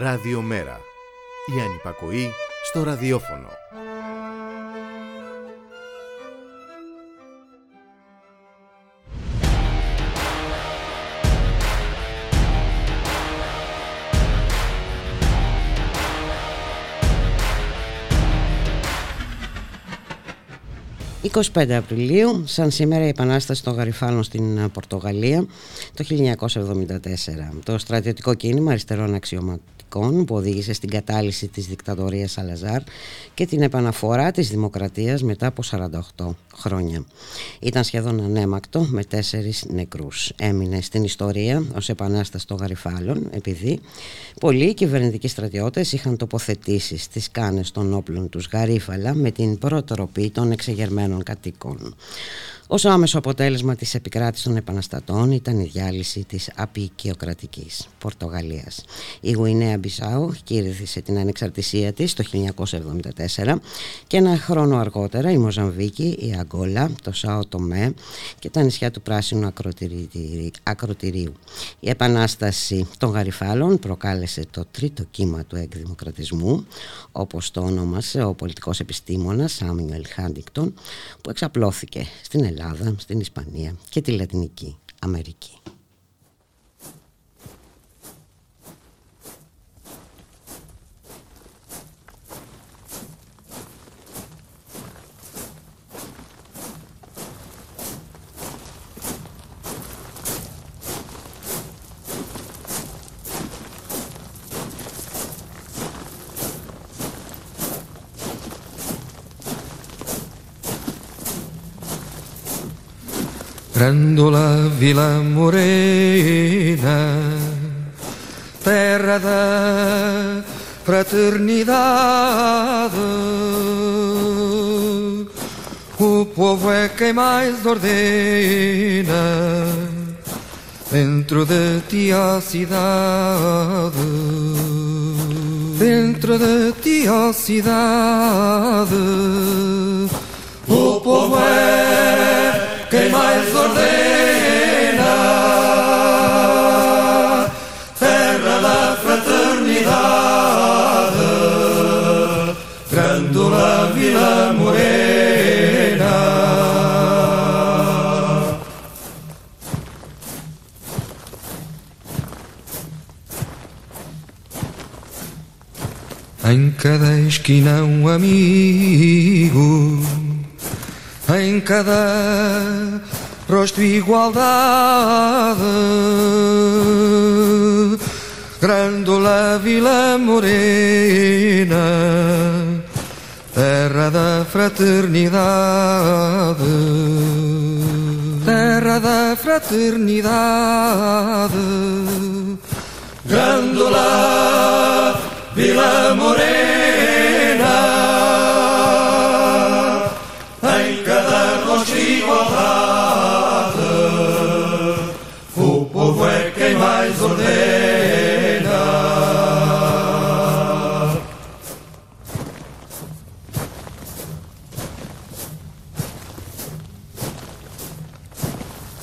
Ραδιομέρα. Η ανυπακοή στο ραδιόφωνο. «25 Απριλίου, σαν σήμερα η Επανάσταση των Γαριφάλων στην Πορτογαλία το 1974. Το στρατιωτικό κίνημα αριστερών αξιωματών που οδήγησε στην κατάλυση της δικτατορίας Σαλαζάρ και την επαναφορά της δημοκρατίας μετά από 48 χρόνια. Ήταν σχεδόν ανέμακτο με τέσσερις νεκρούς. Έμεινε στην ιστορία ως επανάσταση των Γαριφάλων επειδή πολλοί κυβερνητικοί στρατιώτες είχαν τοποθετήσεις στις κάνες των όπλων τους Γαρίφαλα με την προτροπή των εξεγερμένων κατοίκων. Ως άμεσο αποτέλεσμα της επικράτησης των επαναστατών ήταν η διάλυση της απεικιοκρατικής Πορτογαλίας. Η Γουινέα Μπισάου κήρυθησε την ανεξαρτησία της το 1974 και ένα χρόνο αργότερα η Μοζαμβίκη, η Αγκόλα, το Σάο Τομέ και τα νησιά του Πράσινου Ακροτηρίου. Η επανάσταση των Γαριφάλων προκάλεσε το τρίτο κύμα του εκδημοκρατισμού, όπως το όνομασε ο πολιτικός επιστήμονας Σάμιουελ Χάντικτον, που εξαπλώθηκε στην Ελλάδα Ελλάδα, στην Ισπανία και τη Λατινική Αμερική. Grândola Vila Morena, terra da fraternidade. O povo é quem mais ordena dentro de ti a cidade. Dentro de ti a cidade, o povo é quem mais ordena, terra da fraternidade, Grândola Vila Morena. Em cada esquina um amigo em cada rosto igualdade. Grândola Vila Morena, terra da fraternidade, terra da fraternidade. Grândola Vila Morena. O povo é quem mais ordena.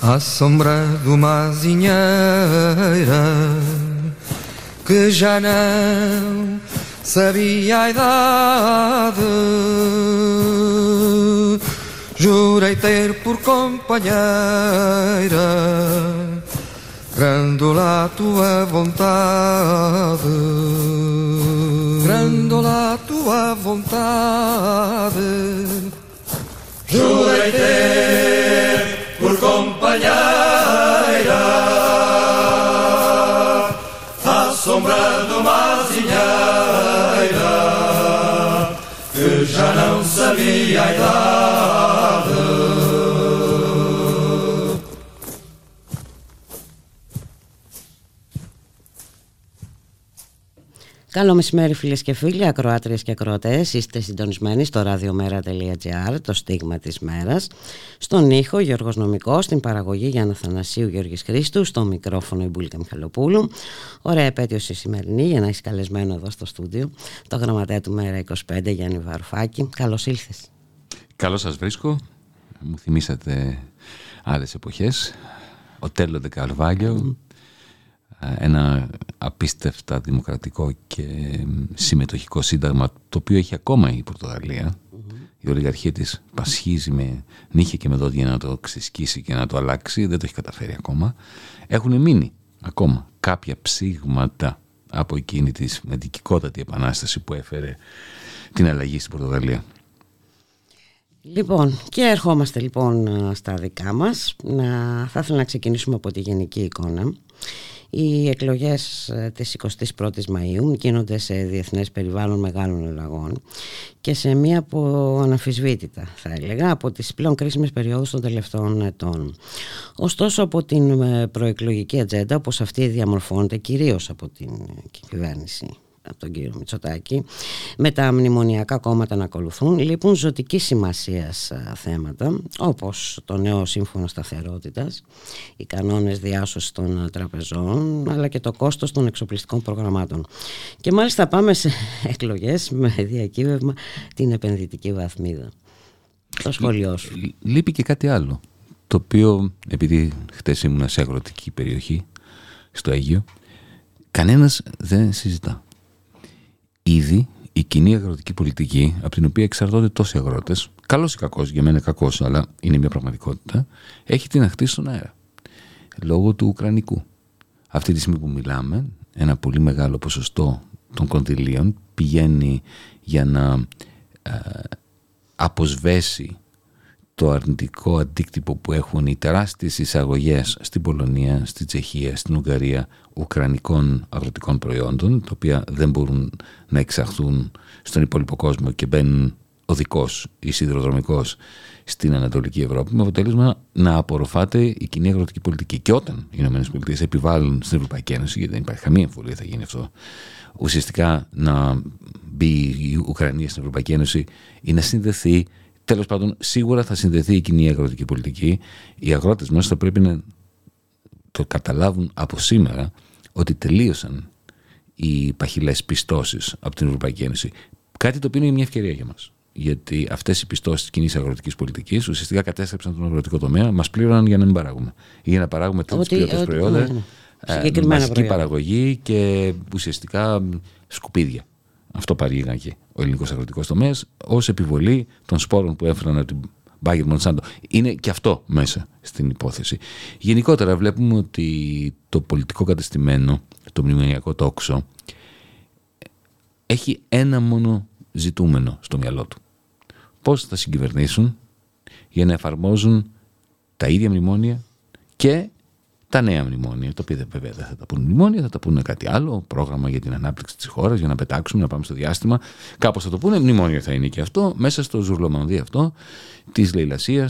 À sombra de uma azinheira que já não sabia a idade Jurei ter por companheira Grandola tua vontade. Grandola tua vontade. Jurei ter por companheira A sombra de uma azinheira Que já não I love Καλό μεσημέρι φίλες και φίλοι, ακροάτριες και ακροατές, είστε συντονισμένοι στο radiomera.gr, το στίγμα της μέρας, στον ήχο Γιώργος Νομικός, στην παραγωγή Γιάννα Θανασίου Γιώργης Χρήστους, στο μικρόφωνο η Μπουλίκα Μιχαλοπούλου. Ωραία επέτειος η σημερινή για να έχεις καλεσμένο εδώ στο στούντιο το γραμματέα του Μέρα 25 Γιάννη Βαρουφάκη. Καλώς ήλθες. Καλώς σας βρίσκω, μου θυμήσατε άλλες εποχές, ο Τέλο Δεκαρβάγιο, ένα απίστευτα δημοκρατικό και συμμετοχικό σύνταγμα το οποίο έχει ακόμα η Πορτογαλία η ολιγαρχία της πασχίζει με νύχια και με δόντια να το ξεσκίσει και να το αλλάξει δεν το έχει καταφέρει ακόμα έχουν μείνει ακόμα κάποια ψήγματα από εκείνη της μετικικότατη επανάσταση που έφερε την αλλαγή στην Πορτογαλία Λοιπόν, και ερχόμαστε λοιπόν στα δικά μας. Να, θα ήθελα να ξεκινήσουμε από τη γενική εικόνα. Οι εκλογές ε, της 21ης Μαΐου γίνονται σε διεθνές περιβάλλον μεγάλων ελλαγών και σε μία που αναφυσβήτητα θα έλεγα από τις πλέον κρίσιμες περιόδους των τελευταίων ετών. Ωστόσο από την ε, προεκλογική ατζέντα όπως αυτή διαμορφώνεται κυρίως από την κυβέρνηση από τον κύριο Μητσοτάκη με τα μνημονιακά κόμματα να ακολουθούν λείπουν ζωτική σημασία θέματα όπως το νέο σύμφωνο σταθερότητας οι κανόνες διάσωσης των τραπεζών αλλά και το κόστος των εξοπλιστικών προγραμμάτων. Και μάλιστα πάμε σε εκλογές με διακύβευμα την επενδυτική βαθμίδα. Το σχολείο σου. Λείπει και κάτι άλλο το οποίο επειδή χτες ήμουν σε αγροτική περιοχή στο Αίγιο κανένας δεν συζητά ήδη η κοινή αγροτική πολιτική, από την οποία εξαρτώνται τόσοι αγρότες, καλός ή κακός, για μένα κακός, αλλά είναι μια πραγματικότητα, έχει την αχτή στον αέρα. Λόγω του Ουκρανικού. Αυτή τη στιγμή που μιλάμε, ένα πολύ μεγάλο ποσοστό των κονδυλίων πηγαίνει για να ε, αποσβέσει το αρνητικό αντίκτυπο που έχουν οι τεράστιες εισαγωγές στην Πολωνία, στη Τσεχία, στην Ουγγαρία ουκρανικών αγροτικών προϊόντων τα οποία δεν μπορούν να εξαχθούν στον υπόλοιπο κόσμο και μπαίνουν οδικός ή σιδηροδρομικός στην Ανατολική Ευρώπη με αποτέλεσμα να απορροφάται η κοινή αγροτική πολιτική. Και όταν οι ΗΠΑ επιβάλλουν στην Ευρωπαϊκή Ένωση, γιατί δεν υπάρχει καμία εμφολία θα γίνει αυτό, ουσιαστικά να μπει η Ουκρανία στην Ευρωπαϊκή Ένωση ή να συνδεθεί Τέλος πάντων, σίγουρα θα συνδεθεί η κοινή αγροτική πολιτική. Οι αγρότες μας θα πρέπει να το καταλάβουν από σήμερα ότι τελείωσαν οι παχυλές πιστώσεις από την Ευρωπαϊκή Ένωση. Κάτι το οποίο είναι μια ευκαιρία για μας. Γιατί αυτές οι πιστώσεις της κοινής αγροτικής πολιτικής ουσιαστικά κατέστρεψαν τον αγροτικό τομέα, μας πλήρωναν για να μην παράγουμε. Ή για να παράγουμε τέτοιες ποιότητες προϊόντα, ναι, ναι. Ε, παραγωγή και ουσιαστικά σκουπίδια. Αυτό παρήγαγε ο ελληνικός αγροτικός τομέας ως επιβολή των σπόρων που έφεραν από την Μπάγκερ Μονσάντο. Είναι και αυτό μέσα στην υπόθεση. Γενικότερα βλέπουμε ότι το πολιτικό κατεστημένο, το μνημονιακό τόξο, έχει ένα μόνο ζητούμενο στο μυαλό του. Πώς θα συγκυβερνήσουν για να εφαρμόζουν τα ίδια μνημόνια και τα νέα μνημόνια, τα οποία βέβαια δεν θα τα πούνε μνημόνια, θα τα πούνε κάτι άλλο, πρόγραμμα για την ανάπτυξη της χώρας, για να πετάξουμε, να πάμε στο διάστημα. Κάπως θα το πούνε, μνημόνιο θα είναι και αυτό, μέσα στο ζουρλομανδί αυτό της λαιλασία,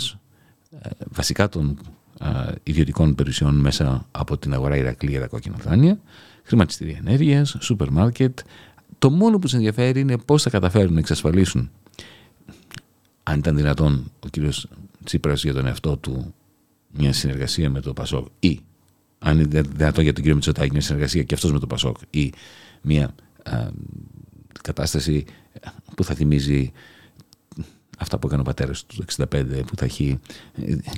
ε, βασικά των ε, ιδιωτικών περιουσιών μέσα από την αγορά Ηρακλή για τα κόκκινα δάνεια, χρηματιστήρια ενέργειας, σούπερ μάρκετ. Το μόνο που σε ενδιαφέρει είναι πώς θα καταφέρουν να εξασφαλίσουν, αν ήταν δυνατόν ο κύριος Τσίπρας για τον εαυτό του μια συνεργασία με το Πασόκ ή αν είναι δυνατό για τον κύριο Μητσοτάκη μια συνεργασία και αυτός με το Πασόκ ή μια α, κατάσταση που θα θυμίζει αυτά που έκανε ο πατέρας του 65 που θα έχει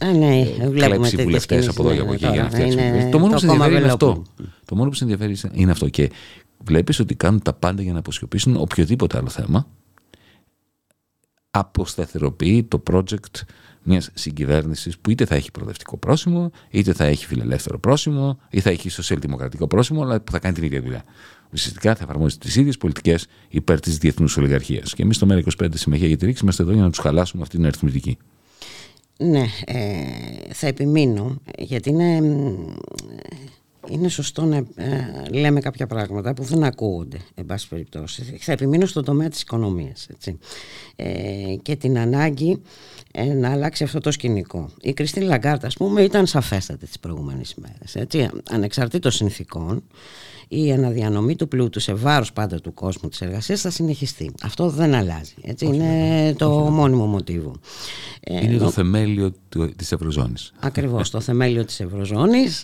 Α, ναι, ε, κλέψει βουλευτές από εδώ και από εκεί για να φτιάξει. Το μόνο που σε ενδιαφέρει είναι αυτό. Το μόνο που σε ενδιαφέρει είναι αυτό. Και βλέπεις ότι κάνουν τα πάντα για να αποσιωπήσουν οποιοδήποτε άλλο θέμα. Αποσταθεροποιεί το project μιας συγκυβέρνησης που είτε θα έχει προοδευτικό πρόσημο, είτε θα έχει φιλελεύθερο πρόσημο, ή θα έχει σοσιαλδημοκρατικό πρόσημο, αλλά που θα κάνει την ίδια δουλειά. Ουσιαστικά θα εφαρμόζει τις ίδιες πολιτικές υπέρ της διεθνούς ολιγαρχίας. Και εμείς στο ΜΕΡΑ25 Συμμαχία για τη Ρήξη είμαστε εδώ για να τους χαλάσουμε αυτή την αριθμητική. Ναι, ε, θα επιμείνω γιατί είναι είναι σωστό να ε, λέμε κάποια πράγματα που δεν ακούγονται, εν πάση περιπτώσει. Θα επιμείνω στον τομέα της οικονομίας έτσι. Ε, και την ανάγκη ε, να αλλάξει αυτό το σκηνικό. Η Κριστίν Λαγκάρτα, ας πούμε, ήταν σαφέστατη τις προηγούμενες ημέρες. Έτσι. Ανεξαρτήτως συνθήκων, η αναδιανομή του πλούτου σε βάρος πάντα του κόσμου της εργασίας θα συνεχιστεί. Αυτό δεν αλλάζει. Έτσι. είναι το μόνιμο μοτίβο. Είναι το θεμέλιο της Ευρωζώνης. Ακριβώς, το θεμέλιο της Ευρωζώνης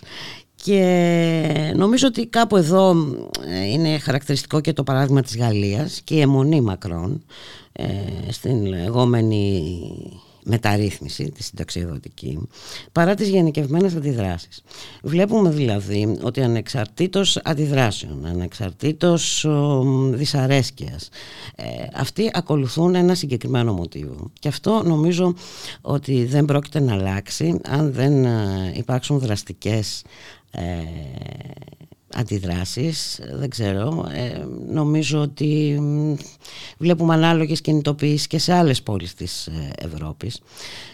και νομίζω ότι κάπου εδώ ε, είναι χαρακτηριστικό και το παράδειγμα της Γαλλίας και η αιμονή Μακρόν ε, στην λεγόμενη μεταρρύθμιση, τη συνταξιοδοτική, παρά τις γενικευμένες αντιδράσεις. Βλέπουμε δηλαδή ότι ανεξαρτήτως αντιδράσεων, ανεξαρτήτως δυσαρέσκειας, ε, αυτοί ακολουθούν ένα συγκεκριμένο μοτίβο. Και αυτό νομίζω ότι δεν πρόκειται να αλλάξει αν δεν ε, υπάρξουν δραστικές ε, αντιδράσεις, δεν ξέρω. Ε, νομίζω ότι βλέπουμε ανάλογες κινητοποιήσεις και σε άλλες πόλεις της ε, Ευρώπης.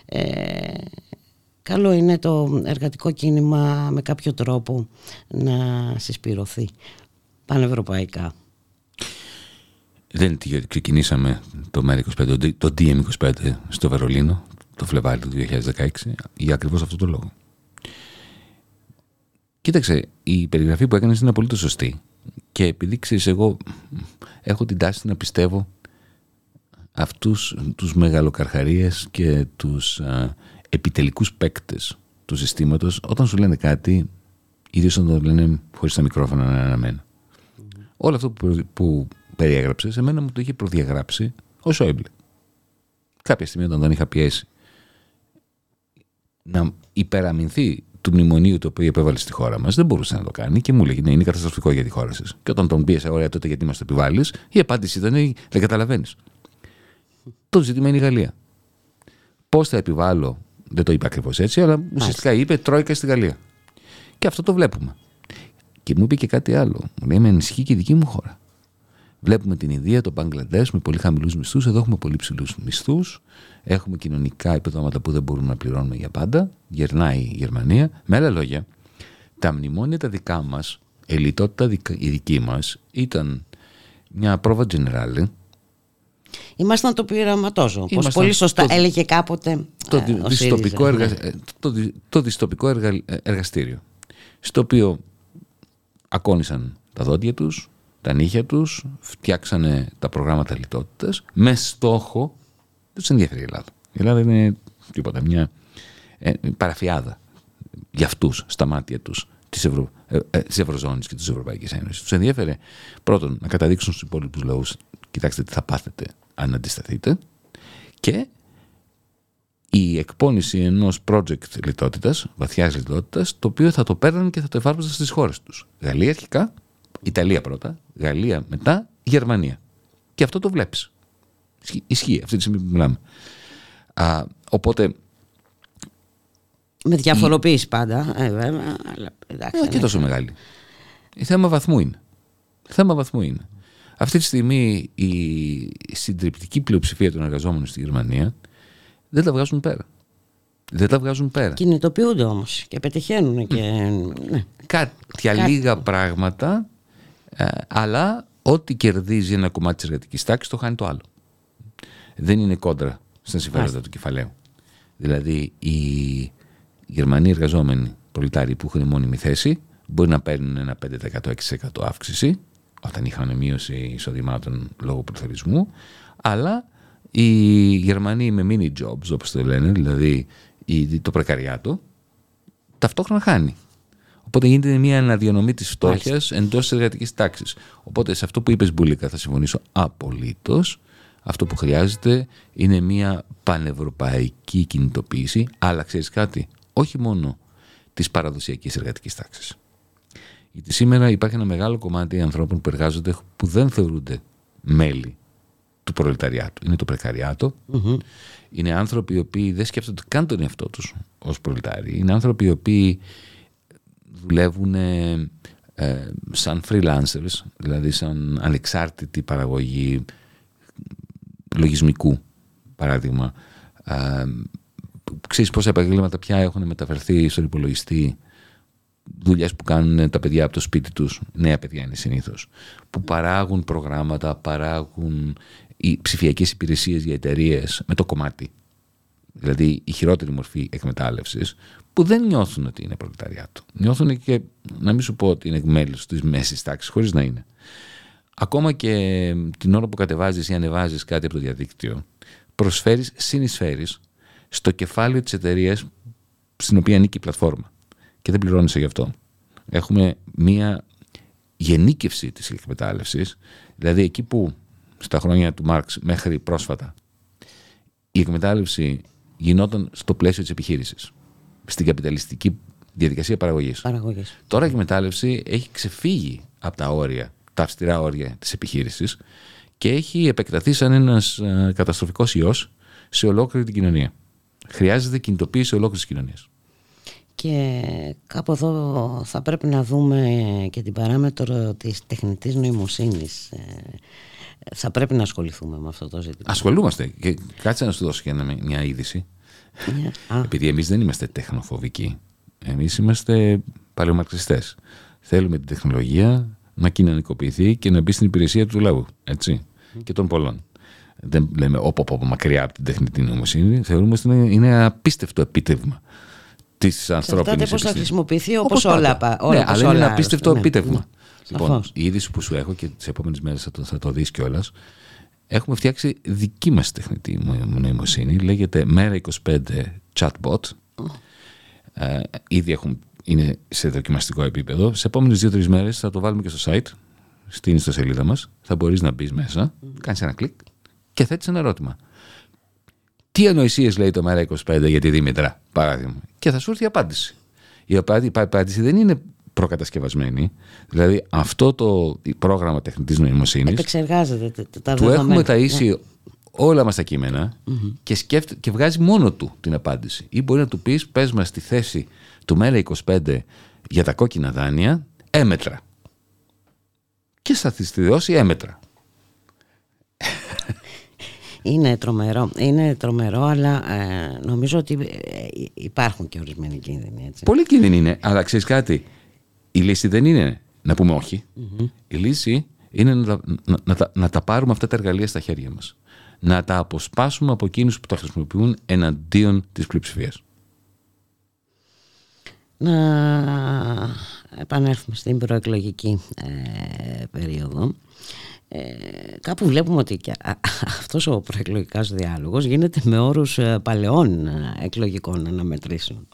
Ε, καλό είναι το εργατικό κίνημα με κάποιο τρόπο να συσπηρωθεί πανευρωπαϊκά. Δεν είναι ότι ξεκινήσαμε το MER25, το DM25 στο Βερολίνο το Φλεβάρι του 2016 για ακριβώς αυτό το λόγο. Κοίταξε, η περιγραφή που έκανες είναι απολύτως σωστή. Και επειδή ξέρεις, εγώ έχω την τάση να πιστεύω αυτούς τους μεγαλοκαρχαρίες και τους α, επιτελικούς παίκτες του συστήματος όταν σου λένε κάτι ιδίως όταν το λένε χωρίς τα μικρόφωνα να αναμένα. Mm-hmm. Όλο αυτό που, που περιέγραψε σε μένα μου το είχε προδιαγράψει ο Σόιμπλε. Κάποια στιγμή όταν τον είχα πιέσει να υπεραμεινθεί του μνημονίου το οποίο επέβαλε στη χώρα μας, δεν μπορούσε να το κάνει και μου έλεγε ναι, είναι καταστροφικό για τη χώρα σας. Και όταν τον πίεσε, ωραία, τότε γιατί μας το επιβάλλεις, η απάντηση ήταν δεν καταλαβαίνεις. Το ζήτημα είναι η Γαλλία. Πώς θα επιβάλλω, δεν το είπα ακριβώς έτσι, αλλά ουσιαστικά είπε Τρόικα στη Γαλλία. Και αυτό το βλέπουμε. Και μου είπε και κάτι άλλο. Μου λέει: Με ενισχύει και η δική μου χώρα. Βλέπουμε την Ινδία, το Μπαγκλαντές με πολύ χαμηλούς μισθούς. Εδώ έχουμε πολύ ψηλούς μισθούς. Έχουμε κοινωνικά επιδόματα που δεν μπορούμε να πληρώνουμε για πάντα. Γερνάει η Γερμανία. Με άλλα λόγια, τα μνημόνια τα δικά μας, η λιτότητα η δική μας, ήταν μια πρόβα generale. Ήμασταν το πειραματόζω, όπως πολύ σωστά το, έλεγε κάποτε το, ε, δυστοπικό, εργα, ναι. ε, το, το δυστοπικό εργα, ε, εργαστήριο, στο οποίο ακόνησαν τα δόντια τους, τα νύχια τους, φτιάξανε τα προγράμματα λιτότητας με στόχο, δεν τους ενδιαφέρει η Ελλάδα. Η Ελλάδα είναι τίποτα, μια ε, παραφιάδα για αυτούς, στα μάτια τους της, Ευρω... ε, ε, της Ευρωζώνης και της Ευρωπαϊκής Ένωσης. Τους ενδιαφέρει πρώτον να καταδείξουν στους υπόλοιπους λαούς κοιτάξτε τι θα πάθετε αν αντισταθείτε και η εκπόνηση ενός project λιτότητας, βαθιάς λιτότητας, το οποίο θα το παίρνουν και θα το εφάρμοζαν στις χώρες τους. Γαλλία αρχικά, Ιταλία πρώτα, Γαλλία μετά, Γερμανία. Και αυτό το βλέπεις. Ισχύει αυτή τη στιγμή που μιλάμε. Α, οπότε... Με διαφοροποίηση η... πάντα, ε, βέβαια. Αλλά, εντάξει, Όχι τόσο μεγάλη. Η θέμα βαθμού είναι. θέμα βαθμού είναι. Αυτή τη στιγμή η συντριπτική πλειοψηφία των εργαζόμενων στη Γερμανία δεν τα βγάζουν πέρα. Δεν τα βγάζουν πέρα. Κινητοποιούνται όμως και πετυχαίνουν. Και... Ναι. Κάποια λίγα πράγματα ε, αλλά ό,τι κερδίζει ένα κομμάτι της εργατικής τάξης το χάνει το άλλο. Δεν είναι κόντρα στα συμφέροντα του κεφαλαίου. Δηλαδή, οι Γερμανοί εργαζόμενοι προλητάροι που έχουν μόνιμη θέση μπορεί να παίρνουν ένα 5%-6% αύξηση όταν είχαν μείωση εισοδημάτων λόγω πληθωρισμού, αλλά οι Γερμανοί με mini jobs, όπως το λένε, δηλαδή το πρεκαριάτο, ταυτόχρονα χάνει. Οπότε γίνεται μια αναδιανομή της φτώχειας εντός της εργατικής τάξης. Οπότε σε αυτό που είπες, Μπουλίκα, θα συμφωνήσω απολύτως. Αυτό που χρειάζεται είναι μια πανευρωπαϊκή κινητοποίηση, αλλά ξέρεις κάτι, όχι μόνο της παραδοσιακής εργατικής τάξης. Γιατί σήμερα υπάρχει ένα μεγάλο κομμάτι ανθρώπων που εργάζονται που δεν θεωρούνται μέλη του προλεταριάτου. Είναι το πρεκαριατο Είναι άνθρωποι οι οποίοι δεν σκέφτονται καν τον εαυτό τους ως προλετάριοι. Είναι άνθρωποι οι οποίοι δουλεύουν ε, σαν freelancers, δηλαδή σαν ανεξάρτητη παραγωγή λογισμικού, παράδειγμα. Ε, ξέρεις πόσα επαγγέλματα πια έχουν μεταφερθεί στον υπολογιστή δουλειές που κάνουν τα παιδιά από το σπίτι τους, νέα παιδιά είναι συνήθως, που παράγουν προγράμματα, παράγουν οι ψηφιακές υπηρεσίες για εταιρείες με το κομμάτι. Δηλαδή η χειρότερη μορφή εκμετάλλευσης που δεν νιώθουν ότι είναι προλεταριάτο. Νιώθουν και, να μην σου πω ότι είναι μέλο της μέσης τάξης, χωρίς να είναι. Ακόμα και την ώρα που κατεβάζεις ή ανεβάζεις κάτι από το διαδίκτυο, προσφέρεις, συνεισφέρεις στο κεφάλαιο της εταιρείας στην οποία ανήκει η πλατφόρμα. Και δεν πληρώνεσαι γι' αυτό. Έχουμε μία γενίκευση της εκμετάλλευσης, δηλαδή εκεί που στα χρόνια του Μάρξ μέχρι πρόσφατα η εκμετάλλευση γινόταν στο πλαίσιο της επιχείρησης. Στην καπιταλιστική διαδικασία παραγωγής. Παραγωγής. Τώρα η εκμετάλλευση έχει ξεφύγει από τα όρια, τα αυστηρά όρια της επιχείρησης και έχει επεκταθεί σαν ένας καταστροφικός ιός σε ολόκληρη την κοινωνία. Χρειάζεται κινητοποίηση ολόκληρης της κοινωνίας. Και κάπου εδώ θα πρέπει να δούμε και την παράμετρο της τεχνητής νοημοσύνης. Ε, θα πρέπει να ασχοληθούμε με αυτό το ζήτημα. Ασχολούμαστε. Και κάτσε να σου δώσω και μια είδηση. Yeah. Επειδή εμείς δεν είμαστε τεχνοφοβικοί. Εμείς είμαστε παλαιομαρξιστές. Θέλουμε την τεχνολογία να κοινωνικοποιηθεί και να μπει στην υπηρεσία του λαού. Έτσι. Και των πολλών. Δεν λέμε όπου από μακριά από την τεχνητή νοημοσύνη. Θεωρούμε ότι είναι απίστευτο επίτευγμα της ανθρώπινης επιστήμη. πώ θα χρησιμοποιηθεί όπως όλα. όλα ναι, αλλά είναι ένα απίστευτο ναι. επίτευγμα. Ναι. Λοιπόν, η είδηση που σου έχω και τις επόμενες μέρες θα το, θα το δεις κιόλας. Έχουμε φτιάξει δική μας τεχνητή νοημοσύνη. Λέγεται Μέρα 25 Chatbot. Ε, ήδη έχουν, είναι σε δοκιμαστικό επίπεδο. Σε επόμενες δύο-τρεις μέρες θα το βάλουμε και στο site, στην ιστοσελίδα μας. Θα μπορείς να μπεις μέσα, mm. κάνεις ένα κλικ και θέτεις ένα ερώτημα. Τι ανοησίες λέει το Μέρα 25 για τη Δήμητρα, παράδειγμα; Και θα σου έρθει η απάντηση. Η απάντηση δεν είναι προκατασκευασμένη. Δηλαδή αυτό το πρόγραμμα τεχνητής νοημοσύνης Επεξεργάζεται τα του έχουμε ταΐσει ναι. όλα μας τα κειμενα και, σκέφτε, και βγάζει μόνο του την απάντηση. Ή μπορεί να του πεις πες μας στη θέση του Μέρα 25 για τα κόκκινα δάνεια έμετρα. Και θα τη δώσει έμετρα. Είναι τρομερό, είναι τρομερό αλλά ε, νομίζω ότι ε, υπάρχουν και ορισμένοι κίνδυνοι. Έτσι. Πολύ κίνδυνοι είναι, αλλά ξέρεις κάτι. Η λύση δεν είναι να πούμε Η λύση είναι να, να, να, τα, να τα πάρουμε αυτά τα εργαλεία στα χέρια μας. Να τα αποσπάσουμε από εκείνους που τα χρησιμοποιούν εναντίον της πλειοψηφίας. Να επανέλθουμε στην προεκλογική ε, περίοδο. Ε, κάπου βλέπουμε ότι και αυτός ο προεκλογικός διάλογος γίνεται με όρους ε, παλαιών ε, εκλογικών αναμετρήσεων.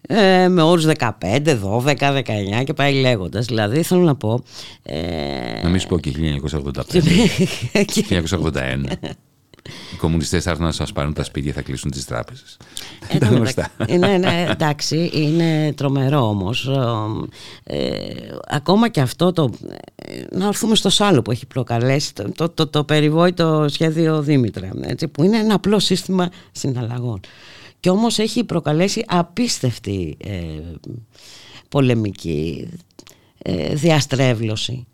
Ε, με όρους 15, 12, 19 και πάει λέγοντας. Δηλαδή θέλω να πω ε... να μην σου πω και 1985 1981 Οι κομμουνιστές θα έρθουν να σας πάρουν τα σπίτια θα κλείσουν τις τράπεζες. Ε, ναι, ναι, εντάξει, είναι τρομερό όμως. Ε, ακόμα και αυτό το... Να έρθουμε στο σάλο που έχει προκαλέσει το, το, το, το περιβόητο σχέδιο Δήμητρα, έτσι, που είναι ένα απλό σύστημα συναλλαγών. Και όμως έχει προκαλέσει απίστευτη ε, πολεμική ε, διαστρέβλωση.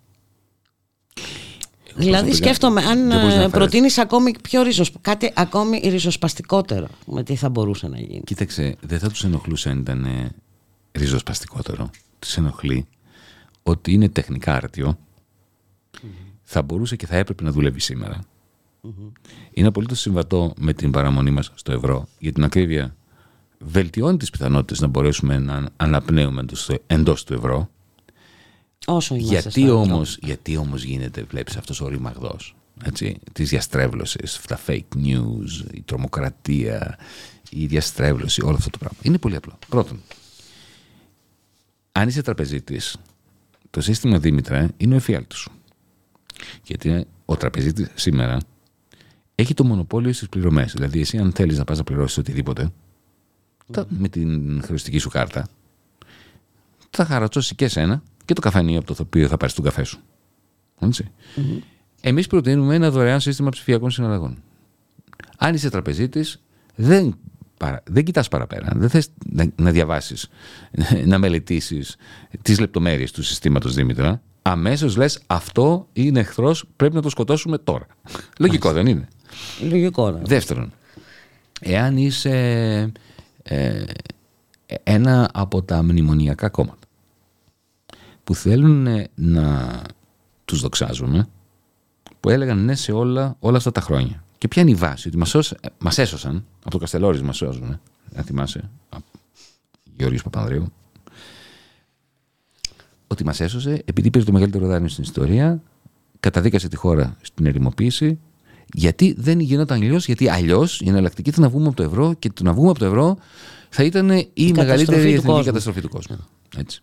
Δηλαδή σκέφτομαι αν ε, προτείνεις ακόμη πιο ριζοσ... κάτι ακόμη ριζοσπαστικότερο με τι θα μπορούσε να γίνει. Κοίταξε, δεν θα τους ενοχλούσε αν ήταν ριζοσπαστικότερο. Τους ενοχλεί ότι είναι τεχνικά Θα μπορούσε και θα έπρεπε να δουλεύει σήμερα. Είναι απολύτως συμβατό με την παραμονή μας στο ευρώ. Για την ακρίβεια βελτιώνει τις πιθανότητες να μπορέσουμε να αναπνέουμε εντός του ευρώ Όσο γιατί, όμως, γιατί όμως γίνεται, βλέπεις, αυτός ο ρημαγδός έτσι, της διαστρέβλωσης, τα fake news, η τρομοκρατία, η διαστρέβλωση, όλο αυτό το πράγμα. Είναι πολύ απλό. Πρώτον, αν είσαι τραπεζίτης, το σύστημα Δήμητρα είναι ο εφιάλτης σου. Γιατί ο τραπεζίτης σήμερα έχει το μονοπόλιο στις πληρωμές. Δηλαδή, εσύ αν θέλεις να πας να πληρώσεις οτιδήποτε, με την χρεωστική σου κάρτα, θα χαρατσώσει και σένα και το καφενείο από το οποίο θα πάρεις τον καφέ σου. Έτσι. Mm-hmm. Εμείς προτείνουμε ένα δωρεάν σύστημα ψηφιακών συναλλαγών. Αν είσαι τραπεζίτης, δεν, δεν κοιτάς παραπέρα. Δεν θες να, να διαβάσεις, να μελετήσεις τις λεπτομέρειες του συστήματος Δήμητρα. Αμέσως λες αυτό είναι εχθρός, πρέπει να το σκοτώσουμε τώρα. Λογικό δεν είναι; Λογικό. Ναι. Δεύτερον, εάν είσαι ε, ένα από τα μνημονιακά κόμματα που θέλουν να τους δοξάζουμε, που έλεγαν ναι σε όλα, όλα αυτά τα χρόνια. Και ποια είναι η βάση, ότι μας, μας έσωσαν, από το Καστελόρις μας σώζουν, αν θυμάσαι, Γεώργιος Παπανδρέου, ότι μας έσωσε επειδή πήρε το μεγαλύτερο δάνειο στην ιστορία, καταδίκασε τη χώρα στην ερημοποίηση, γιατί δεν γινόταν αλλιώς, γιατί αλλιώς η εναλλακτική ήταν να βγούμε από το ευρώ και το να βγούμε από το ευρώ θα ήταν η, η μεγαλύτερη εθνική καταστροφή του κόσμου. Έτσι.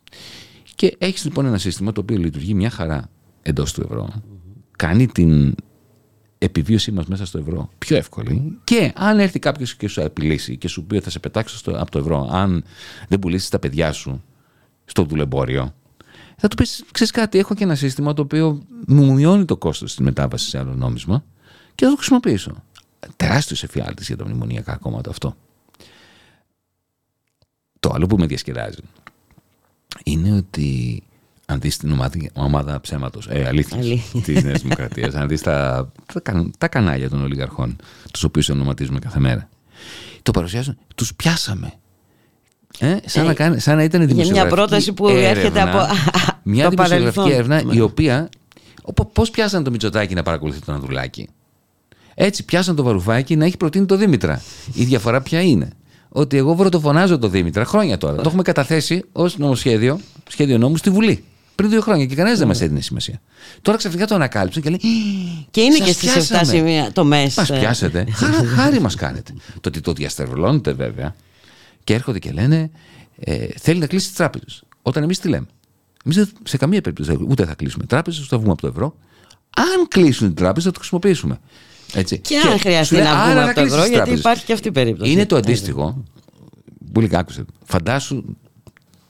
Και έχεις λοιπόν ένα σύστημα το οποίο λειτουργεί μια χαρά εντός του ευρώ. Κάνει την επιβίωσή μας μέσα στο ευρώ πιο εύκολη. Και αν έρθει κάποιος και σου απειλήσει και σου πει ότι θα σε πετάξω στο, από το ευρώ, αν δεν πουλήσεις τα παιδιά σου στο δουλεμπόριο, θα του πεις: Ξέρεις κάτι, έχω και ένα σύστημα το οποίο μου μειώνει το κόστος της μετάβασης σε άλλο νόμισμα και θα το χρησιμοποιήσω. Τεράστιος εφιάλτης για τα μνημονιακά κόμματα αυτό. Το άλλο που με διασκεδάζει είναι ότι αν δεις την ομάδα, ομάδα ψέματος, ε, αλήθειας της Νέας Δημοκρατίας, αν δεις τα, τα, τα, κανάλια των ολιγαρχών, τους οποίους ονοματίζουμε κάθε μέρα, το παρουσιάζουν, τους πιάσαμε. Ε, σαν, ε, να σαν να ήταν δημοσιογραφική μια πρόταση που έρευνα, έρχεται από Μια δημοσιογραφική έρευνα η οποία. Πώς πιάσανε το Μητσοτάκι να παρακολουθεί τον Ανδρουλάκη; Έτσι πιάσαν το Βαρουφάκι να έχει προτείνει το Δήμητρα. Η διαφορά ποια είναι; Ότι εγώ βροτοφωνάζω το Δήμητρα χρόνια τώρα. Το έχουμε καταθέσει ως νομοσχέδιο, σχέδιο νόμου στη Βουλή. Πριν δύο χρόνια και κανένας δεν μας έδινε σημασία. Τώρα ξαφνικά το ανακάλυψε και λέει. Και είναι και στις 7 σημεία το μέσα. Μας πιάσετε. Χάρη μας κάνετε. Το ότι το διαστερβλώνετε βέβαια και έρχονται και λένε ε, θέλει να κλείσει τις τράπεζες. Όταν εμείς τι λέμε. Εμείς σε καμία περίπτωση ούτε θα κλείσουμε τράπεζες, ούτε θα βγούμε από το ευρώ. Αν κλείσουν την τράπεζα, θα το χρησιμοποιήσουμε. Έτσι. Και, και αν χρειαστεί να βγούμε από το ευρώ, γιατί υπάρχει και αυτή η περίπτωση. Είναι το αντίστοιχο. Πολύ άκουσε. Φαντάσου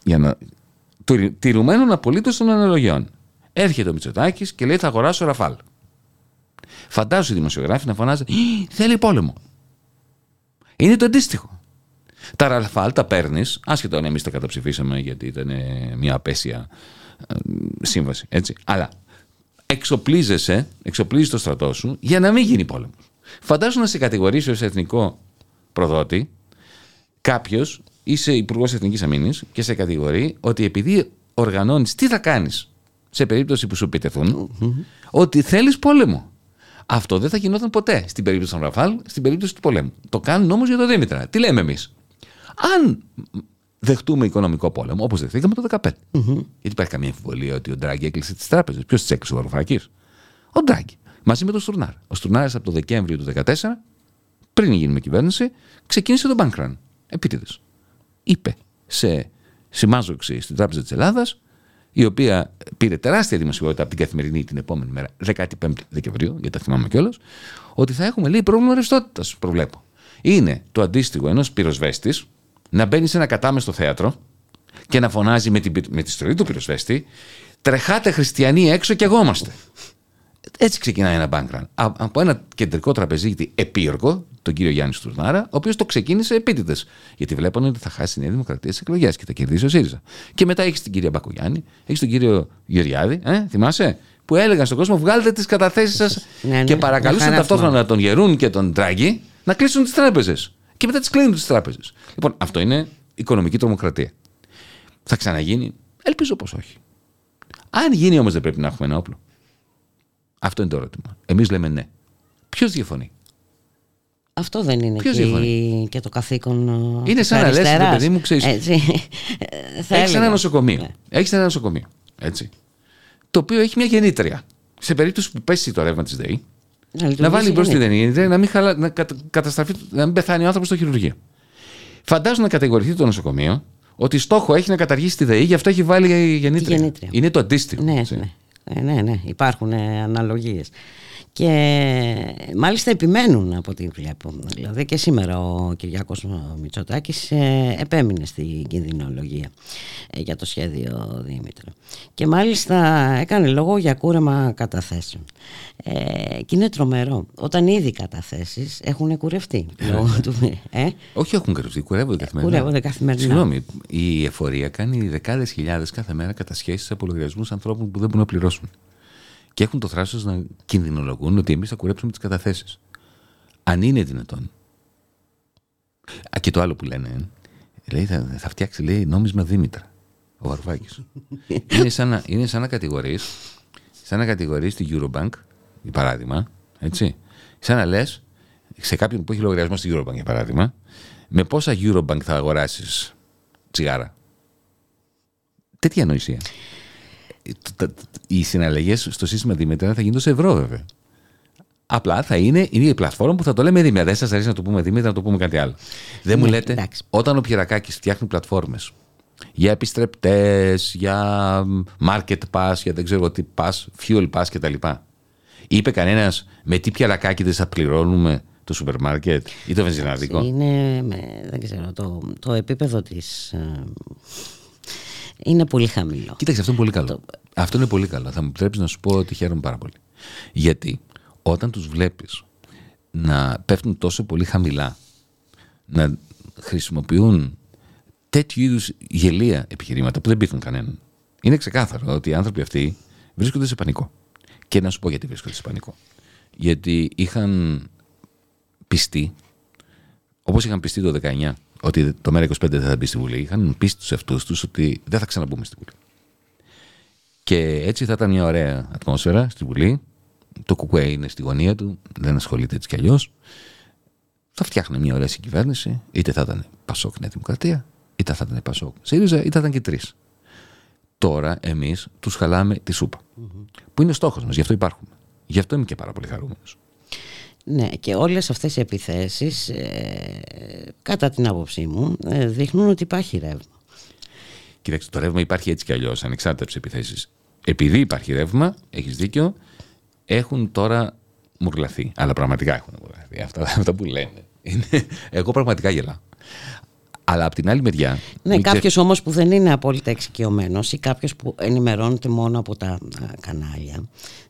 για να. Τηρουμένων απολύτως των αναλογιών. Έρχεται ο Μητσοτάκης και λέει: Θα αγοράσω ραφάλ. Φαντάσου οι δημοσιογράφοι να φωνάζει: Θέλει πόλεμο. Είναι το αντίστοιχο. Τα ραφάλ τα παίρνεις, άσχετο αν εμείς τα καταψηφίσαμε γιατί ήταν μια απέσια ε, σύμβαση. Έτσι. Αλλά εξοπλίζεσαι, εξοπλίζεις το στρατό σου για να μην γίνει πόλεμος. Φαντάσου να σε κατηγορήσει ως εθνικό προδότη κάποιος, είσαι υπουργός Εθνικής Αμήνης και σε κατηγορεί ότι επειδή οργανώνεις, τι θα κάνεις σε περίπτωση που σου επιτεθούν, ότι θέλεις πόλεμο. Αυτό δεν θα γινόταν ποτέ στην περίπτωση των Ραφάλ, στην περίπτωση του πολέμου. Το κάνουν όμως για τον Δήμητρα. Τι λέμε εμείς; Αν δεχτούμε οικονομικό πόλεμο, όπως δεχτήκαμε το 2015. Γιατί υπάρχει καμία αμφιβολία ότι ο Ντράγκη έκλεισε τις τράπεζες. Ποιος τις έκλεισε, ο Βαρουφάκης; Ο Ντράγκη. Μαζί με τον Στουρνάρ. Ο Στουρνάρ από το Δεκέμβριο του 2014, πριν γίνουμε κυβέρνηση, ξεκίνησε τον bank run. Επίτηδες. Είπε σε συμμάζοξη στην Τράπεζα της Ελλάδας, η οποία πήρε τεράστια δημοσιότητα από την καθημερινή την επόμενη μέρα, 15 Δεκεμβρίου, γιατί τα θυμάμαι κιόλας, ότι θα έχουμε λέει πρόβλημα ρευστότητας, προβλέπω. Είναι το αντίστοιχο ενός πυροσβέστης, να μπαίνει σε ένα κατάμεστο θέατρο και να φωνάζει με, την, με τη στολή του πυροσβέστη «Τρεχάτε χριστιανοί έξω και εγώμαστε». Έτσι ξεκινάει ένα bankrun. Από ένα κεντρικό τραπεζίτη επίργο, τον κύριο Γιάννη Στουρνάρα, ο οποίος το ξεκίνησε επίτηδες. Γιατί βλέπανε ότι θα χάσει η Νέα Δημοκρατία στις εκλογές και θα κερδίσει ο ΣΥΡΙΖΑ. Και μετά έχει την κυρία Μπακογιάννη, έχει τον κύριο Γεωργιάδη, ε, θυμάσαι, που έλεγαν στον κόσμο: Βγάλετε τις καταθέσεις σας ναι, ναι, και παρακαλούσαν ταυτόχρονα τον Γερούν και τον Τράγκη να κλείσουν τις τράπεζες και μετά τις κλείνουν τις τράπεζες. Λοιπόν, αυτό είναι οικονομική τρομοκρατία. Θα ξαναγίνει. Ελπίζω πως όχι. Αν γίνει όμως δεν πρέπει να έχουμε ένα όπλο. Αυτό είναι το ερώτημα. Εμείς λέμε ναι. Ποιος διαφωνεί; Αυτό δεν είναι και, και το καθήκον. Ε, είναι σαν να λες, παιδί μου, ξέρεις. Έχεις ένα νοσοκομείο. Ναι. Έχεις ένα νοσοκομείο. Έτσι. Το οποίο έχει μια γεννήτρια. Σε περίπτωση που πέσει το ρεύμα της ΔΕΗ, να, να βάλει μπρος την ταινία, να μην, χαλα... να, καταστραφεί... να μην πεθάνει ο άνθρωπος στο χειρουργείο. Φαντάζομαι να κατηγορηθεί το νοσοκομείο ότι στόχο έχει να καταργήσει τη ΔΕΗ, γι' αυτό έχει βάλει γεννήτρια. γεννήτρια. Είναι το αντίστοιχο. Ναι, ναι. Ε, ναι, ναι, υπάρχουν ε, αναλογίες. Και μάλιστα επιμένουν από ό,τι βλέπω. Δηλαδή και σήμερα ο Κυριάκος Μητσοτάκης ε, επέμεινε στην κινδυνολογία ε, για το σχέδιο Δήμητρα. Και μάλιστα έκανε λόγο για κούρεμα καταθέσεων. Ε, και είναι τρομερό. Όταν ήδη οι καταθέσεις έχουν κουρευτεί. ε; Όχι έχουν κουρευτεί, κουρεύονται καθημερινά. Κουρεύονται καθημερινά. Συγγνώμη, η εφορία κάνει δεκάδες χιλιάδες κάθε μέρα κατασχέσεις από λογαριασμούς ανθρώπων που δεν μπορούν να πληρώσουν και έχουν το θράσος να κινδυνολογούν ότι εμείς θα κουρέψουμε τις καταθέσεις. Αν είναι δυνατόν. Α, και το άλλο που λένε, λέει, θα, θα φτιάξει λέει, νόμισμα Δήμητρα. Ο Βαρουφάκης. είναι, σαν να, είναι σαν να κατηγορείς σαν να κατηγορείς τη Eurobank, για παράδειγμα, έτσι, σαν να λες σε κάποιον που έχει λογαριασμό στη Eurobank, για παράδειγμα, με πόσα Eurobank θα αγοράσεις τσιγάρα. Τέτοια ανοησία οι συναλλαγές στο σύστημα Δήμητρα θα γίνονται σε ευρώ, βέβαια. Απλά θα είναι, είναι η πλατφόρμα που θα το λέμε Δήμητρα. Δεν σας αρέσει να το πούμε Δήμητρα, να το πούμε κάτι άλλο. Δεν μου ναι, λέτε, εντάξει. όταν ο Πιερακάκης φτιάχνει πλατφόρμες για επιστρεπτές, για market pass, για δεν ξέρω τι pass, fuel pass κτλ. Είπε κανένας με τι πιαλακάκιδε θα πληρώνουμε το σούπερ μάρκετ ή το βενζινάδικο; Είναι, δεν ξέρω, το, το επίπεδο της... Ε, είναι πολύ χαμηλό. Κοίταξε, αυτό είναι πολύ καλό. Αυτό είναι πολύ καλό. Θα μου επιτρέψεις να σου πω ότι χαίρομαι πάρα πολύ. Γιατί όταν τους βλέπεις να πέφτουν τόσο πολύ χαμηλά, να χρησιμοποιούν τέτοιου είδους γελία επιχειρήματα που δεν πείθουν κανέναν. Είναι ξεκάθαρο ότι οι άνθρωποι αυτοί βρίσκονται σε πανικό. Και να σου πω γιατί βρίσκονται σε πανικό. Γιατί είχαν πιστεί, όπως είχαν πιστεί το 19, ότι το ΜΕΡΑ 25 δεν θα μπει στη Βουλή, είχαν πει στου εαυτούς τους ότι δεν θα ξαναμπούμε στη Βουλή. Και έτσι θα ήταν μια ωραία ατμόσφαιρα στη Βουλή. Το κουκουέ είναι στη γωνία του, δεν ασχολείται έτσι κι αλλιώς. Θα φτιάχνει μια ωραία συγκυβέρνηση, είτε θα ήταν Πασόκ Νέα Δημοκρατία, είτε θα ήταν Πασόκ ΣΥΡΙΖΑ, είτε θα ήταν και τρεις. Τώρα εμείς τους χαλάμε τη σούπα. Mm-hmm. Που είναι στόχος μας, γι' αυτό υπάρχουμε. Γι' αυτό είμαι και πάρα πολύ χαρούμενος. Ναι, και όλες αυτές οι επιθέσεις, ε, κατά την άποψή μου, ε, δείχνουν ότι υπάρχει ρεύμα. Κοιτάξτε, το ρεύμα υπάρχει έτσι κι αλλιώς, ανεξάρτητα από τι επιθέσεις. Επειδή υπάρχει ρεύμα, έχεις δίκιο, έχουν τώρα μουρλαθεί. Αλλά πραγματικά έχουν μουρλαθεί. Αυτά, αυτά που λένε. Είναι, εγώ πραγματικά γελάω. Αλλά από την άλλη μεριά. Ναι, κάποιος ξε... όμως που δεν είναι απόλυτα εξοικειωμένος ή κάποιος που ενημερώνεται μόνο από τα κανάλια.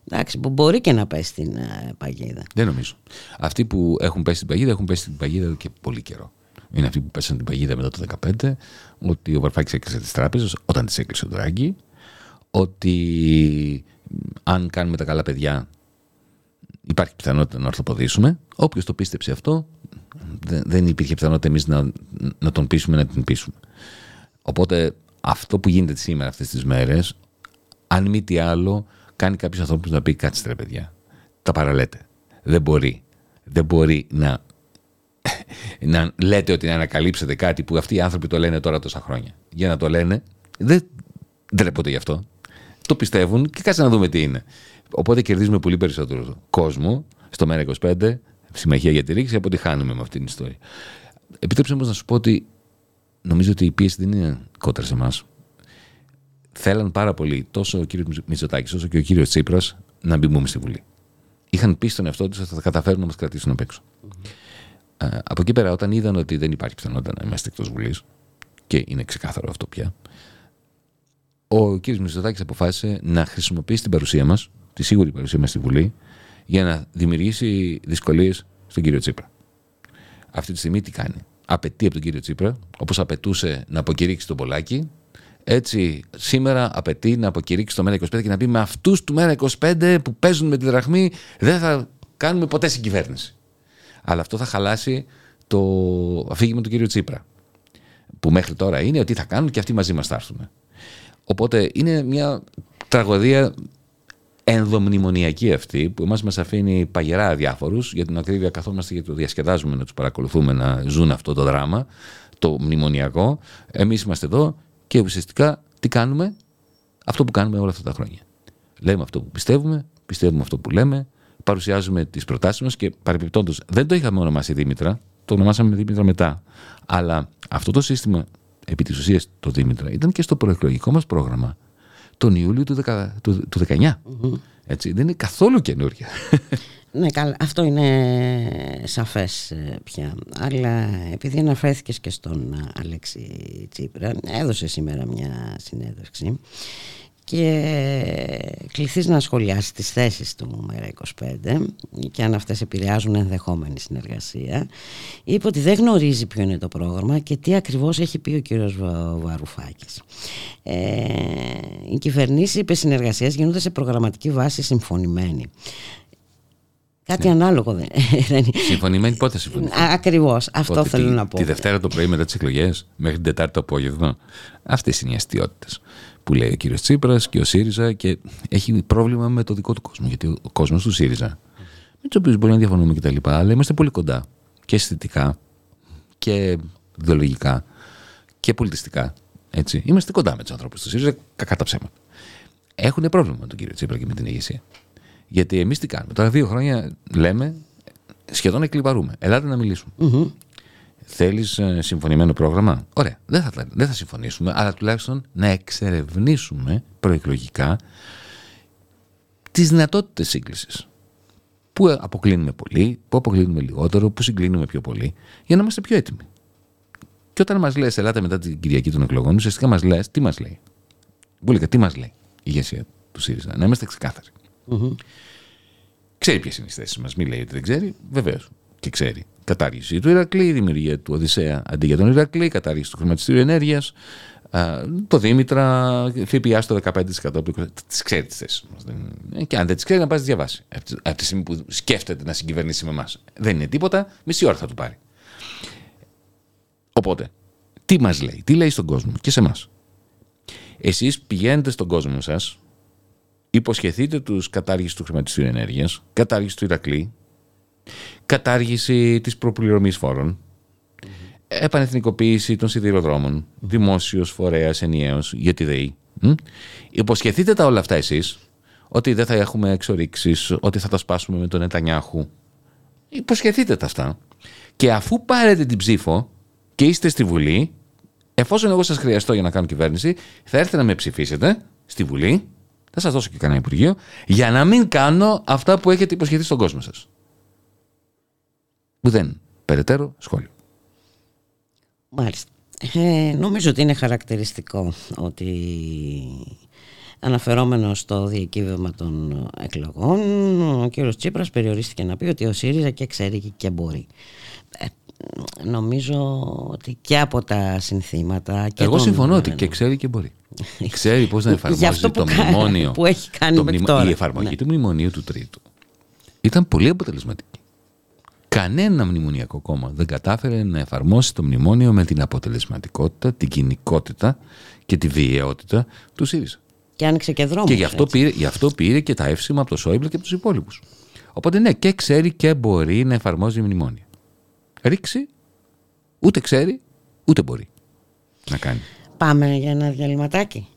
Εντάξει, που μπορεί και να πέσει στην παγίδα. Δεν νομίζω. Αυτοί που έχουν πέσει στην παγίδα έχουν πέσει στην παγίδα εδώ και πολύ καιρό. Είναι αυτοί που πέσαν την παγίδα μετά το 2015, ότι ο Βαρφάκης έκλεισε τις τράπεζες όταν τις έκλεισε ο Ντράγκη, ότι αν κάνουμε τα καλά παιδιά υπάρχει πιθανότητα να ορθοποδήσουμε. Όποιος το πίστεψε αυτό, δεν υπήρχε πιθανότητα εμείς να, να τον πείσουμε, να την πείσουμε. Οπότε αυτό που γίνεται σήμερα αυτές τις μέρες, αν μη τι άλλο, κάνει κάποιους ανθρώπους να πει κάτσε ρε παιδιά. Τα παραλέτε. Δεν μπορεί. Δεν μπορεί να, να λέτε ότι να ανακαλύψετε κάτι που αυτοί οι άνθρωποι το λένε τώρα τόσα χρόνια. Για να το λένε, δεν ντρέπονται γι' αυτό. Το πιστεύουν και κάτσε να δούμε τι είναι. Οπότε κερδίζουμε πολύ περισσότερο κόσμο στο ΜΕΡΑ25, συμμαχία για τη ρήξη, από ότι χάνουμε με αυτή την ιστορία. Επιτρέψτε όμως να σου πω ότι νομίζω ότι η πίεση δεν είναι κόντρα σε εμάς. Θέλαν πάρα πολύ τόσο ο κύριος Μητσοτάκης όσο και ο κύριος Τσίπρας να μπούμε στη Βουλή. Είχαν πει στον εαυτό τους ότι θα καταφέρουν να μας κρατήσουν απ' έξω. Mm-hmm. από εκεί πέρα, όταν είδαν ότι δεν υπάρχει πιθανότητα να είμαστε εκτός Βουλής, και είναι ξεκάθαρο αυτό πια, ο κ. Μητσοτάκης αποφάσισε να χρησιμοποιήσει την παρουσία μας τη σίγουρη παρουσία μας στη Βουλή για να δημιουργήσει δυσκολίες στον κύριο Τσίπρα. Αυτή τη στιγμή τι κάνει. Απαιτεί από τον κύριο Τσίπρα, όπως απαιτούσε να αποκηρύξει τον Πολάκη, έτσι σήμερα απαιτεί να αποκηρύξει το ΜΕΡΑ25 και να πει με αυτούς του ΜΕΡΑ25 που παίζουν με τη δραχμή δεν θα κάνουμε ποτέ συγκυβέρνηση. Αλλά αυτό θα χαλάσει το αφήγημα του κύριου Τσίπρα. Που μέχρι τώρα είναι ότι θα κάνουν και αυτοί μαζί μας θα έρθουν. Οπότε είναι μια τραγωδία ενδομνημονιακή αυτή που εμάς μας αφήνει παγερά αδιάφορους για την ακρίβεια καθόμαστε και το διασκεδάζουμε να τους παρακολουθούμε να ζουν αυτό το δράμα το μνημονιακό. Εμείς είμαστε εδώ και ουσιαστικά τι κάνουμε; Αυτό που κάνουμε όλα αυτά τα χρόνια. Λέμε αυτό που πιστεύουμε πιστεύουμε αυτό που λέμε παρουσιάζουμε τις προτάσεις μας και παρεμπιπτόντως δεν το είχαμε ονομάσει Δήμητρα το ονομάσαμε Δήμητρα μετά αλλά αυτό το σύστημα επί της ουσίας το Δήμητρα ήταν και στο προεκλογικό μας πρόγραμμα τον Ιούλιο του, 10, του, του 19. Έτσι, δεν είναι καθόλου καινούργια. Ναι, καλά, αυτό είναι σαφές ε, πια. Αλλά επειδή αναφέρθηκες και στον ε, Αλέξη Τσίπρα, έδωσε σήμερα μια συνέντευξη και κληθείς να σχολιάσεις τις θέσεις του ΜΕΡΑ25 και αν αυτές επηρεάζουν ενδεχόμενη συνεργασία είπε ότι δεν γνωρίζει ποιο είναι το πρόγραμμα και τι ακριβώς έχει πει ο κύριος Βαρουφάκης ε, οι κυβερνήσεις είπε συνεργασίας γίνονται σε προγραμματική βάση συμφωνημένη Κάτι ναι. ανάλογο δεν είναι. Συμφωνημένοι πότε συμφωνημένοι. Ακριβώς. Αυτό θέλω να πω. Τη Δευτέρα το πρωί μετά τις εκλογές, μέχρι την Τετάρτη το απόγευμα. Αυτές είναι οι αστείωτες που λέει ο κύριος Τσίπρας και ο ΣΥΡΙΖΑ και έχει πρόβλημα με το δικό του κόσμο. Γιατί ο κόσμος του ΣΥΡΙΖΑ, με τους οποίους μπορεί να διαφωνούμε κτλ., αλλά είμαστε πολύ κοντά και αισθητικά και ιδεολογικά και πολιτιστικά. Έτσι. Είμαστε κοντά με τους ανθρώπους του ΣΥΡΙΖΑ, κακά τα ψέματα. Έχουν πρόβλημα με τον κύριο Τσίπρα και με την ηγεσία. Γιατί εμείς τι κάνουμε. Τώρα δύο χρόνια λέμε, σχεδόν εκλυπαρούμε. Ελάτε να μιλήσουμε. Mm-hmm. Θέλεις ε, συμφωνημένο πρόγραμμα; Ωραία. Δεν θα, δεν θα συμφωνήσουμε, αλλά τουλάχιστον να εξερευνήσουμε προεκλογικά τις δυνατότητες σύγκλησης. Πού αποκλίνουμε πολύ, πού αποκλίνουμε λιγότερο, πού συγκλίνουμε πιο πολύ, για να είμαστε πιο έτοιμοι. Και όταν μας λες, ελάτε μετά την Κυριακή των εκλογών, ουσιαστικά μας λες, τι μας λέει; Μπουλίκα, τι μας λέει η ηγεσία του ΣΥΡΙΖΑ; Να είμαστε ξεκάθαροι. Mm-hmm. Ξέρει ποιες είναι οι θέσεις μας. Μην λέει ότι δεν ξέρει. Βεβαίως και ξέρει. Κατάργηση του Ηρακλή, δημιουργία του Οδυσσέα αντί για τον Ηρακλή, κατάργηση του χρηματιστήριου ενέργειας, το Δήμητρα, ΦΠΑ στο 15%. Τις ξέρει τις θέσεις μας. Και αν δεν τις ξέρει, να πάει να διαβάσεις. Από τη στιγμή που σκέφτεται να συγκυβερνήσει με εμάς. Δεν είναι τίποτα, μισή ώρα θα του πάρει. Οπότε, τι μας λέει, τι λέει στον κόσμο και σε εμάς; Εσείς πηγαίνετε στον κόσμο σας, υποσχεθείτε τους κατάργηση του χρηματιστήριου ενέργειας, κατάργηση του Ηρακλή, κατάργηση της προπληρωμής φόρων, επανεθνικοποίηση των σιδηροδρόμων, δημόσιος φορέας ενιαίος για τη ΔΕΗ. Υποσχεθείτε τα όλα αυτά εσείς, ότι δεν θα έχουμε εξορίξεις, ότι θα τα σπάσουμε με τον Νετανιάχου. Υποσχεθείτε τα αυτά. Και αφού πάρετε την ψήφο και είστε στη Βουλή, εφόσον εγώ σας χρειαστώ για να κάνω κυβέρνηση, θα έρθετε να με ψηφίσετε στη Βουλή, θα σας δώσω και κανένα Υπουργείο, για να μην κάνω αυτά που έχετε υποσχεθεί στον κόσμο σας. Ουδέν. Περαιτέρω σχόλιο. Μάλιστα. Ε, νομίζω ότι είναι χαρακτηριστικό ότι αναφερόμενο στο διακύβευμα των εκλογών ο κύριος Τσίπρας περιορίστηκε να πει ότι ο ΣΥΡΙΖΑ και ξέρει και μπορεί. Ε, νομίζω ότι και από τα συνθήματα και Εγώ συμφωνώ ότι και ξέρει και μπορεί. ξέρει πώς να εφαρμόζει το μνημόνιο. Που έχει κάνει το μνημ... τώρα. Η εφαρμογή ναι. του μνημονίου του Τρίτου ήταν πολύ αποτελεσματική. Κανένα μνημονιακό κόμμα δεν κατάφερε να εφαρμόσει το μνημόνιο με την αποτελεσματικότητα, την κοινικότητα και τη βιαιότητα του ΣΥΡΙΖΑ. Και άνοιξε και δρόμο. Και γι αυτό, πήρε, γι' αυτό πήρε και τα εύσημα από το Σόιμπλε και από τους υπόλοιπους. Οπότε ναι, και ξέρει και μπορεί να εφαρμόζει μνημόνια. Ρίξει, ούτε ξέρει, ούτε μπορεί να κάνει. Πάμε για ένα διαλυματάκι.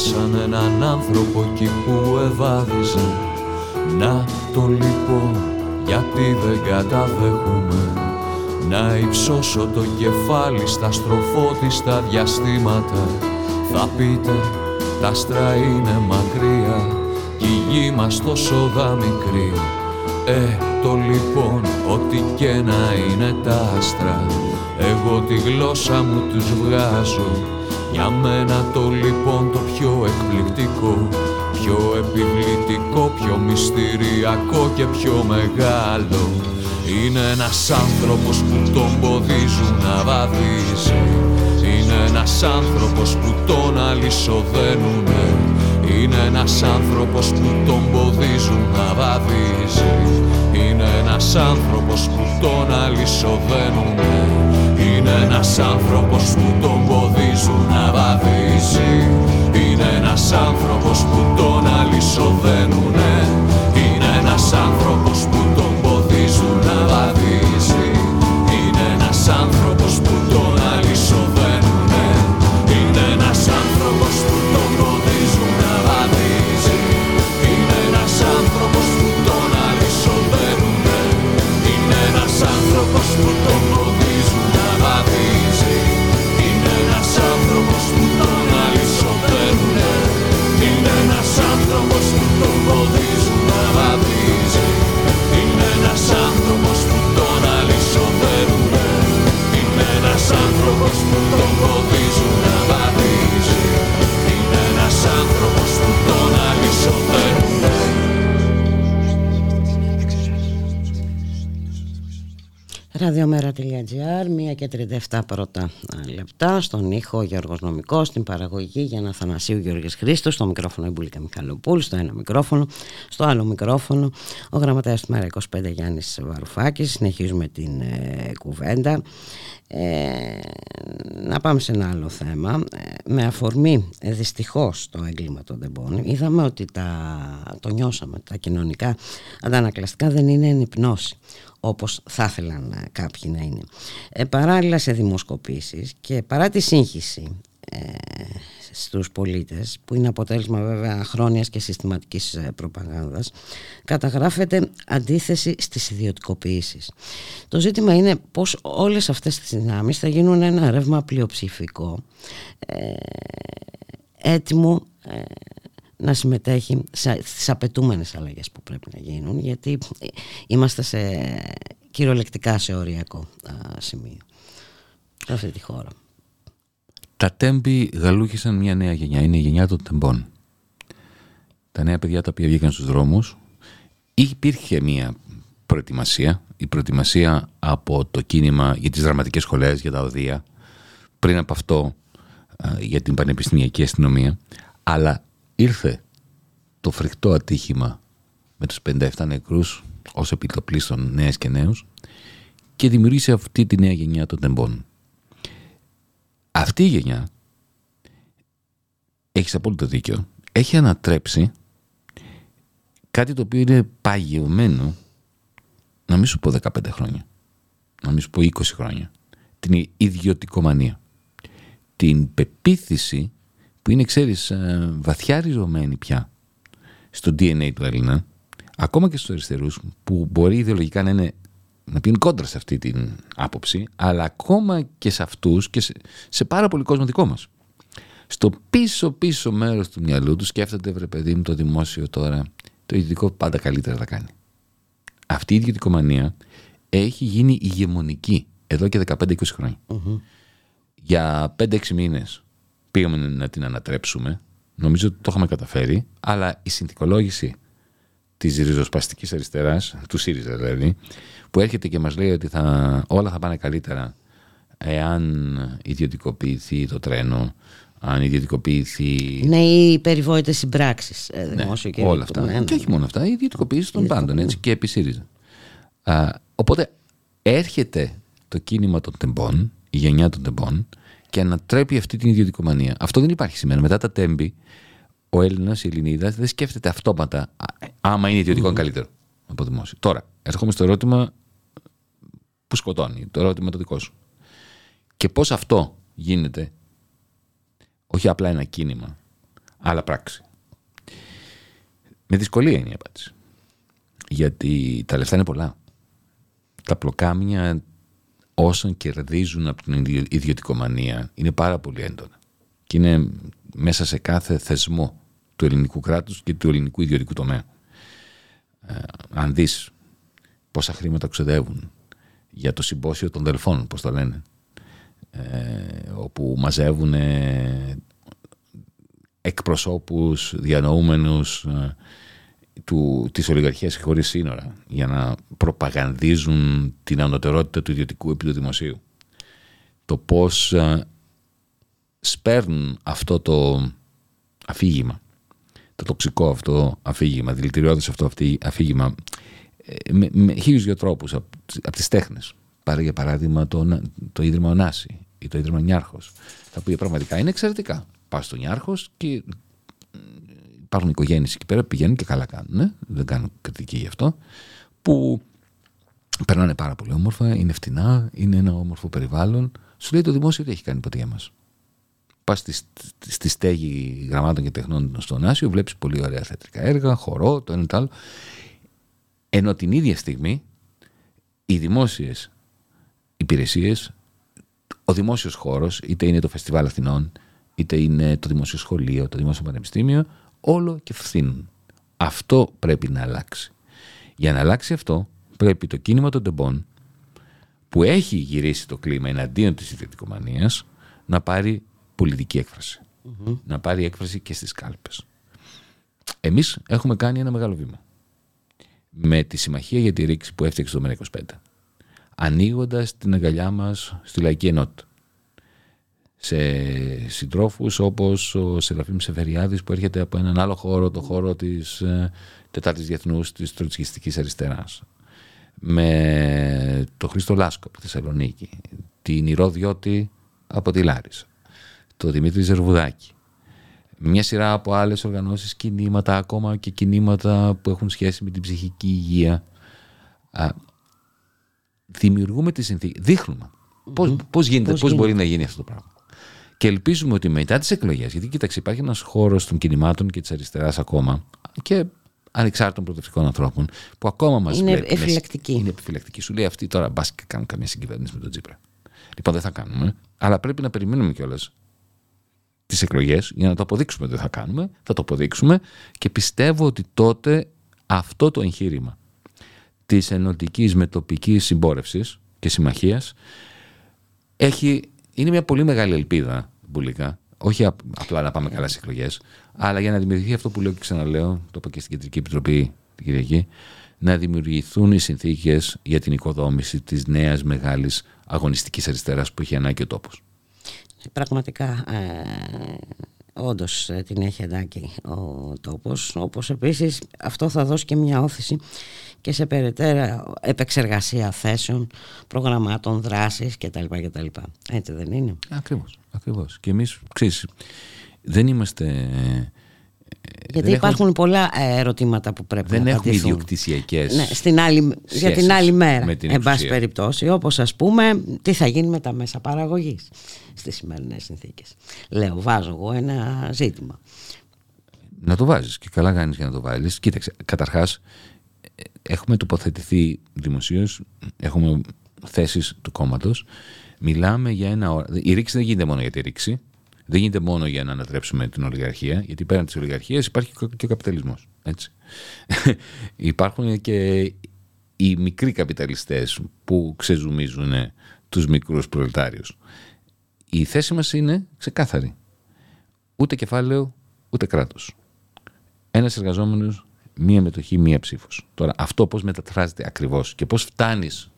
Αλυσοδέσαν έναν άνθρωπο εκεί που ευάδιζε Να το λοιπόν γιατί δεν καταδέχουμε Να υψώσω το κεφάλι στα στροφότιστα διαστήματα. Θα πείτε τα άστρα είναι μακριά Κι η γη μας τόσο δα μικρή. Ε, το λοιπόν, ό,τι και να είναι τα άστρα Εγώ τη γλώσσα μου τους βγάζω Για μένα το λοιπόν το πιο εκπληκτικό Πιο επιβλητικό, πιο μυστηριακό και πιο μεγάλο Είναι ένας άνθρωπος που τον ποδίζουν να βαδίζει. Είναι ένας άνθρωπος που τον αλυσοδένουνε. Είναι ένας άνθρωπος που τον ποδίζουν να βαδίζει. Είναι ένας άνθρωπος που τον αλυσοδένουνε Είναι ένας άνθρωπος που τον ποδίζουν να βαδίζει. Είναι ένας άνθρωπος που τον αλυσοδένουνε. Είναι ένας άνθρωπος άνθρωπος που τον ποδίζουν να βαδίζει. Είναι ένας άνθρωπος που τον αλυσοδένουνε Ραδιομέρα.gr, 1 και 37 πρώτα λεπτά, στον ήχο Γιώργος Νομικός, στην παραγωγή για να Θανασίου Γιώργης Χρήστος, στο μικρόφωνο η Μπουλίκα Μιχαλοπούλου, στο ένα μικρόφωνο, στο άλλο μικρόφωνο, ο γραμματέας του Μέρα 25 Γιάννης Βαρουφάκης, συνεχίζουμε την ε, κουβέντα. Ε, να πάμε σε ένα άλλο θέμα. Ε, με αφορμή ε, δυστυχώς το έγκλημα των τεμπών, είδαμε ότι τα, το νιώσαμε, τα κοινωνικά αντανακλαστικά δεν είναι ενυπνώση όπως θα ήθελαν ε, κάποιοι να είναι. Ε, παράλληλα σε δημοσκοπήσεις και παρά τη σύγχυση ε, στους πολίτες που είναι αποτέλεσμα βέβαια χρόνιας και συστηματικής ε, προπαγάνδας καταγράφεται αντίθεση στις ιδιωτικοποιήσεις. Το ζήτημα είναι πως όλες αυτές τις δυνάμεις θα γίνουν ένα ρεύμα πλειοψηφικό ε, έτοιμο ε, να συμμετέχει στις απαιτούμενες αλλαγές που πρέπει να γίνουν γιατί είμαστε σε, κυριολεκτικά σε οριακό σημείο σε αυτή τη χώρα. Τα τέμπη γαλούχησαν μια νέα γενιά, είναι η γενιά των τεμπών. Τα νέα παιδιά τα οποία βγήκαν στους δρόμους υπήρχε μια προετοιμασία, η προετοιμασία από το κίνημα για τις δραματικές σχολές, για τα οδεία, πριν από αυτό για την πανεπιστημιακή αστυνομία, αλλά ήρθε το φρικτό ατύχημα με τους 57 νεκρούς ως επιτοπλίστων νέες και νέους και δημιούργησε αυτή τη νέα γενιά των τεμπών. Αυτή η γενιά έχεις απόλυτο δίκιο. Έχει ανατρέψει κάτι το οποίο είναι παγιωμένο να μην σου πω 15 χρόνια, να μην σου πω 20 χρόνια. Την ιδιωτικομανία. Την πεποίθηση που είναι, ξέρεις, ε, βαθιά ριζωμένη πια στο DNA του Έλληνα, ακόμα και στους αριστερούς, που μπορεί ιδεολογικά να, είναι, να πίνουν κόντρα σε αυτή την άποψη, αλλά ακόμα και σε αυτούς και σε, πάρα πολύ κόσμο δικό μας. Στο πίσω πίσω μέρος του μυαλού τους σκέφτεται, βρε παιδί μου, το δημόσιο τώρα, το ιδιωτικό πάντα καλύτερα θα κάνει. Αυτή η ιδιωτικομανία έχει γίνει ηγεμονική εδώ και 15-20 χρόνια. Για 5-6 μήνες πήγαμε να την ανατρέψουμε. Νομίζω ότι το είχαμε καταφέρει, αλλά η συνθηκολόγηση της ριζοσπαστικής αριστεράς, του ΣΥΡΙΖΑ δηλαδή, που έρχεται και μας λέει ότι θα, όλα θα πάνε καλύτερα εάν ιδιωτικοποιηθεί το τρένο, αν ιδιωτικοποιηθεί. Ναι, οι περιβόητες συμπράξεις. Ε, ναι, και όλα αυτά. Ναι, και όχι μόνο αυτά, η ιδιωτικοποίηση των πάντων έτσι, και επί ΣΥΡΙΖΑ. Α, οπότε έρχεται το κίνημα των τεμπών, η γενιά των τεμπών, και ανατρέπει αυτή την ιδιωτικομανία. Αυτό δεν υπάρχει σήμερα. Μετά τα τέμπη, ο Έλληνας, η Ελληνίδα δεν σκέφτεται αυτόματα άμα είναι ιδιωτικό καλύτερο από δημόσιο. Τώρα, έρχομαι στο ερώτημα που σκοτώνει, το ερώτημα το δικό σου. Και πώς αυτό γίνεται, όχι απλά ένα κίνημα, αλλά πράξη. Με δυσκολία είναι η απάντηση. Γιατί τα λεφτά είναι πολλά. Τα πλοκάμια όσων κερδίζουν από την ιδιωτικομανία είναι πάρα πολύ έντονα. Και είναι μέσα σε κάθε θεσμό του ελληνικού κράτους και του ελληνικού ιδιωτικού τομέα. Ε, αν δεις πόσα χρήματα ξεδεύουν για το συμπόσιο των Δελφών, πώς το λένε, ε, όπου μαζεύουν εκπροσώπους, διανοούμενους ε, του, της ολιγαρχίας χωρίς σύνορα για να προπαγανδίζουν την ανωτερότητα του ιδιωτικού επί του δημοσίου. Το πώς α, σπέρνουν αυτό το αφήγημα, το τοξικό αυτό αφήγημα, δηλητηριώδες αυτό αφήγημα ε, με, με χίλιους δυο τρόπους από, από τις τέχνες. Πάρε για παράδειγμα το, το Ίδρυμα Ωνάση ή το Ίδρυμα Νιάρχος, τα οποία πραγματικά είναι εξαιρετικά. Πας στο Νιάρχος και υπάρχουν οικογένειες εκεί πέρα, πηγαίνουν και καλά κάνουν, ε; δεν κάνουν κριτική γι' αυτό, που περνάνε πάρα πολύ όμορφα, είναι φτηνά, είναι ένα όμορφο περιβάλλον. Σου λέει το δημόσιο τι έχει κάνει ποτέ για μας. Πας στη, στη στέγη γραμμάτων και τεχνών στον Άσιο, βλέπεις πολύ ωραία θεατρικά έργα, χορό, το ένα το άλλο. Ενώ την ίδια στιγμή οι δημόσιες υπηρεσίες, ο δημόσιος χώρος, είτε είναι το Φεστιβάλ Αθηνών, είτε είναι το δημόσιο σχολείο, το δημόσιο πανεπιστήμιο, όλο και φθήνουν. Αυτό πρέπει να αλλάξει. Για να αλλάξει αυτό πρέπει το κίνημα των τεμπών που έχει γυρίσει το κλίμα εναντίον της ιδιωτικομανίας να πάρει πολιτική Να πάρει έκφραση και στις κάλπες. Εμείς έχουμε κάνει ένα μεγάλο βήμα. Με τη συμμαχία για τη ρήξη που έφτιαξε το ΜΕΡΑ 25. ανοίγοντας την αγκαλιά μας στη λαϊκή ενότητα. Σε συντρόφους όπως ο Σεραφείμ Σεφεριάδης που έρχεται από έναν άλλο χώρο, το χώρο της ε, Τετάρτης Διεθνούς της Τροτσικιστικής Αριστεράς. Με το Χρήστο Λάσκο από τη Θεσσαλονίκη, την Ηρώδιώτη από τη Λάρισα, το Δημήτρη Ζερβουδάκη, μια σειρά από άλλες οργανώσεις, κινήματα, ακόμα και κινήματα που έχουν σχέση με την ψυχική υγεία. Α, δημιουργούμε τη συνθήκη, δείχνουμε πώς, πώς γίνεται, πώς, μπορεί να γίνει αυτό το πράγμα. Και ελπίζουμε ότι μετά τις εκλογές, γιατί κοίταξε υπάρχει ένας χώρος των κινημάτων και της αριστεράς ακόμα και ανεξάρτητων προοδευτικών ανθρώπων που ακόμα μας είναι βλέπουν. επιφυλακτική. Είναι επιφυλακτική. Σου λέει αυτή τώρα μπας και κάνουν καμία συγκυβέρνηση με τον Τζίπρα. Λοιπόν δεν θα κάνουμε, αλλά πρέπει να περιμένουμε κιόλας τις εκλογές για να το αποδείξουμε ότι δεν θα κάνουμε. Θα το αποδείξουμε και πιστεύω ότι τότε αυτό το εγχείρημα της ενωτικής με τοπικής συμπόρευσης και συμμαχίας έχει, είναι μια πολύ μεγάλη ελπίδα μπουλικά. Όχι απλά να πάμε καλά στις εκλογές, αλλά για να δημιουργηθεί αυτό που λέω και ξαναλέω, το είπα και στην Κεντρική Επιτροπή την Κυριακή, να δημιουργηθούν οι συνθήκες για την οικοδόμηση της νέας μεγάλης αγωνιστικής αριστεράς που έχει ανάγκη ο τόπος. Πραγματικά ε, όντως ε, την έχει ανάγκη ο τόπος όπως επίσης αυτό θα δώσει και μια όθηση και σε περαιτέρω επεξεργασία θέσεων, προγραμμάτων, δράσης κτλ. κτλ. Έτσι δεν είναι; Ακριβώς, ακριβώς. Και εμείς, ξέρεις, δεν είμαστε γιατί υπάρχουν πολλά ε, ερωτήματα που πρέπει δεν να απαντηθούν. Δεν έχουμε ιδιοκτησιακές. Ναι, στην άλλη, για την άλλη μέρα. εν πάση περιπτώσει, όπως ας πούμε, τι θα γίνει με τα μέσα παραγωγής στις σημερινές συνθήκες. Λέω, βάζω εγώ ένα ζήτημα. Να το βάζεις και καλά κάνεις για να το βάλεις. Κοίταξε, καταρχάς, έχουμε τοποθετηθεί δημοσίως, έχουμε θέσεις του κόμματος. Μιλάμε για ένα. Η ρήξη δεν γίνεται μόνο για τη ρήξη δεν γίνεται μόνο για να ανατρέψουμε την ολιγαρχία, γιατί πέραν της ολιγαρχίας υπάρχει και ο καπιταλισμός. Υπάρχουν και οι μικροί καπιταλιστές που ξεζουμίζουν τους μικρούς προλετάριους. Η θέση μας είναι ξεκάθαρη. Ούτε κεφάλαιο, ούτε κράτος. Ένας εργαζόμενος, μία μετοχή, μία ψήφος. Τώρα αυτό πώς μεταφράζεται ακριβώς και πώς φτάνεις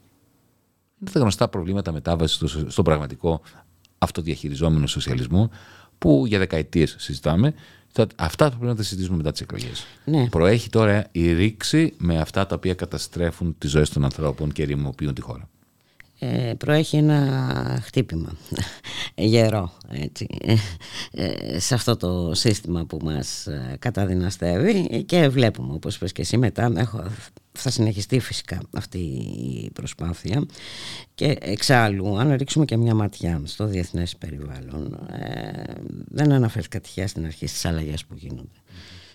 είναι τα γνωστά προβλήματα μετάβασης στο, στο πραγματικό αυτοδιαχειριζόμενο σοσιαλισμό που για δεκαετίες συζητάμε. Αυτά θα πρέπει να τα συζητήσουμε μετά τις εκλογές. Ναι. Προέχει τώρα η ρήξη με αυτά τα οποία καταστρέφουν τις ζωές των ανθρώπων και ρημοποιούν τη χώρα. Ε, προέχει ένα χτύπημα. Γερό έτσι, ε, σε αυτό το σύστημα που μας ε, καταδυναστεύει και βλέπουμε όπως πες και εσύ μετά έχω, θα συνεχιστεί φυσικά αυτή η προσπάθεια. Και εξάλλου αν ρίξουμε και μια ματιά στο διεθνές περιβάλλον ε, δεν αναφέρθηκα τυχαία στην αρχή στις αλλαγές που γίνονται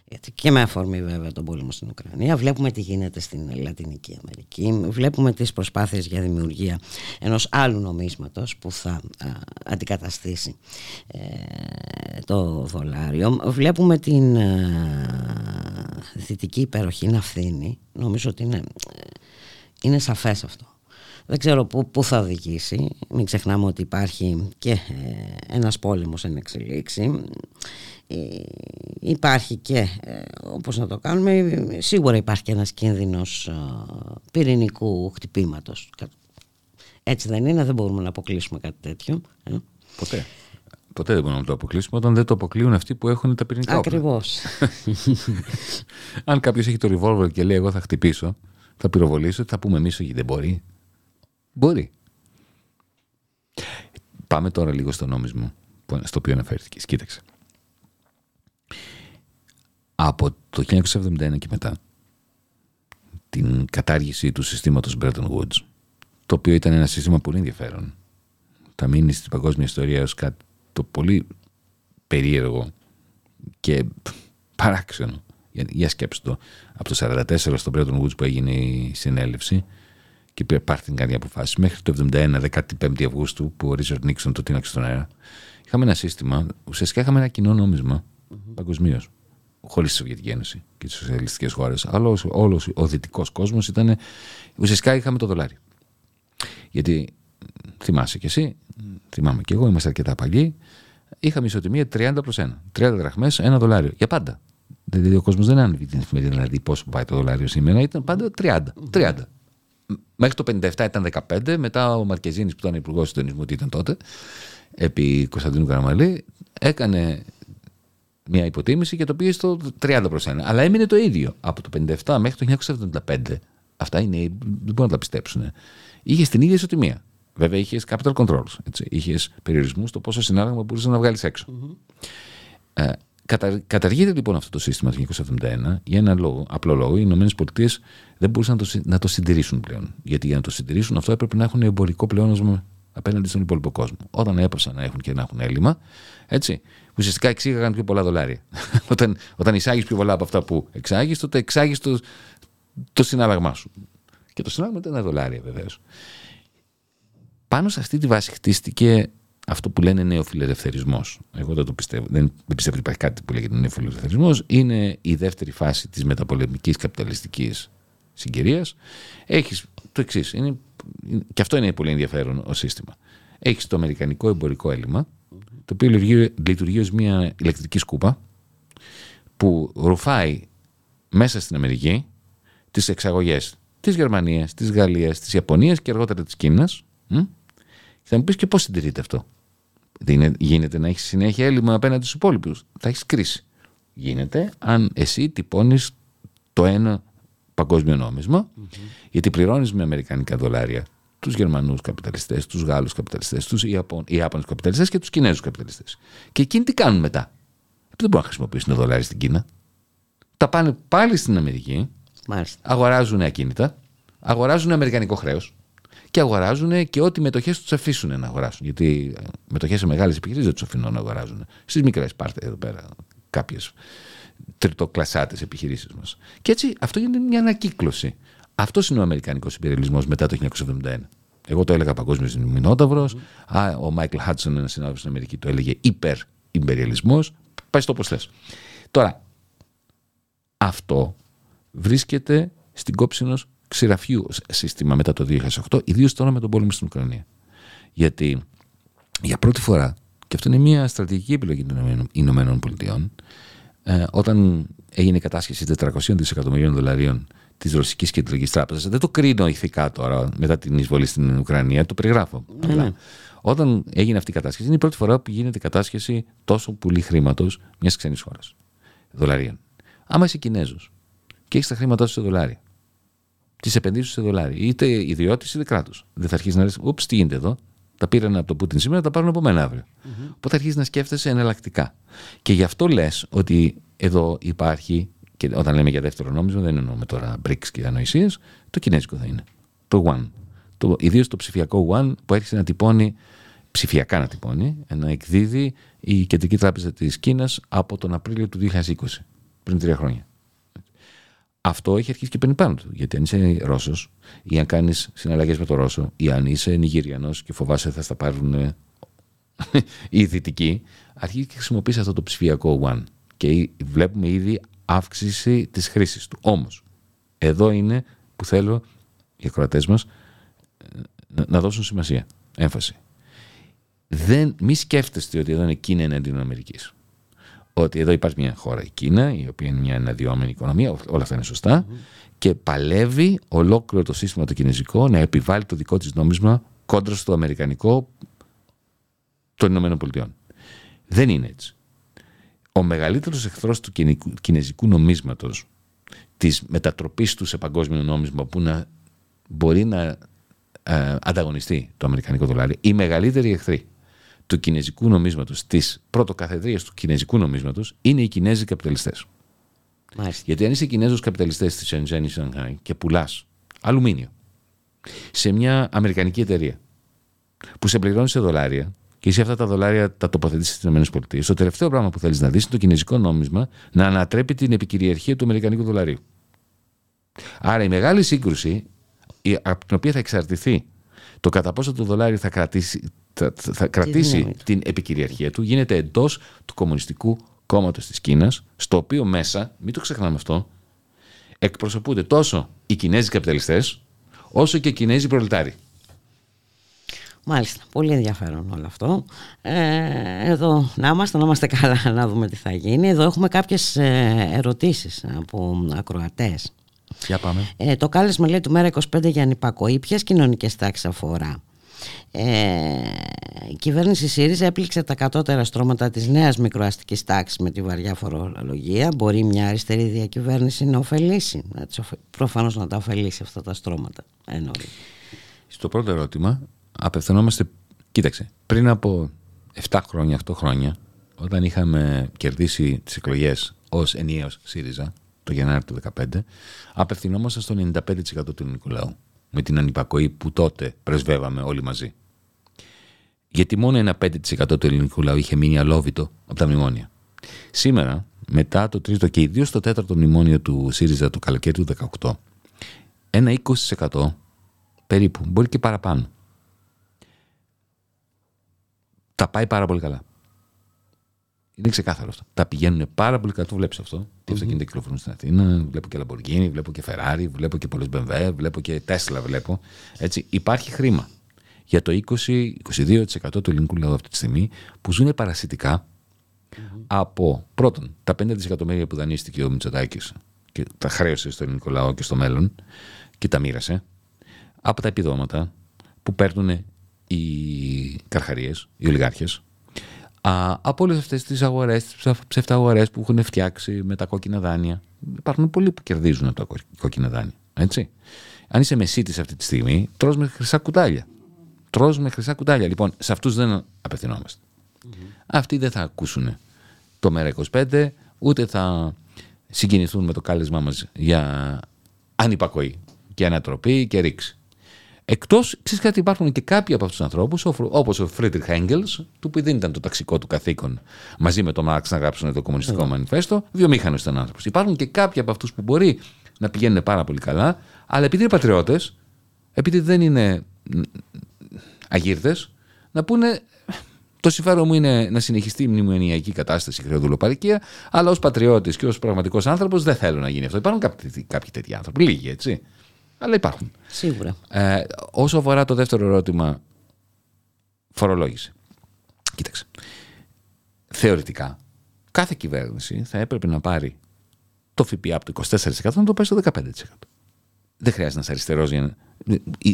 γιατί και με αφορμή βέβαια τον πόλεμο στην Ουκρανία βλέπουμε τι γίνεται στην Λατινική Αμερική. Βλέπουμε τις προσπάθειες για δημιουργία ενός άλλου νομίσματος που θα αντικαταστήσει ε, το δολάριο. Βλέπουμε την δυτική υπεροχή να φθήνει νομίζω ότι είναι, είναι σαφές αυτό. Δεν ξέρω πού, πού θα οδηγήσει. Μην ξεχνάμε ότι υπάρχει και ε, ένας πόλεμος εν εξελίξη. ε, υπάρχει και ε, όπως να το κάνουμε σίγουρα υπάρχει και ένας κίνδυνος πυρηνικού χτυπήματος έτσι δεν είναι δεν μπορούμε να αποκλείσουμε κάτι τέτοιο ποτέ Ποτέ δεν μπορούμε να το αποκλείσουμε όταν δεν το αποκλείουν αυτοί που έχουν τα πυρηνικά όπλα. Ακριβώς. Αν κάποιος έχει το revolver και λέει: Εγώ θα χτυπήσω, θα πυροβολήσω, θα πούμε εμείς ότι δεν μπορεί. Μπορεί. Πάμε τώρα λίγο στο νόμισμα στο οποίο αναφέρθηκες. Κοίταξε. Από το 1971 και μετά την κατάργηση του συστήματος Bretton Woods το οποίο ήταν ένα σύστημα πολύ ενδιαφέρον θα μείνει στην παγκόσμια ιστορία ως κάτι το πολύ περίεργο και παράξενο για, για σκέψτε το από το 1944 στο Bretton Woods που έγινε η συνέλευση και πάρθηκαν κάτι αποφάσει μέχρι το 71, 15 Αυγούστου, που ο Ρίτσαρντ Νίξον το τίναξε στον αέρα. Είχαμε ένα σύστημα, ουσιαστικά είχαμε ένα κοινό νόμισμα mm-hmm. παγκοσμίως. Χωρίς τη Σοβιετική Ένωση και τις σοσιαλιστικές χώρες. Αλλά όλος ο δυτικός κόσμος ήταν. Ουσιαστικά είχαμε το δολάριο. Γιατί θυμάσαι κι εσύ, θυμάμαι κι εγώ, είμαστε αρκετά παλιοί. Είχαμε ισοτιμία 30 προς 1. 30 δραχμές, ένα δολάριο. Για πάντα. Δηλαδή ο κόσμος δεν άνοιγε την εφημερίδα να δει πόσο πάει το δολάριο σήμερα. Ήταν πάντα 30. 30 Μέχρι το 57 ήταν 15, μετά ο Μαρκεζίνης που ήταν υπουργός συντονισμού, τι ήταν τότε, επί Κωνσταντίνου Καραμαλή, έκανε μια υποτίμηση και το πήγε στο 30 προς 1. Αλλά έμεινε το ίδιο από το 57 μέχρι το 1975. Αυτά είναι, δεν μπορούν να τα πιστέψουν. Είχε την ίδια ισοτιμία. Βέβαια είχες capital controls. Είχες περιορισμούς στο πόσο συνάλλαγμα μπορούσες να βγάλεις Ε, κατα, καταργείται λοιπόν αυτό το σύστημα το 1971 για ένα λόγο, απλό λόγο. Οι Ηνωμένες Πολιτείες δεν μπορούσαν να το, να το συντηρήσουν πλέον. Γιατί για να το συντηρήσουν αυτό έπρεπε να έχουν εμπορικό πλεόνασμα απέναντι στον υπόλοιπο κόσμο. Όταν έπρεπε να έχουν και να έχουν έλλειμμα, έτσι, ουσιαστικά εξήγαγαν πιο πολλά δολάρια. όταν όταν εισάγεις πιο πολλά από αυτά που εξάγεις, τότε εξάγεις το, το συνάλλαγμά σου. Και το συνάλλαγμα ήταν ένα δολάρια βεβαίως. Πάνω σε αυτή τη βάση χτίστηκε αυτό που λένε νεοφιλελευθερισμός. Εγώ δεν το πιστεύω. Δεν, δεν πιστεύω ότι υπάρχει κάτι που λέγεται νεοφιλελευθερισμός. Είναι η δεύτερη φάση της μεταπολεμικής καπιταλιστικής συγκυρίας. Έχεις το εξής. Και αυτό είναι πολύ ενδιαφέρον ως σύστημα. Έχεις το αμερικανικό εμπορικό έλλειμμα, το οποίο λειτουργεί, λειτουργεί ως μια ηλεκτρική σκούπα που ρουφάει μέσα στην Αμερική τις εξαγωγές της Γερμανίας, της Γαλλίας, της Ιαπωνίας και αργότερα της Κίνας. Θα μου πεις και πώς συντηρείται αυτό. Δεν γίνεται να έχεις συνέχεια έλλειμμα απέναντι στους υπόλοιπους. Θα έχεις κρίση. Γίνεται αν εσύ τυπώνεις το ένα παγκόσμιο νόμισμα, mm-hmm. γιατί πληρώνεις με αμερικανικά δολάρια τους Γερμανούς καπιταλιστές, τους Γάλλους καπιταλιστές, τους Ιάπωνου καπιταλιστές και τους Κινέζους καπιταλιστές. Και εκείνοι τι κάνουν μετά; Δεν μπορούν να χρησιμοποιήσουν το δολάρι στην Κίνα. Τα πάνε πάλι στην Αμερική, Μάλιστα. αγοράζουν ακίνητα, αγοράζουν αμερικανικό χρέος και αγοράζουν και ό,τι μετοχές τους αφήσουν να αγοράσουν. Γιατί ε, μετοχές σε μεγάλες επιχειρήσεις δεν τους αφήνουν να αγοράζουν. Στις μικρές πάρτε εδώ πέρα κάποιες τριτοκλασάτε επιχειρήσεις μας. Και έτσι αυτό γίνεται μια ανακύκλωση. Αυτός είναι ο Αμερικανικός υπερελισμό μετά το 1971. Εγώ το έλεγα παγκόσμιος μηνόταυρος. Mm. Ο Μάικλ Χάτσον, ένας συνάδελφος στην Αμερική, το έλεγε υπερ-υπεριαλισμός. Πάει στο όπως θες. Τώρα, αυτό βρίσκεται στην κόψη ενός ξηραφιού σύστημα μετά το 2008, ιδίως τώρα με τον πόλεμο στην Ουκρανία. Γιατί για πρώτη φορά, και αυτό είναι μια στρατηγική επιλογή των Ηνωμένων Πολιτειών, ε, όταν έγινε η κατάσχεση 400 δισεκατομμυρίων δολαρίων της Ρωσικής Κεντρικής Τράπεζας. Δεν το κρίνω ηθικά τώρα μετά την εισβολή στην Ουκρανία, το περιγράφω. Ναι, ναι. Όταν έγινε αυτή η κατάσχεση, είναι η πρώτη φορά που γίνεται κατάσχεση τόσο πολύ χρήματος μιας ξένης χώρας. Δολαρίων. Άμα είσαι Κινέζος και έχεις τα χρήματά σου σε δολάρια, τις επενδύσεις σε δολάρια, είτε ιδιώτης είτε κράτος, δεν θα αρχίσεις να λες: Ούψ, τι γίνεται εδώ. Τα πήραν από το Πούτιν σήμερα, τα πάρουν από μένα αύριο. Mm-hmm. Οπότε αρχίζεις να σκέφτεσαι εναλλακτικά. Και γι' αυτό λες ότι εδώ υπάρχει, και όταν λέμε για δεύτερο νόμισμα, δεν εννοούμε τώρα BRICS και ανοησίες, το κινέζικο θα είναι. Το One. Το, Ιδίως το ψηφιακό One που έρχεται να τυπώνει, ψηφιακά να τυπώνει, να εκδίδει η Κεντρική Τράπεζα της Κίνας από τον Απρίλιο του 2020, πριν τρία χρόνια. Αυτό έχει αρχίσει και παίρνει πάνω του. Γιατί αν είσαι Ρώσος ή αν κάνεις συναλλαγές με τον Ρώσο ή αν είσαι Νιγηριανός και φοβάσαι θα στα πάρουν ε, οι Δυτικοί, αρχίζει και χρησιμοποιείς αυτό το ψηφιακό One και βλέπουμε ήδη αύξηση της χρήσης του. Όμως, εδώ είναι που θέλω οι ακροατές μας ε, να δώσουν σημασία, έμφαση. Δεν, μη σκέφτεστε ότι εδώ είναι Κίνα εναντίον Αμερικής. Ότι εδώ υπάρχει μια χώρα, η Κίνα, η οποία είναι μια αναδυόμενη οικονομία, όλα αυτά είναι και παλεύει ολόκληρο το σύστημα το κινέζικο να επιβάλλει το δικό της νόμισμα κόντρα στο αμερικανικό των Ηνωμένων Πολιτειών. Δεν είναι έτσι ο μεγαλύτερος εχθρός του κινέζικου νομίσματος της μετατροπής του σε παγκόσμιο νόμισμα που να μπορεί να ε, ανταγωνιστεί το αμερικανικό δολάριο η μεγαλύτερη εχθρή του κινέζικου νομίσματος της πρωτοκαθεδρίας του κινέζικου νομίσματος είναι οι κινέζοι καπιταλιστές. Γιατί αν είσαι κινέζος καπιταλιστές στη Shenzhen ή Shanghai και πουλάς αλουμίνιο σε μια αμερικανική εταιρεία που σε πληρώνει σε δολάρια και εσύ αυτά τα δολάρια τα τοποθετήσεις στις ΗΠΑ, το τελευταίο πράγμα που θέλεις να δεις είναι το κινέζικο νόμισμα να ανατρέπει την επικυριαρχία του Αμερικανικού δολαρίου. Άρα η μεγάλη σύγκρουση, από την οποία θα εξαρτηθεί το κατά πόσο το δολάριο θα κρατήσει, θα, θα κρατήσει την επικυριαρχία του, γίνεται εντός του Κομμουνιστικού Κόμματος της Κίνας, στο οποίο μέσα, μην το ξεχνάμε αυτό, εκπροσωπούνται τόσο οι Κινέζοι καπιταλιστές, όσο και οι Κινέζοι προλετάροι. Μάλιστα, πολύ ενδιαφέρον όλο αυτό. Ε, εδώ να είμαστε, να είμαστε καλά, να δούμε τι θα γίνει. Εδώ έχουμε κάποιες ε, ερωτήσεις από ακροατές. Για πάμε. Ε, το κάλεσμα λέει του Μέρα 25 για ανυπακοή. Ποιες κοινωνικές τάξεις αφορά; Ε, η κυβέρνηση ΣΥΡΙΖΑ έπληξε τα κατώτερα στρώματα της νέας μικροαστικής τάξης με τη βαριά φορολογία. Μπορεί μια αριστερή διακυβέρνηση να ωφελήσει, να προφανώς να τα ωφελήσει αυτά τα στρώματα. Εννοεί. Στο πρώτο ερώτημα απευθυνόμαστε, κοίταξε, πριν από 7 χρόνια, 8 χρόνια, όταν είχαμε κερδίσει τις εκλογές ως ενιαίος ΣΥΡΙΖΑ, το Γενάρη του 2015, απευθυνόμαστε στο 95% του ελληνικού λαού με την ανυπακοή που τότε πρεσβεύαμε όλοι μαζί. Γιατί μόνο ένα 5% του ελληνικού λαού είχε μείνει αλόβητο από τα μνημόνια. Σήμερα, μετά το τρίτο και ιδίως το τέταρτο μνημόνιο του ΣΥΡΙΖΑ το καλοκαίρι του 2018, ένα 20% περίπου, μπορεί και παραπάνω, τα πάει πάρα πολύ καλά. Είναι ξεκάθαρο αυτό. Τα πηγαίνουν πάρα πολύ καλά. Το βλέπεις αυτό. Τι αυτοκίνητα κυκλοφορούν στην Αθήνα. Βλέπω και Lamborghini, βλέπω και Ferrari, βλέπω και πολλές BMW, βλέπω και Tesla. Βλέπω. Έτσι, υπάρχει χρήμα για το 20-22% του ελληνικού λαού αυτή τη στιγμή που ζουν παρασιτικά από πρώτον τα 5 δισεκατομμύρια που δανείστηκε ο Μητσοτάκης και τα χρέωσε στο ελληνικό λαό και στο μέλλον και τα μοίρασε από τα επιδόματα που παίρνουν οι καρχαρίες, οι ολιγάρχες από όλες αυτές τις αγορές, τις ψευταγορές που έχουν φτιάξει με τα κόκκινα δάνεια. Υπάρχουν πολλοί που κερδίζουν από τα κόκκινα δάνεια. Έτσι. Αν είσαι μεσίτης αυτή τη στιγμή, τρως με χρυσά κουτάλια. Τρως με χρυσά κουτάλια. Λοιπόν, σε αυτούς δεν απευθυνόμαστε. Αυτοί δεν θα ακούσουν το ΜΕΡΑ25, ούτε θα συγκινηθούν με το κάλεσμά μας για ανυπακοή και ανατροπή και ρήξη. Εκτός, ξέρεις κάτι, υπάρχουν και κάποιοι από αυτούς τους ανθρώπους, όπως ο Φρίντριχ Έγκελς, του που δεν ήταν το ταξικό του καθήκον μαζί με τον Μάρξ να γράψουν το Κομμουνιστικό yeah. Μανιφέστο, βιομήχανος ήταν ο άνθρωπος. Υπάρχουν και κάποιοι από αυτούς που μπορεί να πηγαίνουν πάρα πολύ καλά, αλλά επειδή είναι πατριώτες, επειδή δεν είναι αγύρτες, να πούνε το συμφέρον μου είναι να συνεχιστεί η μνημονιακή κατάσταση και χρεοδουλοπαροικία, αλλά ως πατριώτης και ως πραγματικός άνθρωπος δεν θέλω να γίνει αυτό. Υπάρχουν κάποιοι, κάποιοι τέτοιοι άνθρωποι, λίγοι έτσι αλλά υπάρχουν. Σίγουρα. Ε, όσο αφορά το δεύτερο ερώτημα, φορολόγηση. Κοίταξε. Θεωρητικά, κάθε κυβέρνηση θα έπρεπε να πάρει το ΦΠΑ από το 24% να το πάει στο 15%. Δεν χρειάζεται να είσαι αριστερός για να.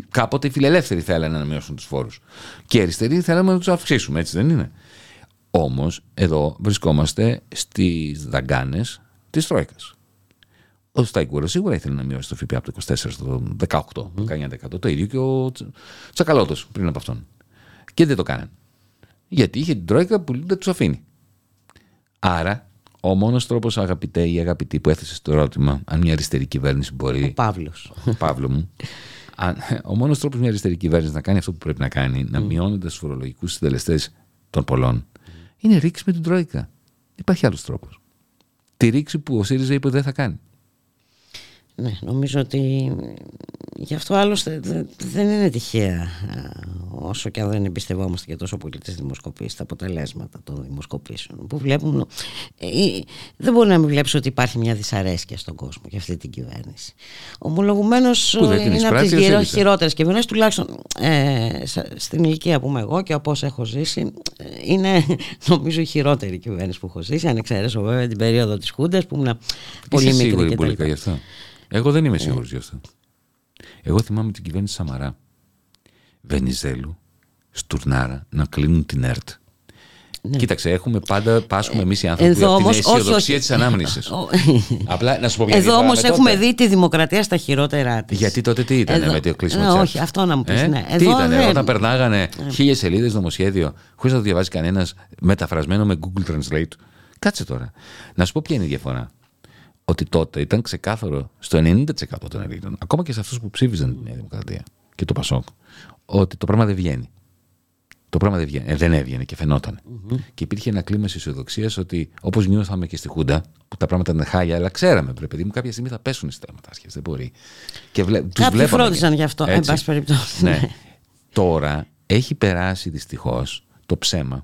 Κάποτε οι φιλελεύθεροι θέλανε να μειώσουν τους φόρους. Και οι αριστεροί θέλαμε να τους αυξήσουμε, έτσι δεν είναι. Όμως, εδώ βρισκόμαστε στις δαγκάνες της Τρόικας. Ο Σταϊκούρα σίγουρα ήθελε να μειώσει το ΦΠΑ από το 24% στο 18%, 19%. Το ίδιο και ο Τσακαλώτος πριν από αυτόν. Και δεν το κάνανε. Γιατί είχε την Τρόικα που δεν τους αφήνει. Άρα, ο μόνος τρόπος, αγαπητέ ή αγαπητή, που έθεσε το ερώτημα, αν μια αριστερή κυβέρνηση μπορεί. Ο Παύλος. Παύλο μου. Αν, ο μόνος τρόπος μια αριστερή κυβέρνηση να κάνει αυτό που πρέπει να κάνει, να μειώνοντας του φορολογικούς συντελεστές των πολλών, είναι ρίξη με την Τρόικα. Υπάρχει άλλος τρόπος. Τη ρήξη που ο ΣΥΡΙΖΑ είπε ότι δεν θα κάνει. Ναι, νομίζω ότι γι' αυτό άλλωστε δεν είναι τυχαία όσο και αν δεν εμπιστευόμαστε και τόσο πολύ τις δημοσκοπήσεις, τα αποτελέσματα των δημοσκοπήσεων που βλέπουν ε, δεν μπορεί να μην βλέπεις ότι υπάρχει μια δυσαρέσκεια στον κόσμο για αυτή την κυβέρνηση. Ομολογουμένως είναι από τις χειρότερες κυβερνήσεις τουλάχιστον ε, στην ηλικία που είμαι εγώ και από όσα έχω ζήσει ε, είναι νομίζω η χειρότερη κυβέρνηση που έχω ζήσει αν εξαιρέσω βέβαια την περίοδο της Χούντας που ήμουν πολύ μικρή και αυτό; Εγώ δεν είμαι σίγουρος γι' αυτό. Εγώ θυμάμαι την κυβέρνηση Σαμαρά, Βενιζέλου, Στουρνάρα να κλείνουν την ΕΡΤ. Ναι. Κοίταξε, έχουμε πάντα, πάσχουμε εμείς οι άνθρωποι Εδώ από την αισιοδοξία της ανάμνησης. Απλά να σου πω Εδώ όμως έχουμε δει τη δημοκρατία στα χειρότερά της. Γιατί τότε τι ήταν με το κλείσιμο τη Όχι, αυτό να μου πεις. Ε; Ναι. Τι ήταν, δεν... όταν περνάγανε ναι. χίλιες σελίδες νομοσχέδιο, χωρίς να το διαβάζει κανένας, μεταφρασμένο με Google Translate. Κάτσε τώρα. Να σου πω ποια είναι η διαφορά ότι τότε ήταν ξεκάθαρο στο 90% των Ελλήνων, ακόμα και σε αυτούς που ψήφιζαν τη Νέα Δημοκρατία και το Πασόκ, ότι το πράγμα δεν βγαίνει. Το πράγμα δεν, βγαίνει, ε, δεν έβγαινε και φαινοταν Και υπήρχε ένα κλίμα αισιοδοξία ότι όπως νιώθαμε και στη Χούντα, που τα πράγματα είναι χάλια, αλλά ξέραμε, πρέπει παιδί μου, κάποια στιγμή θα πέσουν οι στεγματάσχε. Δεν μπορεί. Και βλέ, τους Κάποιοι φρόντισαν γι' αυτό, εν πάση περιπτώσει. Ναι. Τώρα έχει περάσει δυστυχώς το ψέμα,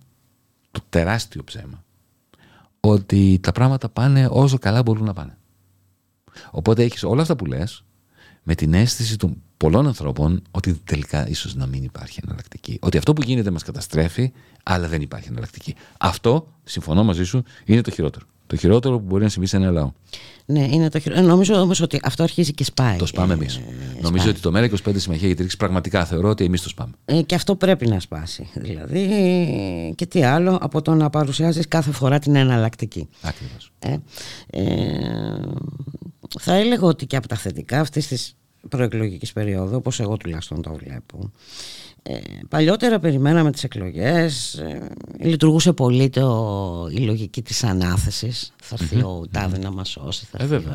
το τεράστιο ψέμα, ότι τα πράγματα πάνε όσο καλά μπορούν να πάνε. Οπότε έχεις όλα αυτά που λες με την αίσθηση των πολλών ανθρώπων ότι τελικά ίσως να μην υπάρχει εναλλακτική. Ότι αυτό που γίνεται μας καταστρέφει, αλλά δεν υπάρχει εναλλακτική. Αυτό, συμφωνώ μαζί σου, είναι το χειρότερο. Το χειρότερο που μπορεί να συμβεί σε ένα λαό. Ναι, είναι το χειρότερο. Νομίζω όμως ότι αυτό αρχίζει και σπάει. Το σπάμε εμείς. Ε, Νομίζω ότι το ΜΕΡΑ25 Συμμαχία για τη Ρήξη πραγματικά θεωρώ ότι εμείς το σπάμε. Ε, και αυτό πρέπει να σπάσει. Δηλαδή, και τι άλλο από το να παρουσιάζεις κάθε φορά την εναλλακτική. Ακριβώς. Ε, ε, θα έλεγα ότι και από τα θετικά αυτής της προεκλογικής περίοδου, όπως εγώ τουλάχιστον το βλέπω, ε, παλιότερα περιμέναμε τις εκλογές, ε, λειτουργούσε πολύ το, η λογική της ανάθεσης. Θα έρθει ο Τάδε να μας σώσει, θα ε, έρθει.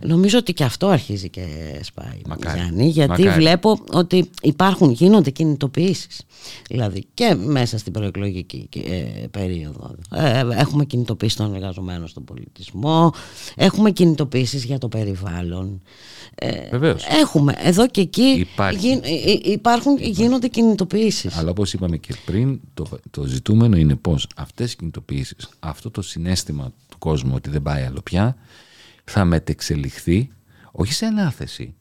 Νομίζω ότι και αυτό αρχίζει και σπάει Μακάρι. Γιάννη, γιατί βλέπω ότι υπάρχουν, γίνονται κινητοποιήσεις. Δηλαδή και μέσα στην προεκλογική ε, περίοδο. Ε, έχουμε κινητοποιήσει των εργαζομένων στον πολιτισμό, έχουμε κινητοποιήσεις για το περιβάλλον. Ε, Βεβαίως. Έχουμε. Εδώ και εκεί Υπάρχει. υπάρχουν, γίνονται κινητοποιήσεις. Αλλά όπως είπαμε και πριν, το, το ζητούμενο είναι πως αυτές οι κινητοποιήσεις, αυτό το συνέστημα του κόσμου ότι δεν πάει άλλο πια, θα μετεξελιχθεί όχι σε ανάθεση,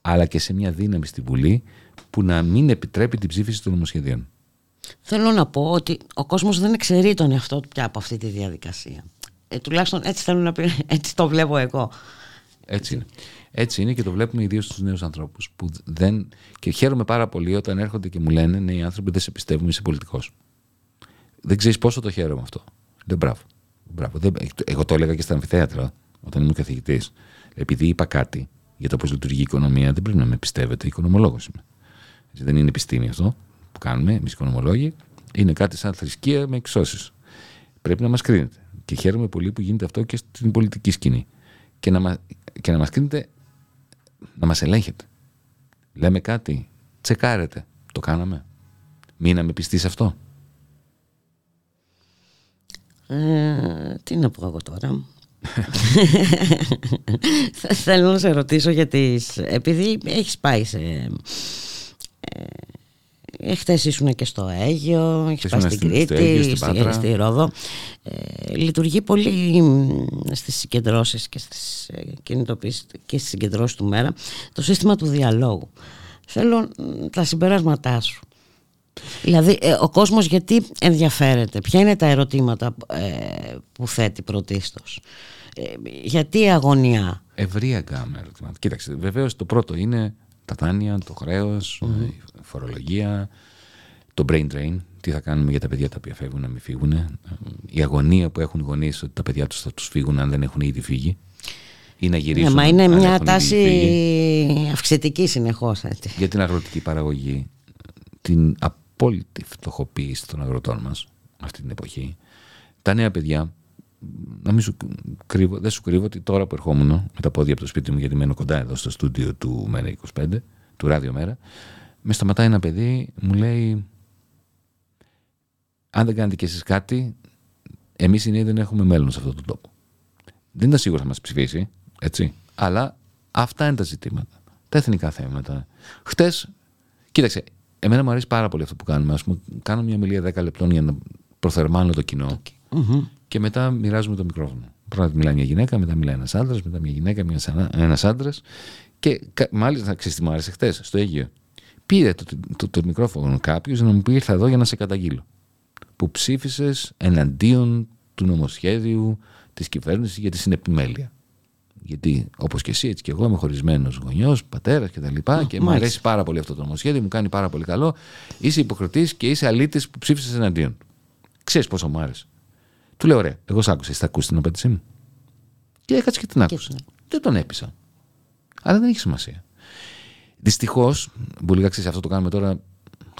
αλλά και σε μια δύναμη στη Βουλή που να μην επιτρέπει την ψήφιση των νομοσχεδίων. Θέλω να πω ότι ο κόσμος δεν εξαιρεί τον εαυτό του πια από αυτή τη διαδικασία. Ε, τουλάχιστον έτσι θέλω να πει, έτσι το βλέπω εγώ. Έτσι είναι. Έτσι είναι και το βλέπουμε ιδίως στους νέους ανθρώπους. Δεν... Και χαίρομαι πάρα πολύ όταν έρχονται και μου λένε Ναι, οι άνθρωποι δεν σε πιστεύουν, είσαι πολιτικός. Δεν ξέρεις πόσο το χαίρομαι αυτό. Δεν μπράβο. μπράβο. Δεν... Εγώ το έλεγα και στα αμφιθέατρα όταν ήμουν καθηγητής. Επειδή είπα κάτι για το πώς λειτουργεί η οικονομία, δεν πρέπει να με πιστεύετε. Οικονομολόγος είμαι. δεν είναι επιστήμη αυτό που κάνουμε εμείς οικονομολόγοι. Είναι κάτι σαν θρησκεία με εξώσεις. Πρέπει να μας κρίνετε. Και χαίρομαι πολύ που γίνεται αυτό και στην πολιτική σκηνή. Και να, μα, και να μας κρίνετε, να μας ελέγχετε. Λέμε κάτι, τσεκάρετε. Το κάναμε. Μείναμε πιστοί σε αυτό. Ε, τι να πω εγώ τώρα. Θέλω να σε ρωτήσω γιατί επειδή έχεις πάει σε... Ε, Χθες ήσουν και στο Αίγιο, έχεις πάει στην Κρήτη, στη, στη Ρόδο. Ε, λειτουργεί πολύ στις συγκεντρώσεις και στις ε, κινητοποιήσεις και στις συγκεντρώσεις του μέρα το σύστημα του διαλόγου. Θέλω τα συμπεράσματά σου. Δηλαδή ε, ο κόσμος γιατί ενδιαφέρεται, ποια είναι τα ερωτήματα ε, που θέτει πρωτίστως. Ε, γιατί η αγωνία. Ευρία γκάμα ερωτήματα. Κοίταξε, βεβαίως το πρώτο είναι τα δάνεια, το χρέος, η φορολογία, το brain drain, τι θα κάνουμε για τα παιδιά τα οποία φεύγουν να μην φύγουν, η αγωνία που έχουν οι γονείς ότι τα παιδιά τους θα τους φύγουν αν δεν έχουν ήδη φύγει ή να γυρίσουν. Ναι, μα είναι μια τάση αυξητική συνεχώς. Έτσι. Για την αγροτική παραγωγή, την απόλυτη φτωχοποίηση των αγροτών μας αυτή την εποχή, τα νέα παιδιά να μην σου κρύβω, δεν σου κρύβω ότι τώρα που ερχόμουν με τα πόδια από το σπίτι μου, γιατί μένω κοντά εδώ στο στούντιο του Μέρα 25, του Ράδιο Μέρα, με σταματάει ένα παιδί, μου λέει, αν δεν κάνετε κι εσείς κάτι, εμείς οι νέοι δεν έχουμε μέλλον σε αυτόν τον τόπο. Δεν ήταν σίγουρο θα μας ψηφίσει, έτσι, αλλά αυτά είναι τα ζητήματα. Τα εθνικά θέματα. Χτες, κοίταξε, εμένα μου αρέσει πάρα πολύ αυτό που κάνουμε. Ας πούμε, κάνω μια μιλία 10 λεπτών για να προθερμάνω το κοινό και μετά μοιράζουμε το μικρόφωνο. Πρώτα μιλάει μια γυναίκα, μετά μιλάει ένας άντρας, μετά μια γυναίκα, ένας άντρας. Και μάλιστα, ξέρεις τι μου άρεσε χτες στο Αίγυο. Πήρε το, το, το, μικρόφωνο κάποιος να μου πει: Ήρθα εδώ για να σε καταγγείλω. Που ψήφισες εναντίον του νομοσχέδιου της κυβέρνησης για τη συνεπιμέλεια. Γιατί όπως και εσύ, έτσι και εγώ είμαι χωρισμένος γονιός, πατέρας κτλ. Και, τα και μου αρέσει πάρα πολύ αυτό το νομοσχέδιο, μου κάνει πάρα πολύ καλό. Είσαι υποκριτής και είσαι αλήτης που ψήφισες εναντίον. Ξέρεις πόσο μου άρεσε. Του λέω: Ωραία, εγώ σ' άκουσα. Θα ακούσεις την απάντησή μου. Και έκατσε και την άκουσα. Δεν τον έπεισα. Αλλά δεν έχει σημασία. Δυστυχώς, μπορεί να ξέρεις, αυτό το κάνουμε τώρα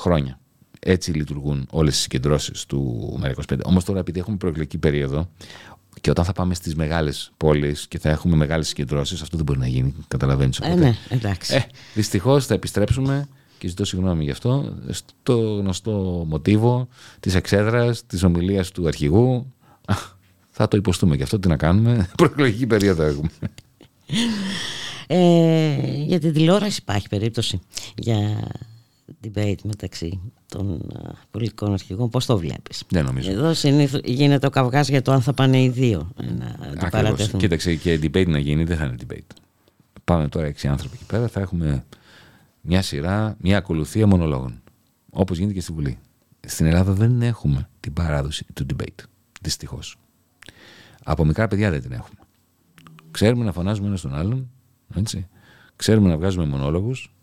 χρόνια. Έτσι λειτουργούν όλες οι συγκεντρώσεις του ΜΕΡΑ25. Όμως τώρα, επειδή έχουμε προεκλογική περίοδο και όταν θα πάμε στις μεγάλες πόλεις και θα έχουμε μεγάλες συγκεντρώσεις, αυτό δεν μπορεί να γίνει. Καταλαβαίνεις. Ε, ναι, εντάξει. Ε, Δυστυχώς θα επιστρέψουμε και ζητώ συγγνώμη γι' αυτό, στο γνωστό μοτίβο της εξέδρας, της ομιλίας του αρχηγού θα το υποστούμε και αυτό τι να κάνουμε. Προεκλογική περίοδο έχουμε. Ε, για την τηλεόραση υπάρχει περίπτωση για debate μεταξύ των πολιτικών αρχηγών. Πώς το βλέπεις; Δεν νομίζω. Εδώ συνήθως γίνεται ο καυγάς για το αν θα πάνε οι δύο να παρατεθούν. Κοίταξε και debate να γίνει δεν θα είναι debate. Πάμε τώρα έξι άνθρωποι εκεί πέρα θα έχουμε μια σειρά, μια ακολουθία μονολόγων. Όπως γίνεται και στη Βουλή. Στην Ελλάδα δεν έχουμε την παράδοση του debate. Δυστυχώς. Από μικρά παιδιά δεν την έχουμε. Ξέρουμε να φωνάζουμε ένα στον άλλον. Έτσι. Ξέρουμε να βγάζουμε μονόλογους.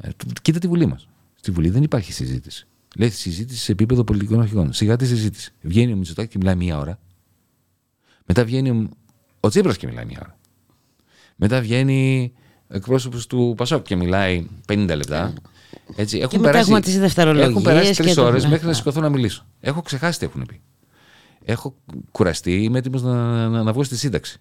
Ε, κοίτα τη Βουλή μας. Στη Βουλή δεν υπάρχει συζήτηση. Λέει συζήτηση σε επίπεδο πολιτικών αρχηγών. Σιγά τη συζήτηση. Βγαίνει ο Μητσοτάκης και μιλάει μία ώρα. Μετά βγαίνει ο, ο Τσίπρας και μιλάει μία ώρα. Μετά βγαίνει εκπρόσωπος του Πασόκ και μιλάει 50 λεπτά. Έτσι, έχουν και μετά περάσει, έχουμε τις δευτερολογίες Έχουν περάσει τρεις και ώρες το- μέχρι να σηκωθώ να μιλήσω. Έχω ξεχάσει τι έχουν πει. Έχω κουραστεί, είμαι έτοιμος να, να, να βγω στη σύνταξη.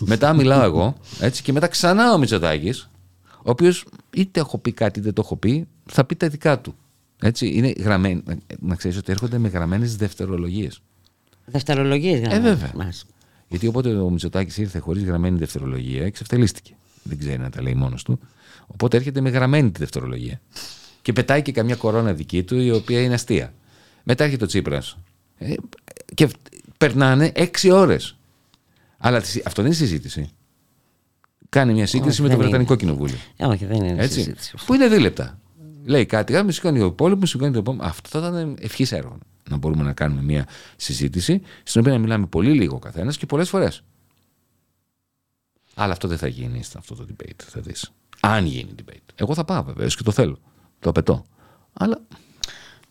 μετά μιλάω εγώ, έτσι, και μετά ξανά ο Μητσοτάκης, ο οποίος είτε έχω πει κάτι είτε το έχω πει, θα πει τα δικά του. Έτσι, είναι γραμμένοι. Να ξέρεις ότι έρχονται με γραμμένες δευτερολογίες. Δευτερολογίες Ε, γραμμένες. βέβαια. Μάλιστα. Γιατί όποτε ο Μητσοτάκης ήρθε χωρίς γραμμένη δευτερολογία, εξευτελίστηκε. Δεν ξέρει να τα λέει μόνος του. Οπότε έρχεται με γραμμένη τη δευτερολογία. Και πετάει και καμιά κορώνα δική του, η οποία είναι αστεία. Μετά έρχεται ο Τσίπρας. Ε, και περνάνε έξι ώρες. Αλλά τη- αυτό δεν είναι συζήτηση. Κάνει μια σύγκριση Όχι, με το δεν Βρετανικό είναι. Κοινοβούλιο. Ε, όχι, δεν είναι Έτσι. συζήτηση. Που είναι δίλεπτα. Λέει κάτι, α, με σηκώνει ο υπόλοιπο, σηκώνει το επόμενο. Αυτό θα ήταν ευχής έργο. Να μπορούμε να κάνουμε μια συζήτηση στην οποία να μιλάμε πολύ λίγο ο καθένας και πολλές φορές. Αλλά αυτό δεν θα γίνει σε αυτό το debate, θα δεις. Αν γίνει debate. Εγώ θα πάω βεβαίως και το θέλω. Το απαιτώ. Αλλά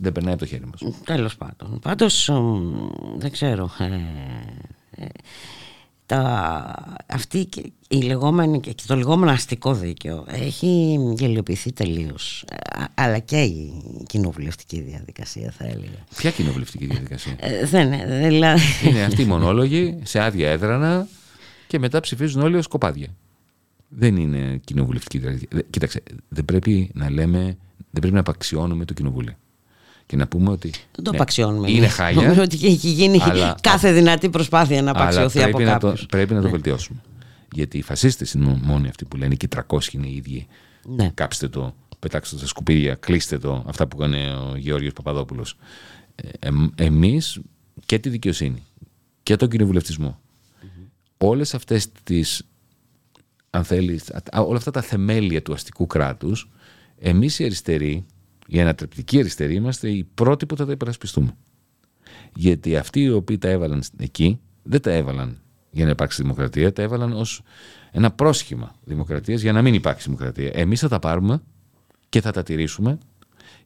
δεν περνάει από το χέρι μας. Τέλο πάντων. Πάντως δεν ξέρω. ε, ε, τα, αυτή και η λεγόμενη, και το λεγόμενο αστικό δίκαιο έχει γελιοποιηθεί τελείως. Αλλά και η κοινοβουλευτική διαδικασία, θα έλεγα. Ποια κοινοβουλευτική διαδικασία; Ε, δεν είναι. Δηλαδή, είναι αυτοί οι μονόλογοι σε άδεια έδρανα και μετά ψηφίζουν όλοι ως κοπάδια. Δεν είναι κοινοβουλευτική διαδικασία. Δε- Κοίταξε, δεν πρέπει να λέμε, δεν πρέπει να απαξιώνουμε το κοινοβούλιο. Και να πούμε ότι. δεν το ναι, απαξιώνουμε. Είναι εμείς. χάλια. Νομίζω ότι έχει γίνει αλλά- κάθε δυνατή προσπάθεια να αλλά απαξιωθεί από πρέπει να, το, κάποιους. πρέπει να το βελτιώσουμε. Γιατί οι φασίστες είναι μόνοι αυτοί που λένε και οι 300 είναι οι ίδιοι. Ναι. Κάψτε το, πετάξτε το στα σκουπίδια, κλείστε το. Αυτά που έκανε ο Γεώργιος Παπαδόπουλος. Ε, εμ- εμείς και τη δικαιοσύνη και τον κοινοβουλευτισμό. Όλες αυτές τις, αν θέλεις, α- όλα αυτά τα θεμέλια του αστικού κράτους, εμείς οι αριστεροί, οι ανατρεπτικοί αριστεροί, είμαστε οι πρώτοι που θα τα υπερασπιστούμε. Γιατί αυτοί οι οποίοι τα έβαλαν εκεί, δεν τα έβαλαν για να υπάρξει δημοκρατία, τα έβαλαν ως ένα πρόσχημα δημοκρατίας για να μην υπάρξει δημοκρατία. Εμείς θα τα πάρουμε και θα τα τηρήσουμε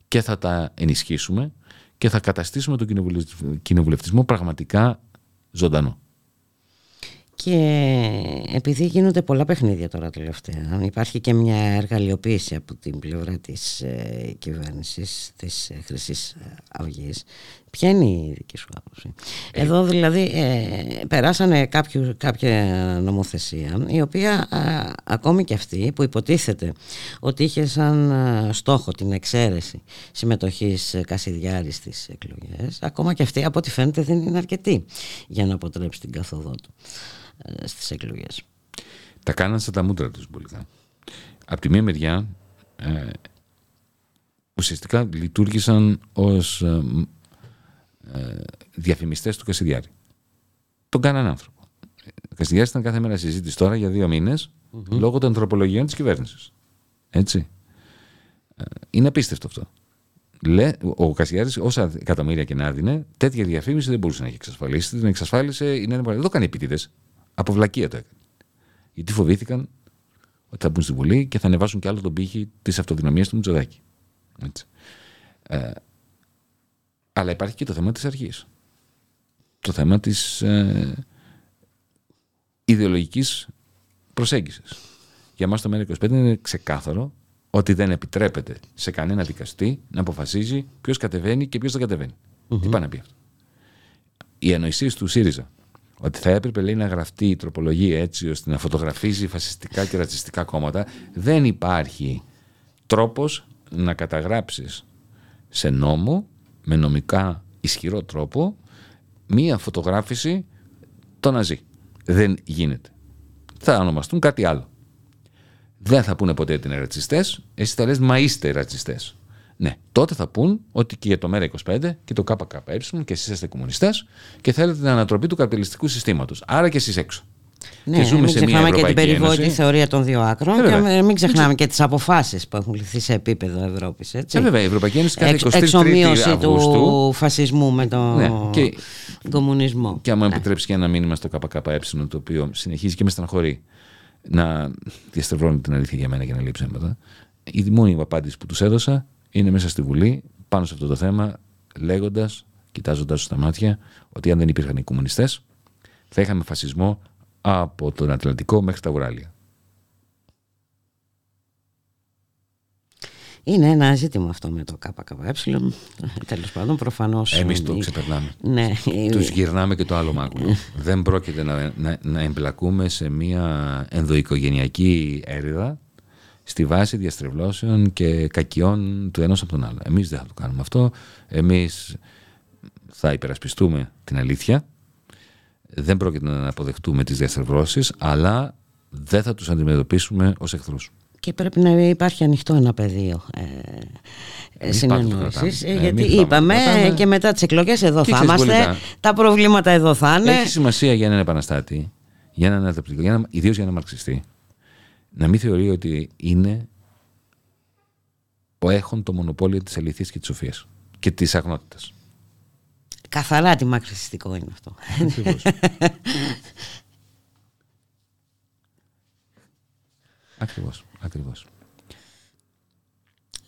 και θα τα ενισχύσουμε και θα καταστήσουμε τον κοινοβουλευτισ- κοινοβουλευτισμό πραγματικά ζωντανό. Και επειδή γίνονται πολλά παιχνίδια τώρα τελευταία, υπάρχει και μια εργαλειοποίηση από την πλευρά της ε, κυβέρνησης της ε, Χρυσής Αυγής. Ποια είναι η δική σου άποψη; Εδώ δηλαδή ε, περάσανε κάποιου, κάποια νομοθεσία η οποία α, ακόμη και αυτή που υποτίθεται ότι είχε σαν α, στόχο την εξαίρεση συμμετοχής ε, Κασιδιάρης στις εκλογές ακόμα και αυτή από ό,τι φαίνεται δεν είναι αρκετή για να αποτρέψει την καθοδό του ε, στις εκλογές. Τα κάναν σαν τα μούτρα τους μπουλικά. Απ' τη μία μεριά ε, ουσιαστικά λειτουργήσαν ως ε, μ, ε, διαφημιστές του Κασιδιάρη. Τον κάναν άνθρωπο. Ο Κασιδιάρης ήταν κάθε μέρα συζήτηση τώρα για δύο μήνες λόγω των ανθρωπολογιών της κυβέρνησης. Έτσι. Ε, είναι απίστευτο αυτό. Λέ, ο Κασιδιάρης, όσα εκατομμύρια και να έδινε, τέτοια διαφήμιση δεν μπορούσε να έχει εξασφαλίσει. Την εξασφάλισε η Νέα Δημοκρατία. Δεν το έκανε επίτηδες. Από βλακεία το έκανε. Γιατί φοβήθηκαν ότι θα μπουν στη Βουλή και θα ανεβάσουν κι άλλο τον πύχη της αυτοδυναμίας του Μητσοδάκη. Έτσι. Ε, αλλά υπάρχει και το θέμα της αρχής. Το θέμα της ε, ιδεολογικής προσέγγισης. Για μας το ΜΕΡΑ25 είναι ξεκάθαρο ότι δεν επιτρέπεται σε κανένα δικαστή να αποφασίζει ποιος κατεβαίνει και ποιος δεν κατεβαίνει. Τι πάει να πει αυτό. Οι ανοησίες του ΣΥΡΙΖΑ ότι θα έπρεπε λέει, να γραφτεί η τροπολογία έτσι ώστε να φωτογραφίζει φασιστικά και ρατσιστικά κόμματα δεν υπάρχει τρόπος να καταγράψεις σε νόμο με νομικά ισχυρό τρόπο μία φωτογράφηση το ναζί. Δεν γίνεται. Θα ονομαστούν κάτι άλλο. Δεν θα πούνε ποτέ ότι είναι ρατσιστές. Εσύ θα λες μα είστε ρατσιστές. Ναι, τότε θα πούν ότι και για το ΜΕΡΑ25 και το ΚΚΕ και εσείς είστε κομμουνιστές και θέλετε την ανατροπή του καπιταλιστικού συστήματος. Άρα και εσείς έξω. Ναι, και ζούμε μην σε ξεχνάμε και την περιβόητη θεωρία των δύο άκρων ε, και μην ξεχνάμε και τις αποφάσεις που έχουν ληφθεί σε επίπεδο Ευρώπης. Ε, βέβαια, η Ευρωπαϊκή Ένωση κάθε 23 Εξομοίωση του φασισμού με τον ναι, και, κομμουνισμό. Και άμα ναι. επιτρέψει και ένα μήνυμα στο ΚΚΕ, το οποίο συνεχίζει και με στεναχωρεί να διαστρεβλώνει την αλήθεια για μένα και να λέει ψέματα. Η μόνη απάντηση που τους έδωσα είναι μέσα στη Βουλή πάνω σε αυτό το θέμα, λέγοντας, κοιτάζοντας στα μάτια, ότι αν δεν υπήρχαν οι κομμουνιστές, θα είχαμε φασισμό από τον Ατλαντικό μέχρι τα Ουράλια. Είναι ένα ζήτημα αυτό με το ΚΚΕ. Τέλος πάντων, προφανώς. Εμείς το ξεπερνάμε. Ναι. Τους γυρνάμε και το άλλο μάκουλο. Δεν πρόκειται να, να, να εμπλακούμε σε μια ενδοοικογενειακή έρηδα στη βάση διαστρεβλώσεων και κακιών του ενός από τον άλλο. Εμείς δεν θα το κάνουμε αυτό. Εμείς θα υπερασπιστούμε την αλήθεια. Δεν πρόκειται να αποδεχτούμε τις διαστρεβλώσεις, αλλά δεν θα τους αντιμετωπίσουμε ως εχθρούς. Και πρέπει να υπάρχει ανοιχτό ένα πεδίο ε, συνεννόησης, ε, γιατί είπαμε και μετά τις εκλογές εδώ θα είμαστε, τα προβλήματα εδώ θα είναι. Έχει σημασία για έναν επαναστάτη, για έναν ανθρωπιστικό, ιδίως για έναν μαρξιστή, να μην θεωρεί ότι είναι ο έχον το μονοπόλιο της αλήθειας και της σοφίας και της αγνότητας. Καθαρά τι μαρξιστικό είναι αυτό. Ακριβώς, ακριβώς.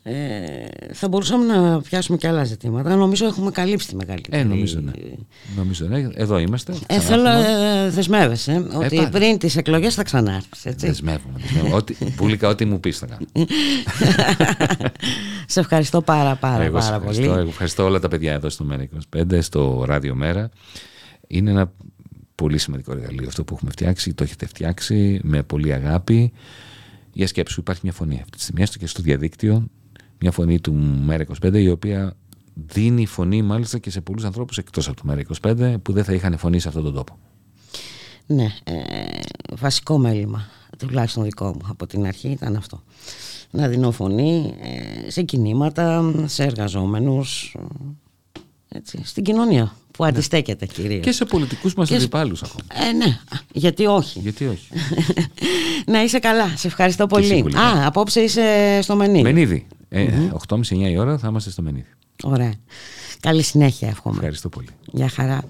Ε, θα μπορούσαμε να πιάσουμε και άλλα ζητήματα. Νομίζω έχουμε καλύψει τη μεγάλη Ε, νομίζω ναι. νομίζω ναι. Εδώ είμαστε. Ε, θέλω ε, δεσμεύεσαι ε, ότι ε, πριν τις εκλογές θα ξανάρθεις. Δεσμεύομαι. δεσμεύομαι. ό,τι, πουλικά, ό,τι μου πεις θα κάνω. Σε ευχαριστώ πάρα, πάρα, εγώ πάρα ευχαριστώ, πολύ. ευχαριστώ όλα τα παιδιά εδώ στο Μέρα 25, στο Ράδιο Μέρα. Είναι ένα πολύ σημαντικό εργαλείο αυτό που έχουμε φτιάξει. Το έχετε φτιάξει με πολύ αγάπη. Για σκέψου, υπάρχει μια φωνή αυτή τη στιγμή, έστω και στο διαδίκτυο, μια φωνή του ΜΕΡΑ25 η οποία δίνει φωνή μάλιστα και σε πολλούς ανθρώπους εκτός από το ΜΕΡΑ25 που δεν θα είχαν φωνή σε αυτόν τον τόπο. Ναι, ε, βασικό μέλημα τουλάχιστον δικό μου από την αρχή ήταν αυτό. Να δίνω φωνή ε, σε κινήματα, σε εργαζόμενους, έτσι, στην κοινωνία που ναι. αντιστέκεται κυρίως. Και σε πολιτικούς μας αντιπάλους ακόμα. Ε, ναι, γιατί όχι. Γιατί όχι. να είσαι καλά, σε ευχαριστώ πολύ. Α, απόψε είσαι στο Μενίδη. Μενίδη. Ε, 8.30-9 η ώρα θα είμαστε στο Μενίδη. Ωραία. Καλή συνέχεια εύχομαι. Ευχαριστώ πολύ. Γεια χαρά.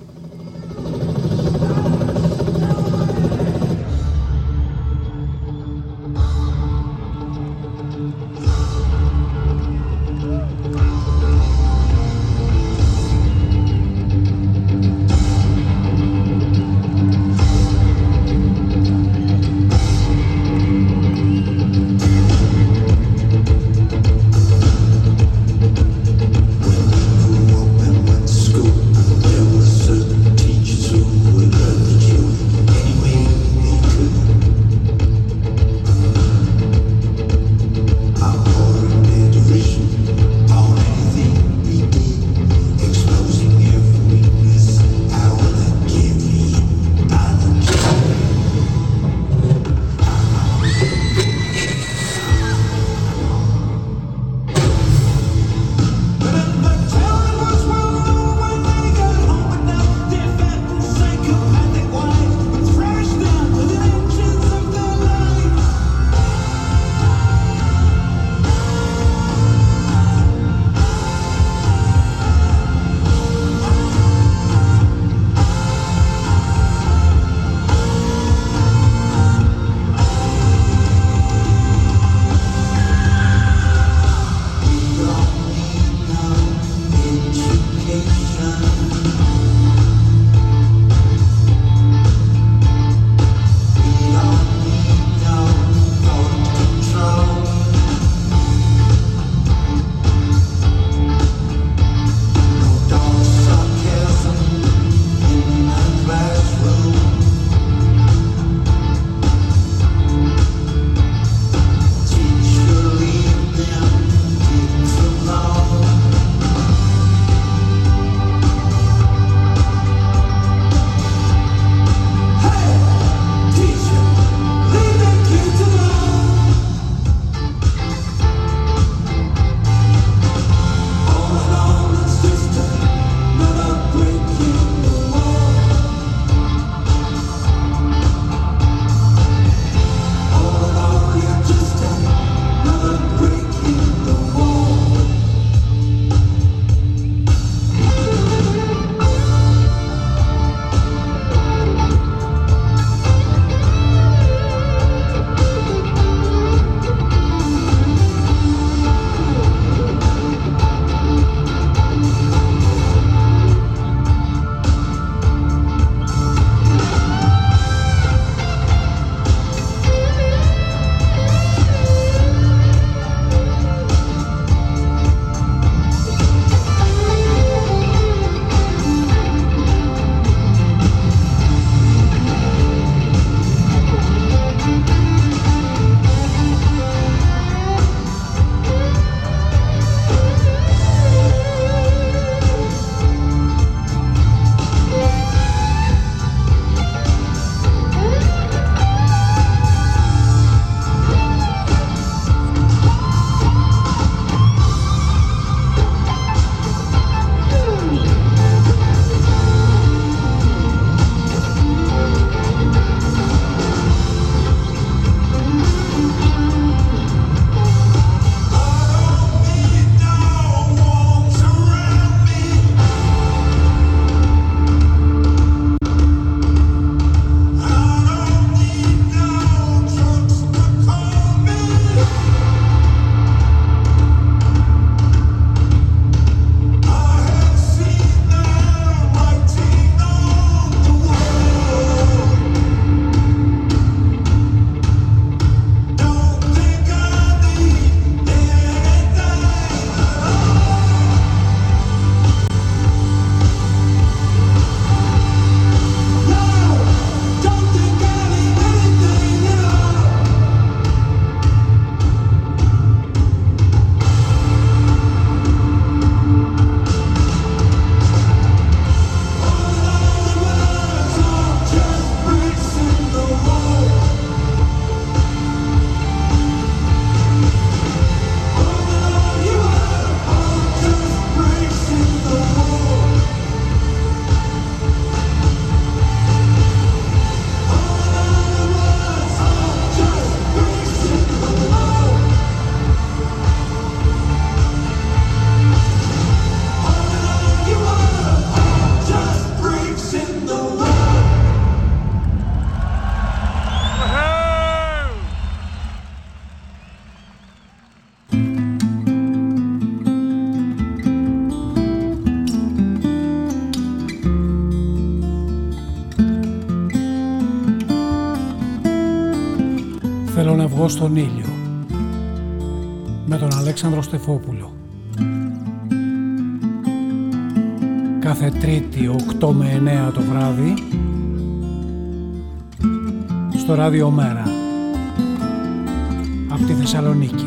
«Οδηγός στον ήλιο» με τον Αλέξανδρο Στεφόπουλο. Κάθε Τρίτη 8 με 9 το βράδυ στο Ράδιο Μέρα από τη Θεσσαλονίκη.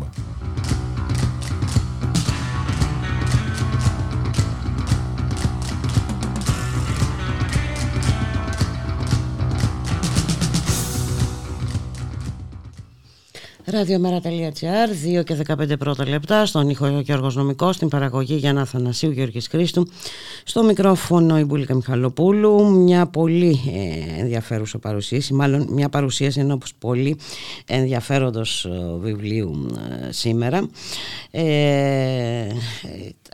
Ραδιομέρα.gr, 2 και 15 πρώτα λεπτά, στον ήχο Γιώργος Νομικός, στην παραγωγή Γιάννα Θανασίου Γιώργης Χρήστου, στο μικρόφωνο η Μπουλίκα Μιχαλοπούλου, μια πολύ ε, ενδιαφέρουσα παρουσίαση, μάλλον μια παρουσίαση ενώπως πολύ ενδιαφέροντος ε, βιβλίου ε, σήμερα. Ε,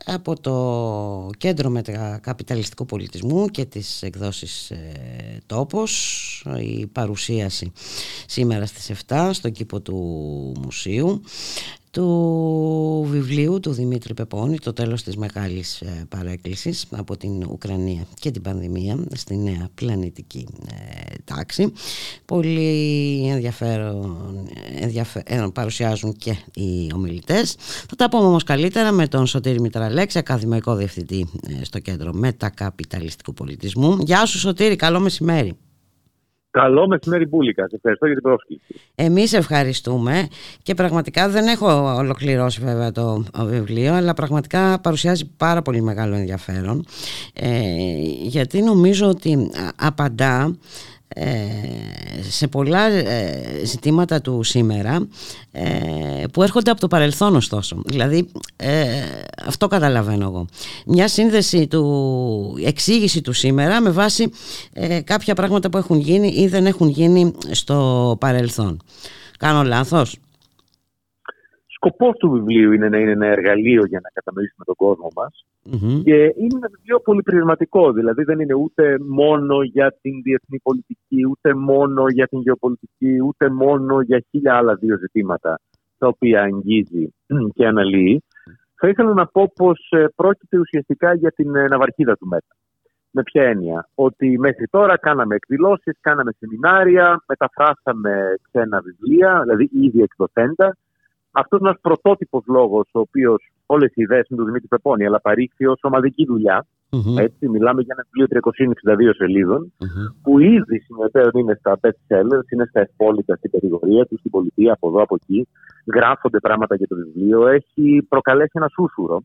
από το Κέντρο Μετακαπιταλιστικού Πολιτισμού και τις εκδόσεις ε, Τόπος η παρουσίαση σήμερα στις 7 στο κήπο του Μουσείου του βιβλίου του Δημήτρη Πεπώνη «Το τέλος της μεγάλης ε, παρέκκλησης από την Ουκρανία και την πανδημία στη νέα πλανητική ε, τάξη». Πολύ ενδιαφέρον, ενδιαφέρον παρουσιάζουν και οι ομιλητές. Θα τα πούμε όμως καλύτερα με τον Σωτήρη Μητραλέξη, ακαδημαϊκό διευθυντή ε, στο Κέντρο Μετακαπιταλιστικού Πολιτισμού. Γεια σου Σωτήρη, καλό μεσημέρι. Καλό μεσημέρι Μπούλικα. Σε ευχαριστώ για την πρόσκληση. Εμείς ευχαριστούμε και πραγματικά δεν έχω ολοκληρώσει βέβαια το βιβλίο αλλά πραγματικά παρουσιάζει πάρα πολύ μεγάλο ενδιαφέρον ε, γιατί νομίζω ότι απαντά ε, σε πολλά ε, ζητήματα του σήμερα ε, που έρχονται από το παρελθόν ωστόσο. Δηλαδή αυτό καταλαβαίνω εγώ. Μια σύνδεση του εξήγηση του σήμερα με βάση κάποια πράγματα που έχουν γίνει ή δεν έχουν γίνει στο παρελθόν. Κάνω λάθος; Σκοπός του βιβλίου είναι να είναι ένα εργαλείο για να κατανοήσουμε τον κόσμο μας και είναι ένα βιβλίο πολυπληρωματικό, δηλαδή δεν είναι ούτε μόνο για την διεθνή πολιτική, ούτε μόνο για την γεωπολιτική, ούτε μόνο για χίλια άλλα δύο ζητήματα τα οποία αγγίζει και αναλύει. Θα ήθελα να πω πως ε, πρόκειται ουσιαστικά για την ε, ναυαρχίδα του ΜΕΤΑ. Με ποια έννοια, ότι μέχρι τώρα κάναμε εκδηλώσεις, κάναμε σεμινάρια, μεταφράσαμε ξένα βιβλία, δηλαδή ήδη εκδοθέντα, αυτός είναι ένας πρωτότυπος λόγος, ο οποίος όλες οι ιδέες είναι του Δημήτρη Πεπώνη, αλλά παρήχθη ω ομαδική Έτσι, μιλάμε για ένα βιβλίο 362 σελίδων, που ήδη συμμετέχουν είναι στα best sellers, είναι στα ευπόλυτα στην κατηγορία του, στην πολιτεία, από εδώ, από εκεί. Γράφονται πράγματα για το βιβλίο. Έχει προκαλέσει ένα σούσουρο,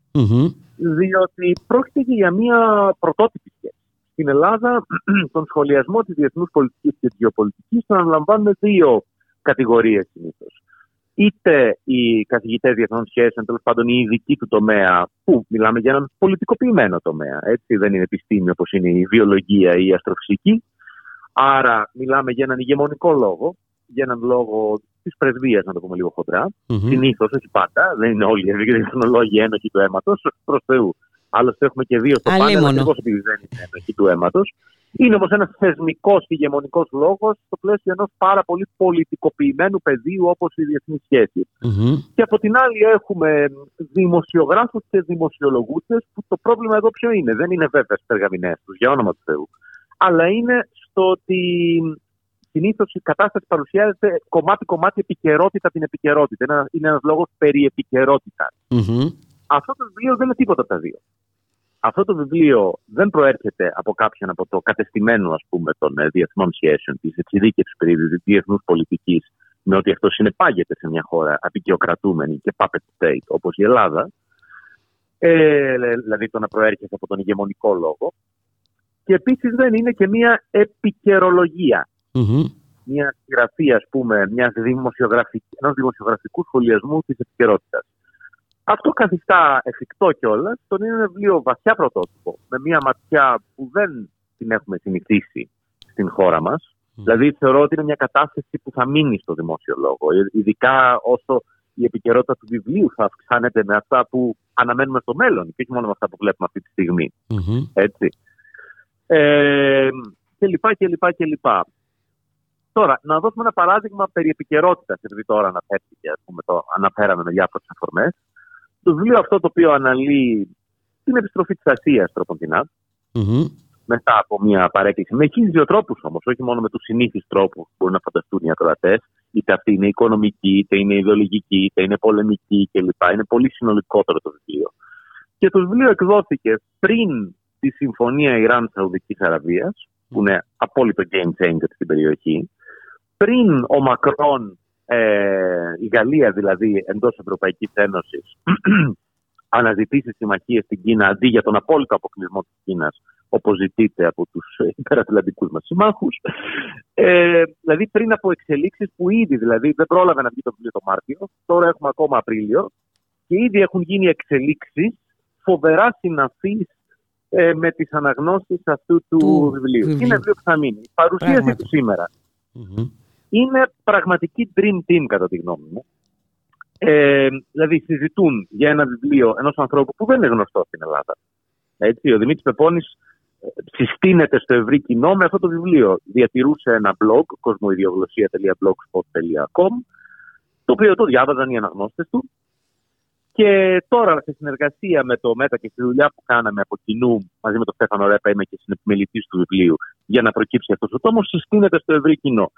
διότι πρόκειται για μια πρωτότυπη σχέση. Στην Ελλάδα, τον σχολιασμό της διεθνούς πολιτικής και της γεωπολιτικής τον αναλαμβάνουν δύο κατηγορίες συνήθως είτε οι καθηγητές διεθνών σχέσεων, τέλος πάντων οι ειδικοί του τομέα, που μιλάμε για έναν πολιτικοποιημένο τομέα. Έτσι, δεν είναι επιστήμη όπως είναι η βιολογία ή η αστροφυσική. Άρα, μιλάμε για έναν ηγεμονικό λόγο, για έναν λόγο της πρεσβείας, να το πούμε λίγο χοντρά. Mm-hmm. Συνήθως, όχι πάντα, δεν είναι όλοι οι διεθνολόγοι ένοχοι του αίματος, προς Θεού. Άλλωστε, έχουμε και δύο στο πάνελ, ακριβώς επειδή δεν είναι ένοχοι του αίματος. Είναι όμως ένας θεσμικός ηγεμονικός λόγος στο πλαίσιο ενός πάρα πολύ πολιτικοποιημένου πεδίου όπως οι διεθνεί Και από την άλλη, έχουμε δημοσιογράφους και δημοσιολογούτε που το πρόβλημα εδώ ποιο είναι. Δεν είναι βέβαια στι περγαμηνές τους, για όνομα του Θεού. Αλλά είναι στο ότι συνήθως η κατάσταση παρουσιάζεται κομμάτι-κομμάτι επικαιρότητα την επικαιρότητα. Είναι ένα λόγος περί επικαιρότητας. Αυτό το βιβλίο δεν είναι τίποτα από τα δύο αυτό το βιβλίο δεν προέρχεται από κάποιον από το κατεστημένο ας πούμε, των ε, διεθνών σχέσεων, της εξειδίκευσης περί διεθνούς πολιτικής, με ότι αυτό συνεπάγεται σε μια χώρα απεικιοκρατούμενη και puppet state όπως η Ελλάδα, ε, δηλαδή το να προέρχεται από τον ηγεμονικό λόγο. Και επίσης δεν είναι και μια επικαιρολογία. Μια συγγραφή, ας πούμε, μιας δημοσιογραφική, ενός δημοσιογραφικού σχολιασμού της επικαιρότητας. Αυτό καθιστά εφικτό κιόλας. Τον είναι ένα βιβλίο βαθιά πρωτότυπο, με μια ματιά που δεν την έχουμε συνηθίσει στην χώρα μας. Δηλαδή, θεωρώ ότι είναι μια κατάσταση που θα μείνει στο δημόσιο λόγο. Ειδικά όσο η επικαιρότητα του βιβλίου θα αυξάνεται με αυτά που αναμένουμε στο μέλλον και όχι μόνο με αυτά που βλέπουμε αυτή τη στιγμη Έτσι. Ε, και λοιπά και λοιπά και λοιπά. Τώρα, να δώσουμε ένα παράδειγμα περί επικαιρότητας, επειδή τώρα αναφέρθηκε, ας πούμε, το αναφέραμε με διάφορες αφορμές. Το βιβλίο αυτό το οποίο αναλύει την επιστροφή της Ασίας τροποντινά, mm-hmm. μετά από μια παρέκκληση. Με δύο τρόπους όμως, όχι μόνο με τους συνήθεις τρόπους που μπορούν να φανταστούν οι ακροατές, είτε αυτή είναι οικονομική, είτε είναι ιδεολογική, είτε είναι πολεμική κλπ. Είναι πολύ συνολικότερο το βιβλίο. Και το βιβλίο εκδόθηκε πριν τη συμφωνία Ιράν-Σαουδικής Αραβίας, που είναι απόλυτο game changer στην περιοχή, πριν ο Μακρόν, ε, η Γαλλία δηλαδή εντός Ευρωπαϊκής Ένωσης, αναζητήσει συμμαχίες στην Κίνα αντί για τον απόλυτο αποκλεισμό της Κίνας, όπως ζητείται από τους υπερατλαντικούς μας συμμάχους. Ε, δηλαδή πριν από εξελίξεις που ήδη δηλαδή δεν πρόλαβε να βγει το βιβλίο το Μάρτιο, τώρα έχουμε ακόμα Απρίλιο και ήδη έχουν γίνει εξελίξεις φοβερά συναφείς ε, με τις αναγνώσεις αυτού του, βιβλίου. Είναι βιβλίο που θα μείνει. Η παρουσίαση του σημερα είναι πραγματική dream team κατά τη γνώμη μου. Ε, δηλαδή συζητούν για ένα βιβλίο ενός ανθρώπου που δεν είναι γνωστό στην Ελλάδα. Έτσι, ο Δημήτρης Πεπώνης ε, συστήνεται στο ευρύ κοινό με αυτό το βιβλίο. Διατηρούσε ένα blog, κοσμοειδιογλωσία.blogspot.com, το οποίο το διάβαζαν οι αναγνώστες του. Και τώρα, σε συνεργασία με το ΜΕΤΑ και στη δουλειά που κάναμε από κοινού μαζί με τον Στέφανο Ρέπα, είμαι και συνεπιμελητής του βιβλίου, για να προκύψει αυτός ο τόμος, συστήνεται στο ευρύ κοινό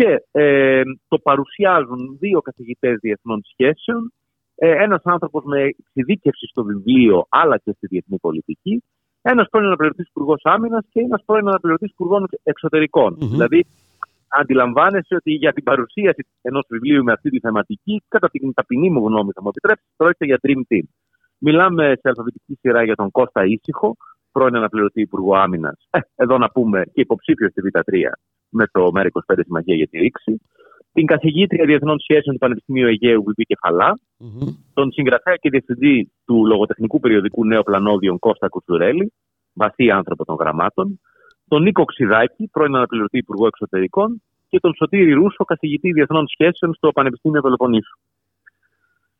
και ε, το παρουσιάζουν δύο καθηγητές διεθνών σχέσεων, ε, ένας άνθρωπος με εξειδίκευση στο βιβλίο αλλά και στη διεθνή πολιτική, ένας πρώην αναπληρωτής υπουργός Άμυνας και ένας πρώην αναπληρωτής υπουργό εξωτερικών. Mm-hmm. Δηλαδή, αντιλαμβάνεσαι ότι για την παρουσίαση ενός βιβλίου με αυτή τη θεματική, κατά την ταπεινή μου γνώμη, θα μου επιτρέψεις, πρόκειται για Dream Team. Μιλάμε σε αλφαβητική σειρά για τον Κώστα Ήσυχο, πρώην αναπληρωτή Υπουργό Άμυνας. Ε, εδώ να πούμε και υποψήφιος στη Β3 με το ΜΕΡΑ25 Συμμαχία για τη Ρήξη, την καθηγήτρια Διεθνών Σχέσεων του Πανεπιστημίου Αιγαίου Βιβί Κεφαλά, mm-hmm. τον συγγραφέα και διευθυντή του λογοτεχνικού περιοδικού Νέο Πλανόδιον Κώστα Κουτσουρέλη, βαθύ άνθρωπο των γραμμάτων, τον Νίκο Ξιδάκη, πρώην αναπληρωτή Υπουργό Εξωτερικών, και τον Σωτήρη Ρούσο, καθηγητή Διεθνών Σχέσεων στο Πανεπιστήμιο Πελοποννήσου.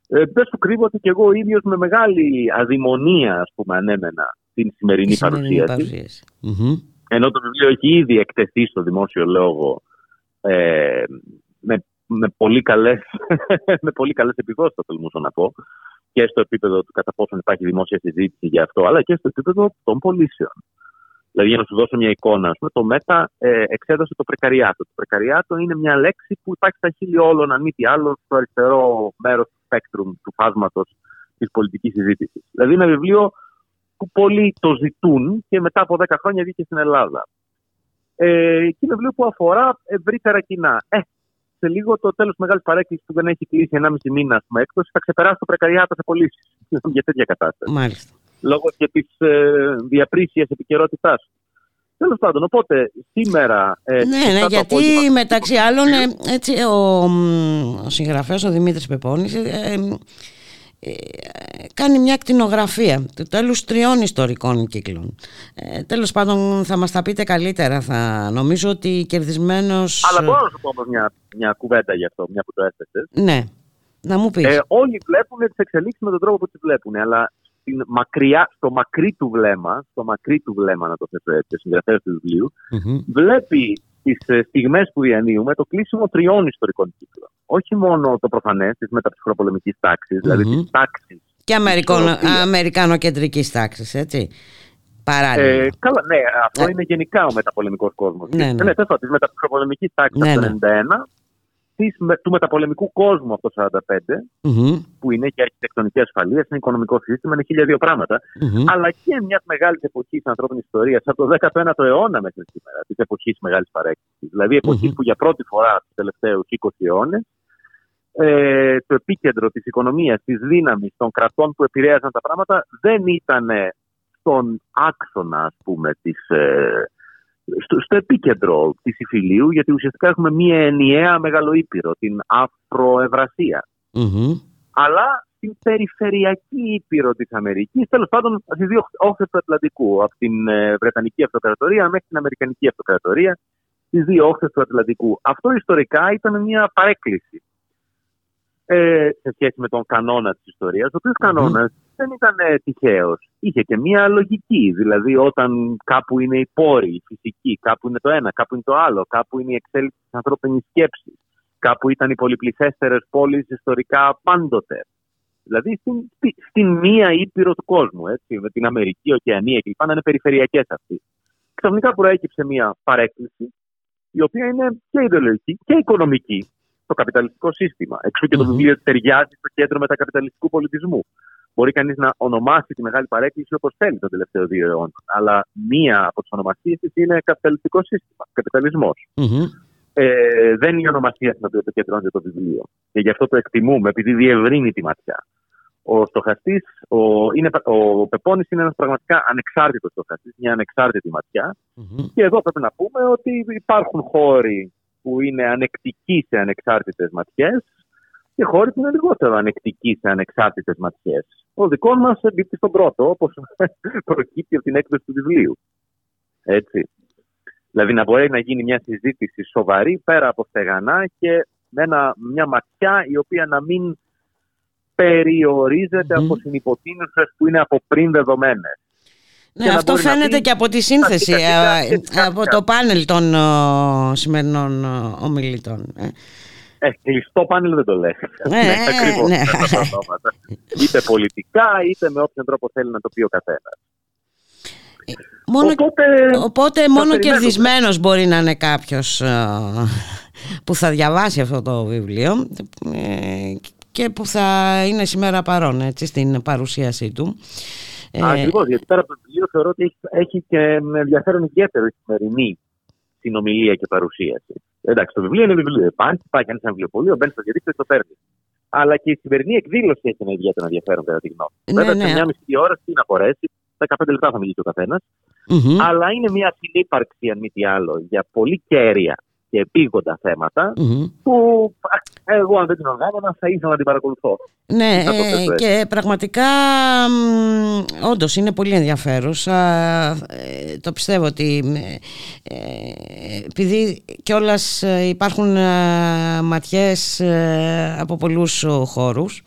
Ε, δεν σου κρύβω ότι και εγώ ίδιος με μεγάλη αδημονία, ας πούμε, ανέμενα την σημερινή, παρουσίαση. παρουσίαση. Mm-hmm. Ενώ το βιβλίο έχει ήδη εκτεθεί στο δημόσιο λόγο ε, με, με πολύ καλές, με πολύ καλές επιδόσεις, θα τολμούσα να πω, και στο επίπεδο του κατά πόσο υπάρχει δημόσια συζήτηση για αυτό, αλλά και στο επίπεδο των πωλήσεων. Δηλαδή, για να σου δώσω μια εικόνα, πούμε, το ΜΕΤΑ ε, εξέδωσε το πρεκαριάτο. Το πρεκαριάτο είναι μια λέξη που υπάρχει στα χείλη όλων, αν μη τι άλλο, στο αριστερό μέρος του σπέκτρουμ, του φάσματος της πολιτικής συζήτησης. Δηλαδή, ένα βιβλίο που πολλοί το ζητούν και μετά από 10 χρόνια βγήκε στην Ελλάδα. Ε, και είναι βιβλίο που αφορά ευρύτερα κοινά. Ε, σε λίγο το τέλος μεγάλης παρέκκλησης που δεν έχει κλείσει 1,5 μήνα με έκδοση θα ξεπεράσει το πρεκαριάτο σε πωλήσεις. για τέτοια κατάσταση. Μάλιστα. Λόγω και της ε, διαπρίσιας επικαιρότητάς. Τέλος πάντων, οπότε σήμερα. Ε, ναι, ναι, γιατί απόγευμα... μεταξύ άλλων ε, έτσι, ο, ο συγγραφέας ο Δημήτρης Πεπώνης ε, ε, κάνει μια κτηνογραφία του τέλου τριών ιστορικών κύκλων. Ε, Τέλος πάντων, θα μας τα πείτε καλύτερα. Θα νομίζω ότι κερδισμένος. Αλλά μπορώ να σου πω μια, μια κουβέντα γι' αυτό, μια που το έθεσες. Ναι, να μου πεις. Ε, όλοι βλέπουν τις εξελίξεις με τον τρόπο που τις βλέπουν, αλλά στην μακριά, στο μακρύ του βλέμμα, στο μακρύ του βλέμμα, να το θέσω έτσι, ο συγγραφέα του βιβλίου, mm-hmm. βλέπει τις ε, στιγμές που διανύουμε το κλείσιμο τριών ιστορικών κύκλων. Όχι μόνο το προφανές της μεταψυχροπολεμικής τάξης, mm-hmm. δηλαδή της τάξης. Και αμερικανοκεντρικής τάξης, έτσι. Παράλληλα. Ε, καλά, ναι, αυτό ε. είναι γενικά ο μεταπολεμικός κόσμος. Ναι, ναι. ναι, της μεταψυχροπολεμικής τάξης ναι, το 1991 ναι του μεταπολεμικού κόσμου από το 1945, που είναι και αρχιτεκτονική ασφαλεία, είναι οικονομικό σύστημα, είναι χίλια δύο αλλά και μιας μεγάλης εποχής ανθρώπινης ιστορίας από το 19ο αιώνα μέχρι σήμερα, της εποχής μεγάλης παρέκκλησης. Δηλαδή, εποχής που για πρώτη φορά τους τελευταίους 20 αιώνες ε, το επίκεντρο της οικονομίας, της δύναμης των κρατών που επηρέαζαν τα πράγματα δεν ήταν στον άξονα, ας πούμε, της, ε, στο, στο επίκεντρο της υφηλίου, γιατί ουσιαστικά έχουμε μία ενιαία μεγαλοήπειρο, την αφροευρασία. Mm-hmm. Αλλά στην περιφερειακή ήπειρο της Αμερικής, τέλος πάντων στις δύο όχθες του Ατλαντικού, από την ε, Βρετανική Αυτοκρατορία μέχρι την Αμερικανική Αυτοκρατορία, στις δύο όχθες του Ατλαντικού. Αυτό ιστορικά ήταν μια παρέκκληση ε, σε σχέση με τον κανόνα της ιστορίας, ο οποίος κανόνας δεν ήταν ε, τυχαίος. Είχε και μια λογική, δηλαδή όταν κάπου είναι οι πόροι, η φυσική, κάπου είναι το ένα, κάπου είναι το άλλο, κάπου είναι η εξέλιξη της ανθρώπινης σκέψης, κάπου ήταν οι πολυπληθέστερες πόλεις ιστορικά πάντοτε. Δηλαδή στην, στην μία ήπειρο του κόσμου, έτσι, με την Αμερική, Οκεανία κλπ. να είναι περιφερειακές αυτοί. Ξαφνικά προέκυψε μια παρέκκληση, η οποία είναι και ιδεολογική και οικονομική το καπιταλιστικό σύστημα. Εξού και το βιβλίο ταιριάζει στο κέντρο μετακαπιταλιστικού πολιτισμού. Μπορεί κανείς να ονομάσει τη μεγάλη παρέκκληση όπως θέλει τον τελευταίο δύο αιώνα. Αλλά μία από τις ονομασίες της είναι καπιταλιστικό σύστημα, καπιταλισμός. Mm-hmm. Ε, δεν είναι η ονομασία στην οποία επικεντρώνεται το βιβλίο. Και γι' αυτό το εκτιμούμε, επειδή διευρύνει τη ματιά. Ο στοχαστής, ο, ο Πεπώνης είναι ένας πραγματικά ανεξάρτητος στοχαστής, μια ανεξάρτητη ματιά. Mm-hmm. Και εδώ πρέπει να πούμε ότι υπάρχουν χώροι που είναι ανεκτικοί σε ανεξάρτητες ματιές και χώροι που είναι λιγότερο ανεκτικοί σε ανεξάρτητες ματιές. Ο δικός μας εμπίπτει στον πρώτο, όπως προκύπτει από την έκδοση του βιβλίου. Έτσι. Δηλαδή να μπορεί να γίνει μια συζήτηση σοβαρή πέρα από στεγανά και με μια ματιά η οποία να μην περιορίζεται mm. από συνυποτείνουσες που είναι από πριν δεδομένες. Ναι, αυτό φαίνεται και από τη σύνθεση, ε, από το πάνελ των σημερινών ομιλητών. Ε. ε, κλειστό πάνελ δεν το λέει. Ναι, ναι, ακριβώς, ναι. είτε πολιτικά, είτε με όποιον τρόπο θέλει να το πει ο καθένας. Μόνο, οπότε, οπότε μόνο κερδισμένος μπορεί να είναι κάποιος που θα διαβάσει αυτό το βιβλίο και που θα είναι σήμερα παρόν έτσι, στην παρουσίασή του. Ε, Ακριβώς, γιατί πέρα από το βιβλίο θεωρώ ότι έχει, έχει και ενδιαφέρον ιδιαίτερο η σημερινή συνομιλία και παρουσίαση. Εντάξει, το βιβλίο είναι βιβλίο. Υπάρχει, υπάρχει ένα βιβλιοπωλείο, μπαίνει στο διαδίκτυο και το παίρνει. Αλλά και η σημερινή εκδήλωση έχει ένα ιδιαίτερο ενδιαφέρον, κατά τη γνώμη μου. Ναι, Βέβαια, ναι. σε μια μισή ώρα τι να μπορέσει, 15 λεπτά θα μιλήσει ο καθενα mm-hmm. Αλλά είναι μια συνύπαρξη, αν μη τι άλλο, για πολύ κέρια και επίγοντα που εγώ αν δεν την οργάνωνα θα ήθελα να την παρακολουθώ. Ναι ε, και πραγματικά όντως είναι πολύ ενδιαφέρουσα. Ε, το πιστεύω ότι ε, επειδή κιόλας υπάρχουν ματιές από πολλούς χώρους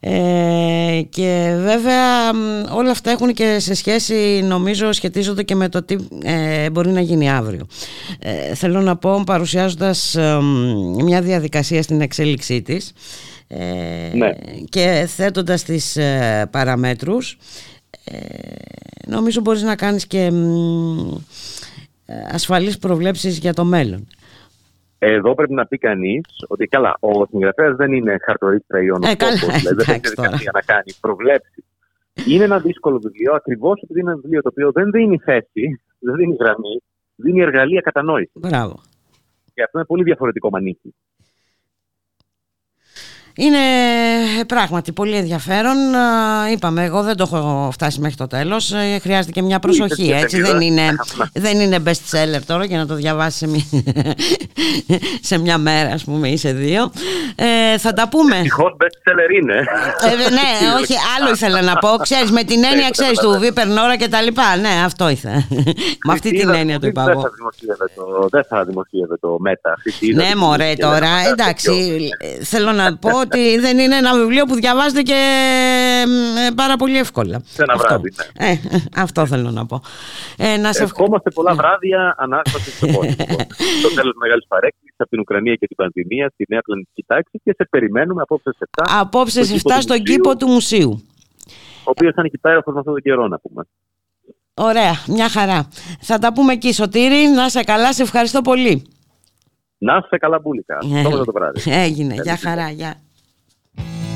ε, και βέβαια όλα αυτά έχουν και σε σχέση νομίζω σχετίζονται και με το τι ε, μπορεί να γίνει αύριο ε, θέλω να πω παρουσιάζοντας μια διαδικασία στην εξέλιξή της ναι. και θέτοντας τις παραμέτρους νομίζω μπορείς να κάνεις και ασφαλείς προβλέψεις για το μέλλον εδώ πρέπει να πει κανείς ότι καλά, ο συγγραφέας δεν είναι χαρτορίστρα ή ονοσπόπο, δηλαδή δεν έχει διαδικασία να κάνει προβλέψεις. Είναι ένα δύσκολο βιβλίο ακριβώς επειδή είναι ένα βιβλίο το οποίο δεν δίνει θέση, δεν δίνει γραμμή, δίνει εργαλεία κατανόησης. Μπράβο. Και αυτό είναι πολύ διαφορετικό μανίκι. Είναι πράγματι πολύ ενδιαφέρον. Είπαμε, εγώ δεν το έχω φτάσει μέχρι το τέλος. Ε, χρειάζεται και μια προσοχή, έτσι. Δεν είναι, δεν είναι best seller τώρα για να το διαβάσει σε μια, σε μια μέρα, ας πούμε, ή σε δύο. Ε, θα τα πούμε. Ευτυχώς best seller είναι. Ε, ναι, όχι, άλλο ήθελα να πω. Ξέρεις, με την έννοια, ξέρεις, του Βίπερ Νόρα και τα λοιπά. Ναι, αυτό ήθελα. με αυτή την έννοια το είπα εγώ. Δεν θα δημοσίευε το Μέτα. Ναι, μωρέ, τώρα, εντάξει, θέλω να πω ότι δεν είναι ένα βιβλίο που διαβάζεται και ε, πάρα πολύ εύκολα. Σε ένα αυτό. βράδυ, ναι. ε, αυτό θέλω να πω. Ε, να σε Ευχόμαστε πολλά βράδια ανάστασης στο κόσμο. το τέλος μεγάλης παρέκκλησης από την Ουκρανία και την πανδημία, στη νέα πλανητική τάξη και σε περιμένουμε απόψε σε 7. Απόψε σε 7 στον κήπο του μουσείου. Ο οποίος θα είναι εκεί πέρα αυτόν τον καιρό, να πούμε. Ωραία, μια χαρά. Θα τα πούμε εκεί, Σωτήρη. Να σε καλά, σε ευχαριστώ πολύ. Να είσαι καλά, Μπούλικα. Ε, το βράδυ. Έγινε, για χαρά, γεια. thank you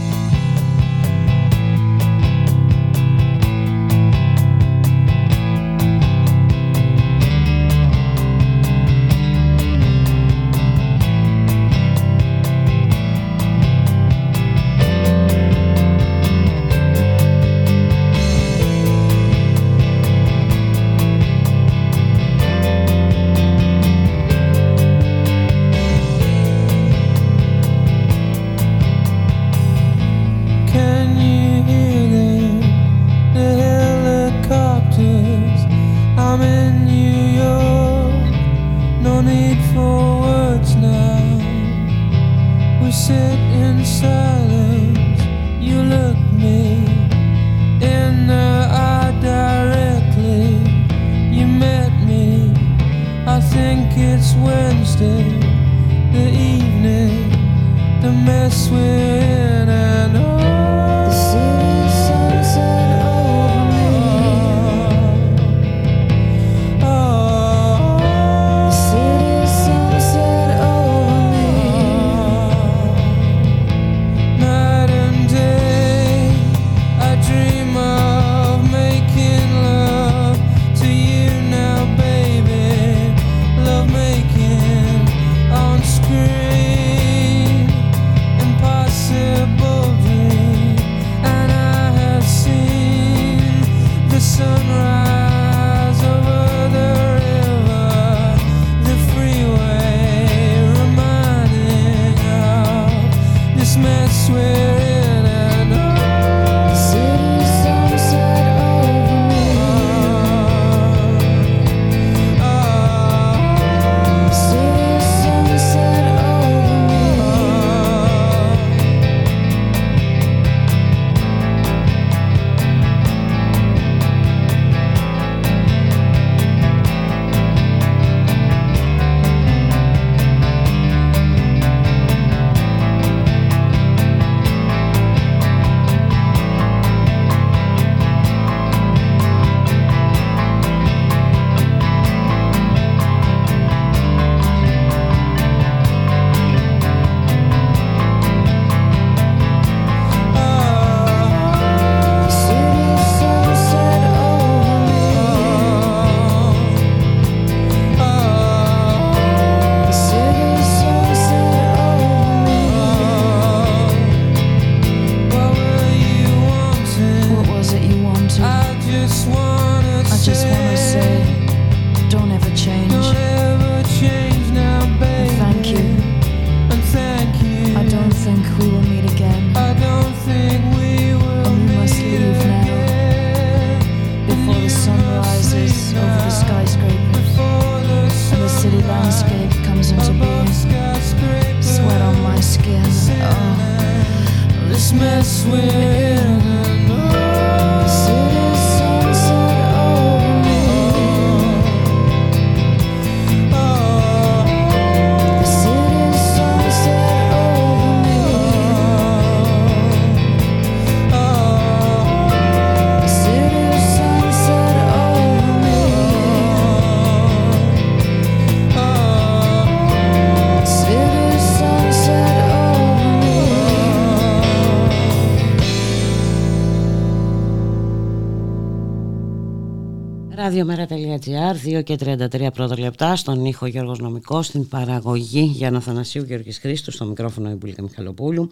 radiomera.gr 2 και 33 πρώτα λεπτά στον ήχο Γιώργος Νομικός στην παραγωγή Γιάννα Θανασίου Γιώργης Χρήστου στο μικρόφωνο Ιμπουλίκα Μιχαλοπούλου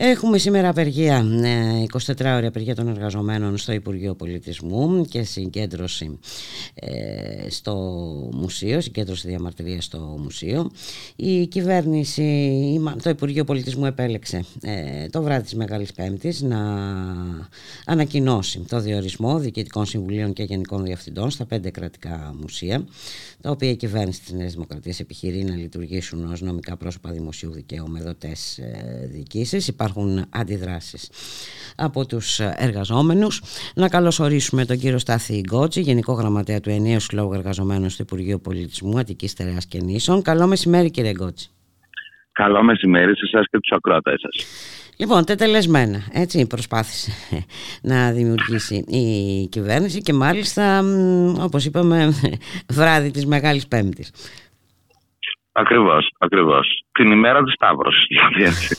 Έχουμε σήμερα απεργία, 24 ε, ώρια απεργία των εργαζομένων στο Υπουργείο Πολιτισμού και συγκέντρωση ε, στο μουσείο, συγκέντρωση διαμαρτυρίας στο μουσείο. Η κυβέρνηση, το Υπουργείο Πολιτισμού επέλεξε ε, το βράδυ της Μεγάλης Πέμπτης να ανακοινώσει το διορισμό διοικητικών συμβουλίων και γενικών διευθυντών στα πέντε κρατικά μουσεία, τα οποία η κυβέρνηση της Νέας Δημοκρατίας επιχειρεί να λειτουργήσουν ως νομικά πρόσωπα δημοσίου δικαίου με δοτές διοικήσεις υπάρχουν αντιδράσεις από τους εργαζόμενους. Να καλωσορίσουμε τον κύριο Στάθη Γκότση, Γενικό Γραμματέα του Ενίου Συλλόγου Εργαζομένων στο Υπουργείο Πολιτισμού Αττικής Στερεάς και Νήσων. Καλό μεσημέρι κύριε Γκότση. Καλό μεσημέρι σε εσάς και τους ακρότες σας. Λοιπόν, τετελεσμένα, έτσι προσπάθησε να δημιουργήσει η κυβέρνηση και μάλιστα, όπως είπαμε, βράδυ της Μεγάλης Πέμπτης. Ακριβώς, ακριβώς. Την ημέρα του Σταύρος, δηλαδή έτσι.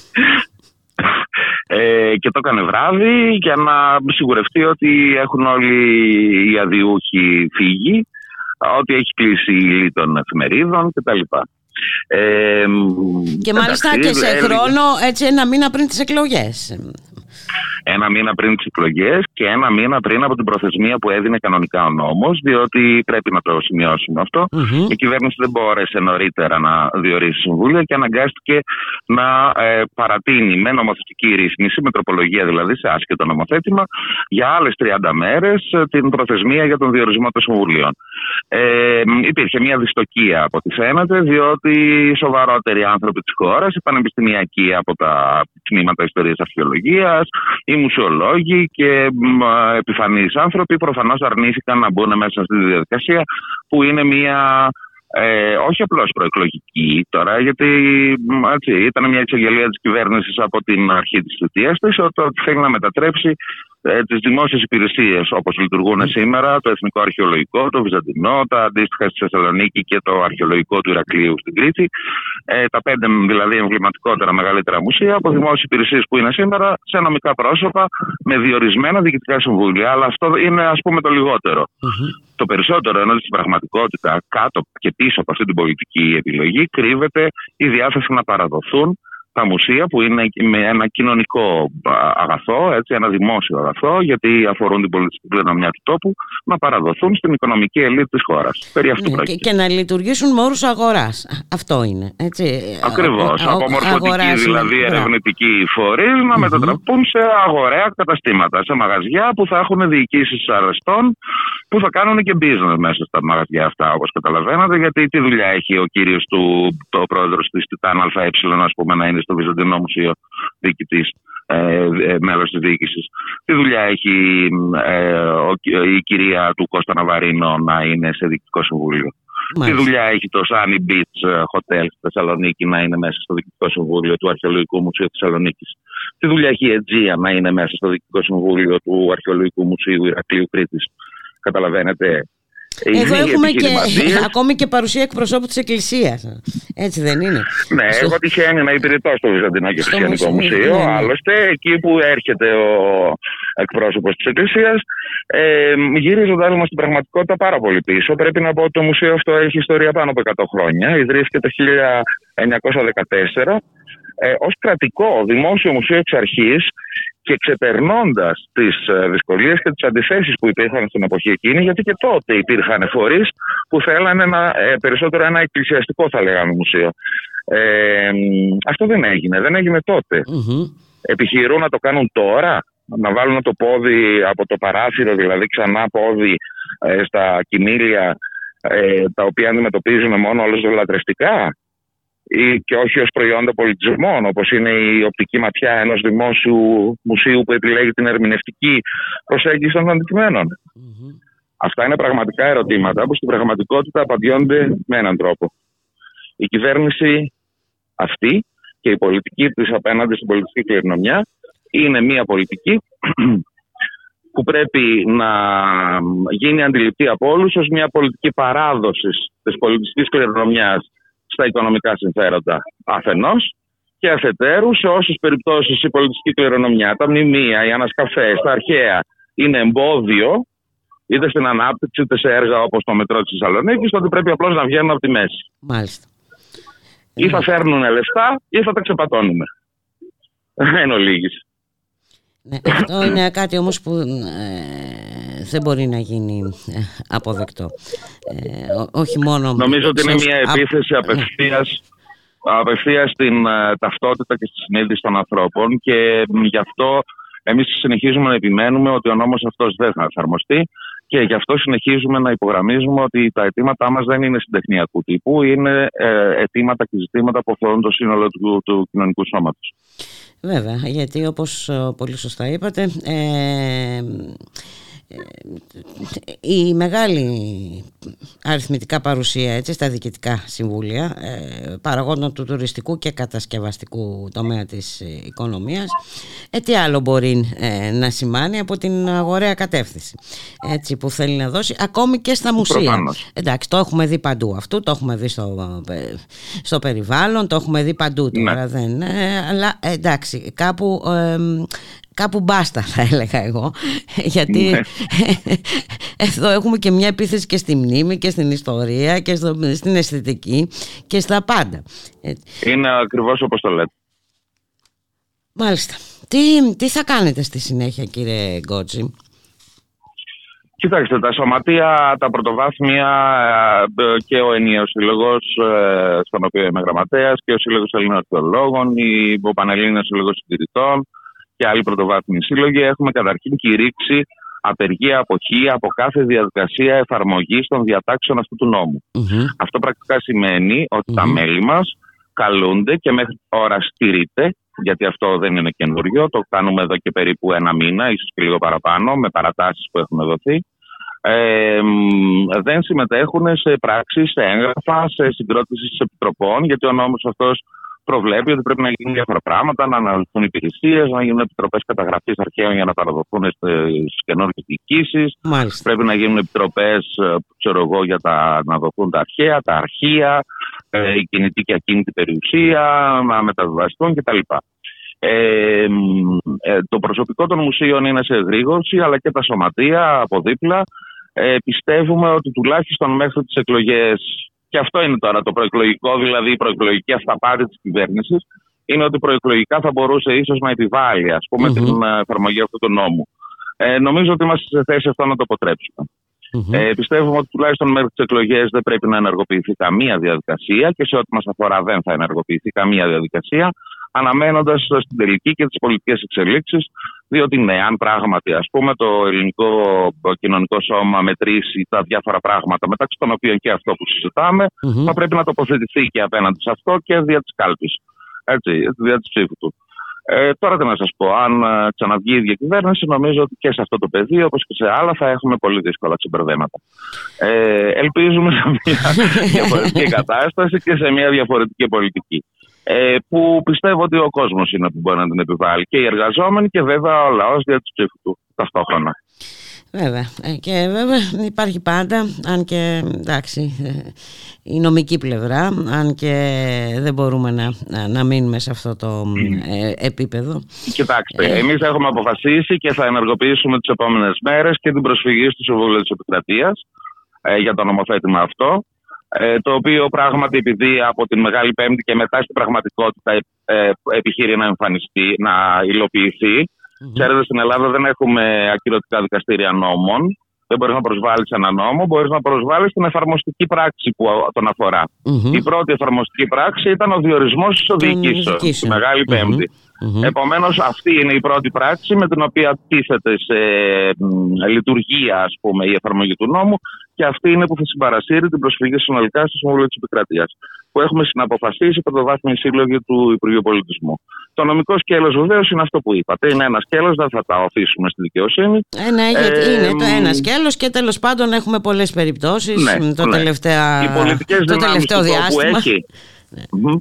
Ε, και το έκανε βράδυ για να σιγουρευτεί ότι έχουν όλοι οι αδιούχοι φύγει, ότι έχει κλείσει η ύλη των εφημερίδων κτλ. Ε, και μάλιστα και σε χρόνο έτσι ένα μήνα πριν τις εκλογές. Ένα μήνα πριν τις εκλογές και ένα μήνα πριν από την προθεσμία που έδινε κανονικά ο νόμος, διότι πρέπει να το σημειώσουμε Η κυβέρνηση δεν μπόρεσε νωρίτερα να διορίσει συμβούλια και αναγκάστηκε να ε, παρατείνει με νομοθετική ρύθμιση, με τροπολογία δηλαδή σε άσχετο νομοθέτημα, για άλλες 30 μέρες ε, την προθεσμία για τον διορισμό των συμβουλίων. Ε, υπήρχε μια δυστοκία από ό,τι φαίνεται, διότι οι σοβαρότεροι άνθρωποι της χώρας, οι πανεπιστημιακοί από τα τμήματα ιστορίας αρχαιολογίας, οι μουσιολόγοι και επιφανείς άνθρωποι προφανώς αρνήθηκαν να μπουν μέσα στη διαδικασία που είναι μια ε, όχι απλώς προεκλογική τώρα, γιατί έτσι, ήταν μια εξαγγελία της κυβέρνησης από την αρχή της θητείας της ότι θέλει να μετατρέψει ε, τις δημόσιες υπηρεσίες όπως λειτουργούν σήμερα, το Εθνικό Αρχαιολογικό, το Βυζαντινό, τα αντίστοιχα στη Θεσσαλονίκη και το Αρχαιολογικό του Ηρακλείου στην Κρήτη, ε, τα πέντε δηλαδή εμβληματικότερα μεγαλύτερα μουσεία, από δημόσιες υπηρεσίες που είναι σήμερα σε νομικά πρόσωπα με διορισμένα διοικητικά συμβούλια. Αλλά αυτό είναι ας πούμε το λιγοτερο Το περισσότερο ενώ στην πραγματικότητα κάτω και πίσω από αυτή την πολιτική επιλογή κρύβεται η διάθεση να παραδοθούν τα μουσεία που είναι με ένα κοινωνικό αγαθό, έτσι, ένα δημόσιο αγαθό, γιατί αφορούν την πολιτική κληρονομιά του τόπου, να παραδοθούν στην οικονομική ελίτ της χώρας. Περί αυτού ναι, και, και, να λειτουργήσουν με όρους αγοράς. Αυτό είναι. Ακριβώς. Από μορφωτικοί δηλαδή ερευνητικοί φορείς να μετατραπούν σε αγοραία καταστήματα, σε μαγαζιά που θα έχουν διοικήσεις αρεστών που θα κάνουν και business μέσα στα μαγαζιά αυτά, όπως καταλαβαίνετε. Γιατί τι δουλειά έχει ο κύριος του, το πρόεδρος της Τιτάν ΑΕ, ας πούμε, να είναι στο Βυζαντινό Μουσείο διοικητής, ε, ε, μέλος της διοίκησης. Τι δουλειά έχει ε, η κυρία του Κώστα Ναβαρίνο να είναι σε διοικητικό συμβούλιο; Τι δουλειά έχει το Sunny Beach Hotel στη Θεσσαλονίκη να είναι μέσα στο Διοικητικό Συμβούλιο του Αρχαιολογικού Μουσείου Θεσσαλονίκης; Τι δουλειά έχει η Αιτζία να είναι μέσα στο Διοικητικό Συμβούλιο του Αρχαιολογικού Μουσείου Ηρακλείου Κρήτης; Καταλαβαίνετε. Εδώ έχουμε και, ακόμη και παρουσία εκπροσώπου της Εκκλησίας. Έτσι δεν είναι; Ναι, στο... εγώ τυχαίνει να υπηρετώ στο Βυζαντινό και Χριστιανικό Μουσείο. Ναι, ναι. Άλλωστε, εκεί που έρχεται ο εκπρόσωπος της Εκκλησίας, ε, γυρίζοντα μας στην πραγματικότητα πάρα πολύ πίσω. Πρέπει να πω ότι το μουσείο αυτό έχει ιστορία πάνω από 100 χρόνια. Ιδρύθηκε το 1914 ε, ως κρατικό δημόσιο μουσείο εξ αρχής και ξεπερνώντας τις ε, δυσκολίες και τις αντιθέσεις που υπήρχαν στην εποχή εκείνη, γιατί και τότε υπήρχαν φορείς που θέλανε ένα, ε, περισσότερο ένα εκκλησιαστικό, θα λέγαμε, μουσείο. Ε, αυτό δεν έγινε. Δεν έγινε Επιχειρούν να το κάνουν τώρα, να βάλουν το πόδι από το παράθυρο, δηλαδή ξανά πόδι ε, στα κοιμήλια, τα οποία αντιμετωπίζουν μόνο όλες λατρευτικά ή και όχι ως προϊόντα πολιτισμών όπως είναι η οπτική ματιά ενός δημόσιου μουσείου που επιλέγει την ερμηνευτική προσέγγιση των αντικειμενων Αυτά είναι πραγματικά ερωτήματα που στην πραγματικότητα απαντιόνται με έναν τρόπο. Η κυβέρνηση αυτή και η πολιτική της απέναντι στην πολιτική κληρονομιά είναι μια πολιτική που πρέπει να γίνει αντιληπτή από όλους ως μια πολιτική παράδοσης της πολιτιστικής κληρονομιάς στα οικονομικά συμφέροντα αφενός και αφετέρου σε όσες περιπτώσεις η πολιτιστική κληρονομιά, τα μνημεία, οι ανασκαφές, τα αρχαία είναι εμπόδιο είτε στην ανάπτυξη είτε σε έργα όπως το μετρό της Θεσσαλονίκης, τότε πρέπει απλώς να βγαίνουν από τη μέση. Μάλιστα. Ή θα φέρνουν λεφτά ή θα τα ξεπατώνουμε. Εν ολίγης. Ναι, αυτό είναι κάτι όμως που ε, δεν μπορεί να γίνει ε, αποδεκτό. Ε, όχι μόνο... Νομίζω ότι είναι μια επίθεση απευθείας, απευθείας στην ε, ταυτότητα και στη συνείδηση των ανθρώπων και γι' αυτό εμείς συνεχίζουμε να επιμένουμε ότι ο νόμος αυτός δεν θα εφαρμοστεί και γι' αυτό συνεχίζουμε να υπογραμμίζουμε ότι τα αιτήματά μας δεν είναι συντεχνιακού τύπου, είναι αιτήματα και ζητήματα που αφορούν το σύνολο του, του κοινωνικού σώματος. Βέβαια, γιατί όπως ε, πολύ σωστά είπατε, ε, η μεγάλη αριθμητικά παρουσία έτσι, στα διοικητικά συμβούλια ε, παραγόντων του τουριστικού και κατασκευαστικού τομέα της οικονομίας ε, τι άλλο μπορεί ε, να σημάνει από την αγοραία κατεύθυνση έτσι, που θέλει να δώσει ακόμη και στα μουσεία εντάξει το έχουμε δει παντού αυτό το έχουμε δει στο, στο περιβάλλον το έχουμε δει παντού τώρα ναι. δεν, αλλά εντάξει κάπου κάπου μπάστα θα έλεγα εγώ γιατί ναι. εδώ έχουμε και μια επίθεση και στη μνήμη και στην ιστορία και στο, στην αισθητική και στα πάντα. Είναι ακριβώς όπως το λέτε. Μάλιστα. Τι, τι θα κάνετε στη συνέχεια κύριε Γκότζη; Κοιτάξτε, τα σωματεία, τα πρωτοβάθμια ε, και ο ενιαίος σύλλογος, ε, στον οποίο είμαι γραμματέας, και ο Σύλλογος Ελλήνων Αρχαιολόγων, ο Πανελλήνιος Σύλλογος Συντηρητών και άλλοι πρωτοβάθμιοι σύλλογοι, έχουμε καταρχήν κηρύξει απεργία αποχή από κάθε διαδικασία εφαρμογής των διατάξεων αυτού του νομου Αυτό πρακτικά σημαίνει τα μέλη μας καλούνται και μέχρι τώρα στηρείται, γιατί αυτό δεν είναι καινούριο, το κάνουμε εδώ και περίπου ένα μήνα, ίσως και λίγο παραπάνω, με παρατάσεις που έχουν δοθεί. Ε, δεν συμμετέχουν σε πράξεις, σε έγγραφα, σε συγκρότησης επιτροπών, γιατί ο νόμος αυτός προβλέπει ότι πρέπει να γίνουν διάφορα πράγματα, να αναλυθούν υπηρεσίες, να γίνουν επιτροπές καταγραφής αρχαίων για να παραδοθούν στις καινούργιες διοικήσεις. Πρέπει να γίνουν επιτροπές, ξέρω εγώ, για τα, να δοθούν τα αρχαία, τα αρχεία, ε, η κινητή και ακίνητη περιουσία, να μεταβιβαστούν κτλ. Ε, ε, το προσωπικό των μουσείων είναι σε εγρήγορση, αλλά και τα σωματεία από δίπλα. Ε, πιστεύουμε ότι τουλάχιστον μέχρι τις εκλογές και αυτό είναι τώρα το προεκλογικό, δηλαδή η προεκλογική αυταπάτη της κυβέρνησης, είναι ότι προεκλογικά θα μπορούσε ίσως να επιβάλλει ας πούμε, την ε, εφαρμογή αυτού του νόμου. Ε, νομίζω ότι είμαστε σε θέση αυτό να το αποτρεψουμε Ε, πιστεύουμε ότι τουλάχιστον μέχρι τις εκλογές δεν πρέπει να ενεργοποιηθεί καμία διαδικασία και σε ό,τι μας αφορά δεν θα ενεργοποιηθεί καμία διαδικασία αναμένοντας στην τελική και τις πολιτικές εξελίξεις. Διότι ναι, αν πράγματι ας πούμε, το ελληνικό κοινωνικό σώμα μετρήσει τα διάφορα πράγματα, μεταξύ των οποίων και αυτό που συζηταμε θα πρέπει να τοποθετηθεί και απέναντι σε αυτό και δια της κάλπης. Έτσι, δια της ψήφου του. Ε, τώρα τι να σας πω, αν ε, ξαναβγεί η διακυβέρνηση, νομίζω ότι και σε αυτό το πεδίο, όπως και σε άλλα, θα έχουμε πολύ δύσκολα ξεμπερδέματα. Ε, ελπίζουμε σε μια διαφορετική κατάσταση και σε μια διαφορετική πολιτική. Ε, που πιστεύω ότι ο κόσμος είναι που μπορεί να την επιβάλλει. Και οι εργαζόμενοι και βέβαια ο λαός δια τους ψήφους του ταυτόχρονα. Βέβαια. Ε, και βέβαια υπάρχει πάντα, αν και εντάξει, ε, η νομική πλευρά, αν και δεν μπορούμε να, να, μείνουμε σε αυτό το επίπεδο. Κοιτάξτε, ε, εμείς έχουμε αποφασίσει και θα ενεργοποιήσουμε τις επόμενες μέρες και την προσφυγή στο Συμβούλιο της Επικρατείας για το νομοθέτημα αυτό. Ε, το οποίο πράγματι επειδή από την Μεγάλη Πέμπτη και μετά στην πραγματικότητα ε, επιχείρει να εμφανιστεί, να υλοποιηθεί. Mm-hmm. Ξέρετε, στην Ελλάδα δεν έχουμε ακυρωτικά δικαστήρια νόμων. Δεν μπορείς να προσβάλλεις ένα νόμο, μπορείς να προσβάλλεις την εφαρμοστική πράξη που τον αφορα Η πρώτη εφαρμοστική πράξη ήταν ο διορισμός της οδηγήσεως, τη Μεγάλη Πέμπτη. Mm-hmm. Επομένως, αυτή είναι η πρώτη πράξη με την οποία τίθεται σε λειτουργία ας πούμε, η εφαρμογή του νόμου και αυτή είναι που θα συμπαρασύρει την προσφυγή συνολικά στο Συμβούλιο της Επικρατείας. Που έχουμε συναποφασίσει το βάθμιο σύλλογο του Υπουργείου Πολιτισμού. Το νομικό σκέλος βεβαίως είναι αυτό που είπατε. Είναι ένα σκέλος, δεν θα τα αφήσουμε στη δικαιοσύνη. Ε, ναι, γιατί ε, είναι το ένα σκέλος και τέλος πάντων έχουμε πολλές περιπτώσεις ναι, το, ναι. τελευταία, το τελευταίο διάστημα. Έχει, ναι.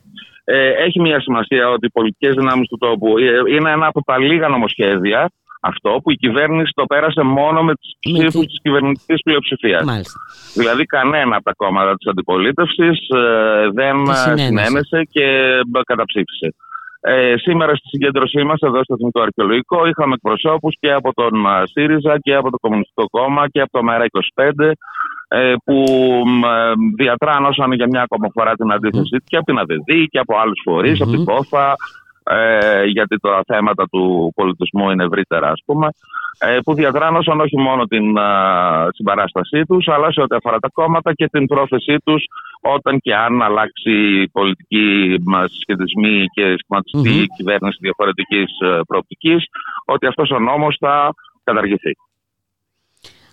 Ε, έχει μια σημασία ότι οι πολιτικές δυνάμεις του τόπου ε, είναι ένα από τα λίγα νομοσχέδια αυτό που η κυβέρνηση το πέρασε μόνο με τις ψήφους της κυβερνητικής πλειοψηφίας. Δηλαδή κανένα από τα κόμματα της αντιπολίτευσης ε, δεν συνένεσε και καταψήφισε. Ε, σήμερα στη συγκέντρωσή μας εδώ στο Εθνικό Αρχαιολογικό είχαμε εκπροσώπους και από τον ε, ΣΥΡΙΖΑ και από το Κομμουνιστικό Κόμμα και από το ΜΕΡΑ25 ε, που διατράνωσαν για μια ακόμα φορά την αντίθεση και από την ΑΔΔ και από άλλους από την ΚΟΦΑ, ε, γιατί τα θέματα του πολιτισμού είναι ευρύτερα ας πούμε, ε, που διαδράνωσαν όχι μόνο την ε, συμπαράστασή τους, αλλά σε ό,τι αφορά τα κόμματα και την πρόθεσή τους όταν και αν αλλάξει η πολιτική συσχετισμή και σχηματιστεί mm-hmm. κυβέρνηση διαφορετικής ε, προοπτικής, ότι αυτός ο νόμος θα καταργηθεί.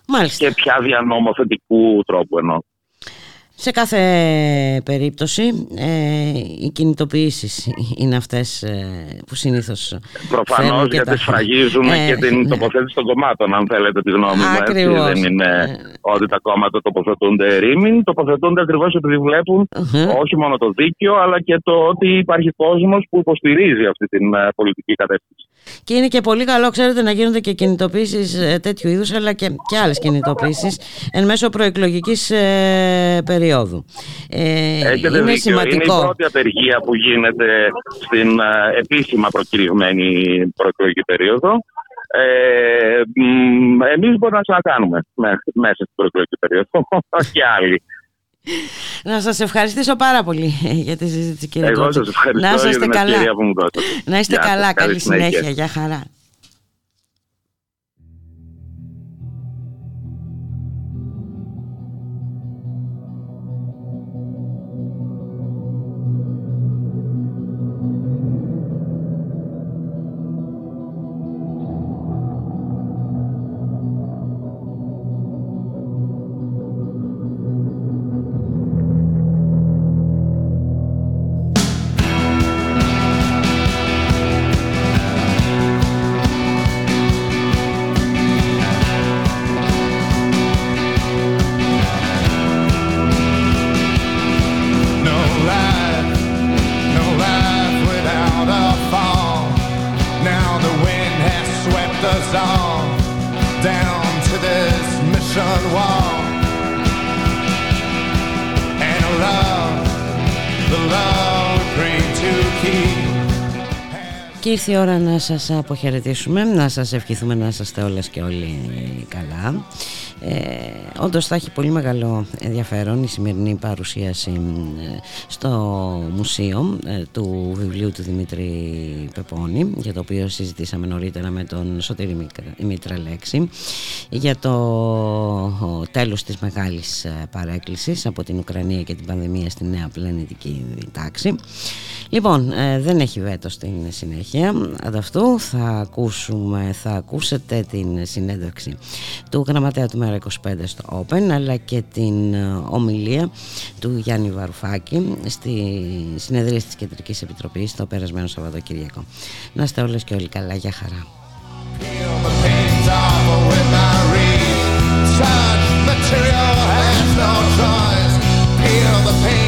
Μάλιστα. Και πια δια νομοθετικού τρόπου εννοώ. Σε κάθε περίπτωση ε, οι κινητοποιήσεις είναι αυτές ε, που συνήθως Προφανώς γιατί τα... σφραγίζουν ε, και την ναι. τοποθέτηση των κομμάτων αν θέλετε τη γνώμη μου. Έτσι. Δεν είναι ε. ότι τα κόμματα τοποθετούνται ρήμην, τοποθετούνται ακριβώς επειδή όχι μόνο το δίκαιο αλλά και το ότι υπάρχει κόσμος που υποστηρίζει αυτή την ε, πολιτική κατεύθυνση. Και είναι και πολύ καλό, ξέρετε, να γίνονται και κινητοποίησεις τέτοιου είδους αλλά και, και άλλες κινητοποίησεις εν μέσω προεκλογικής ε, περίοδου. Ε, Έχετε είναι Σημαντικό. Είναι η πρώτη απεργία που γίνεται στην ε, επίσημα προκυριωμένη προεκλογική περίοδο. Ε, εμείς μπορούμε να ξανακάνουμε μέσα στην προεκλογική περίοδο και άλλοι. Να σας ευχαριστήσω πάρα πολύ για τη συζήτηση κύριε Εγώ σας ευχαριστώ να για την καλά. ευκαιρία που μου δώσατε. Να είστε καλά, καλή συνέχεια, για χαρά. Ήρθε η ώρα να σας αποχαιρετήσουμε, να σας ευχηθούμε να είστε όλες και όλοι καλά. Ε, όντως θα έχει πολύ μεγάλο ενδιαφέρον η σημερινή παρουσίαση ε, στο μουσείο ε, του βιβλίου του Δημήτρη Πεπώνη για το οποίο συζητήσαμε νωρίτερα με τον Σωτήρη Μητραλέξη για το τέλος της μεγάλης ε, παρέκκλησης από την Ουκρανία και την πανδημία στη νέα πλανητική τάξη. Λοιπόν, ε, δεν έχει βέτος στην συνέχεια ανταυτού. Θα, ακούσουμε, θα ακούσετε την συνέντευξη του γραμματέα του Μέρα 25 στο Open αλλά και την ε, ομιλία του Γιάννη Βαρουφάκη στη συνεδρία της Κεντρικής Επιτροπής το περασμένο Σαββατοκύριακο. Να είστε όλες και όλοι καλά. Για χαρά. This is the bright amphetamine sky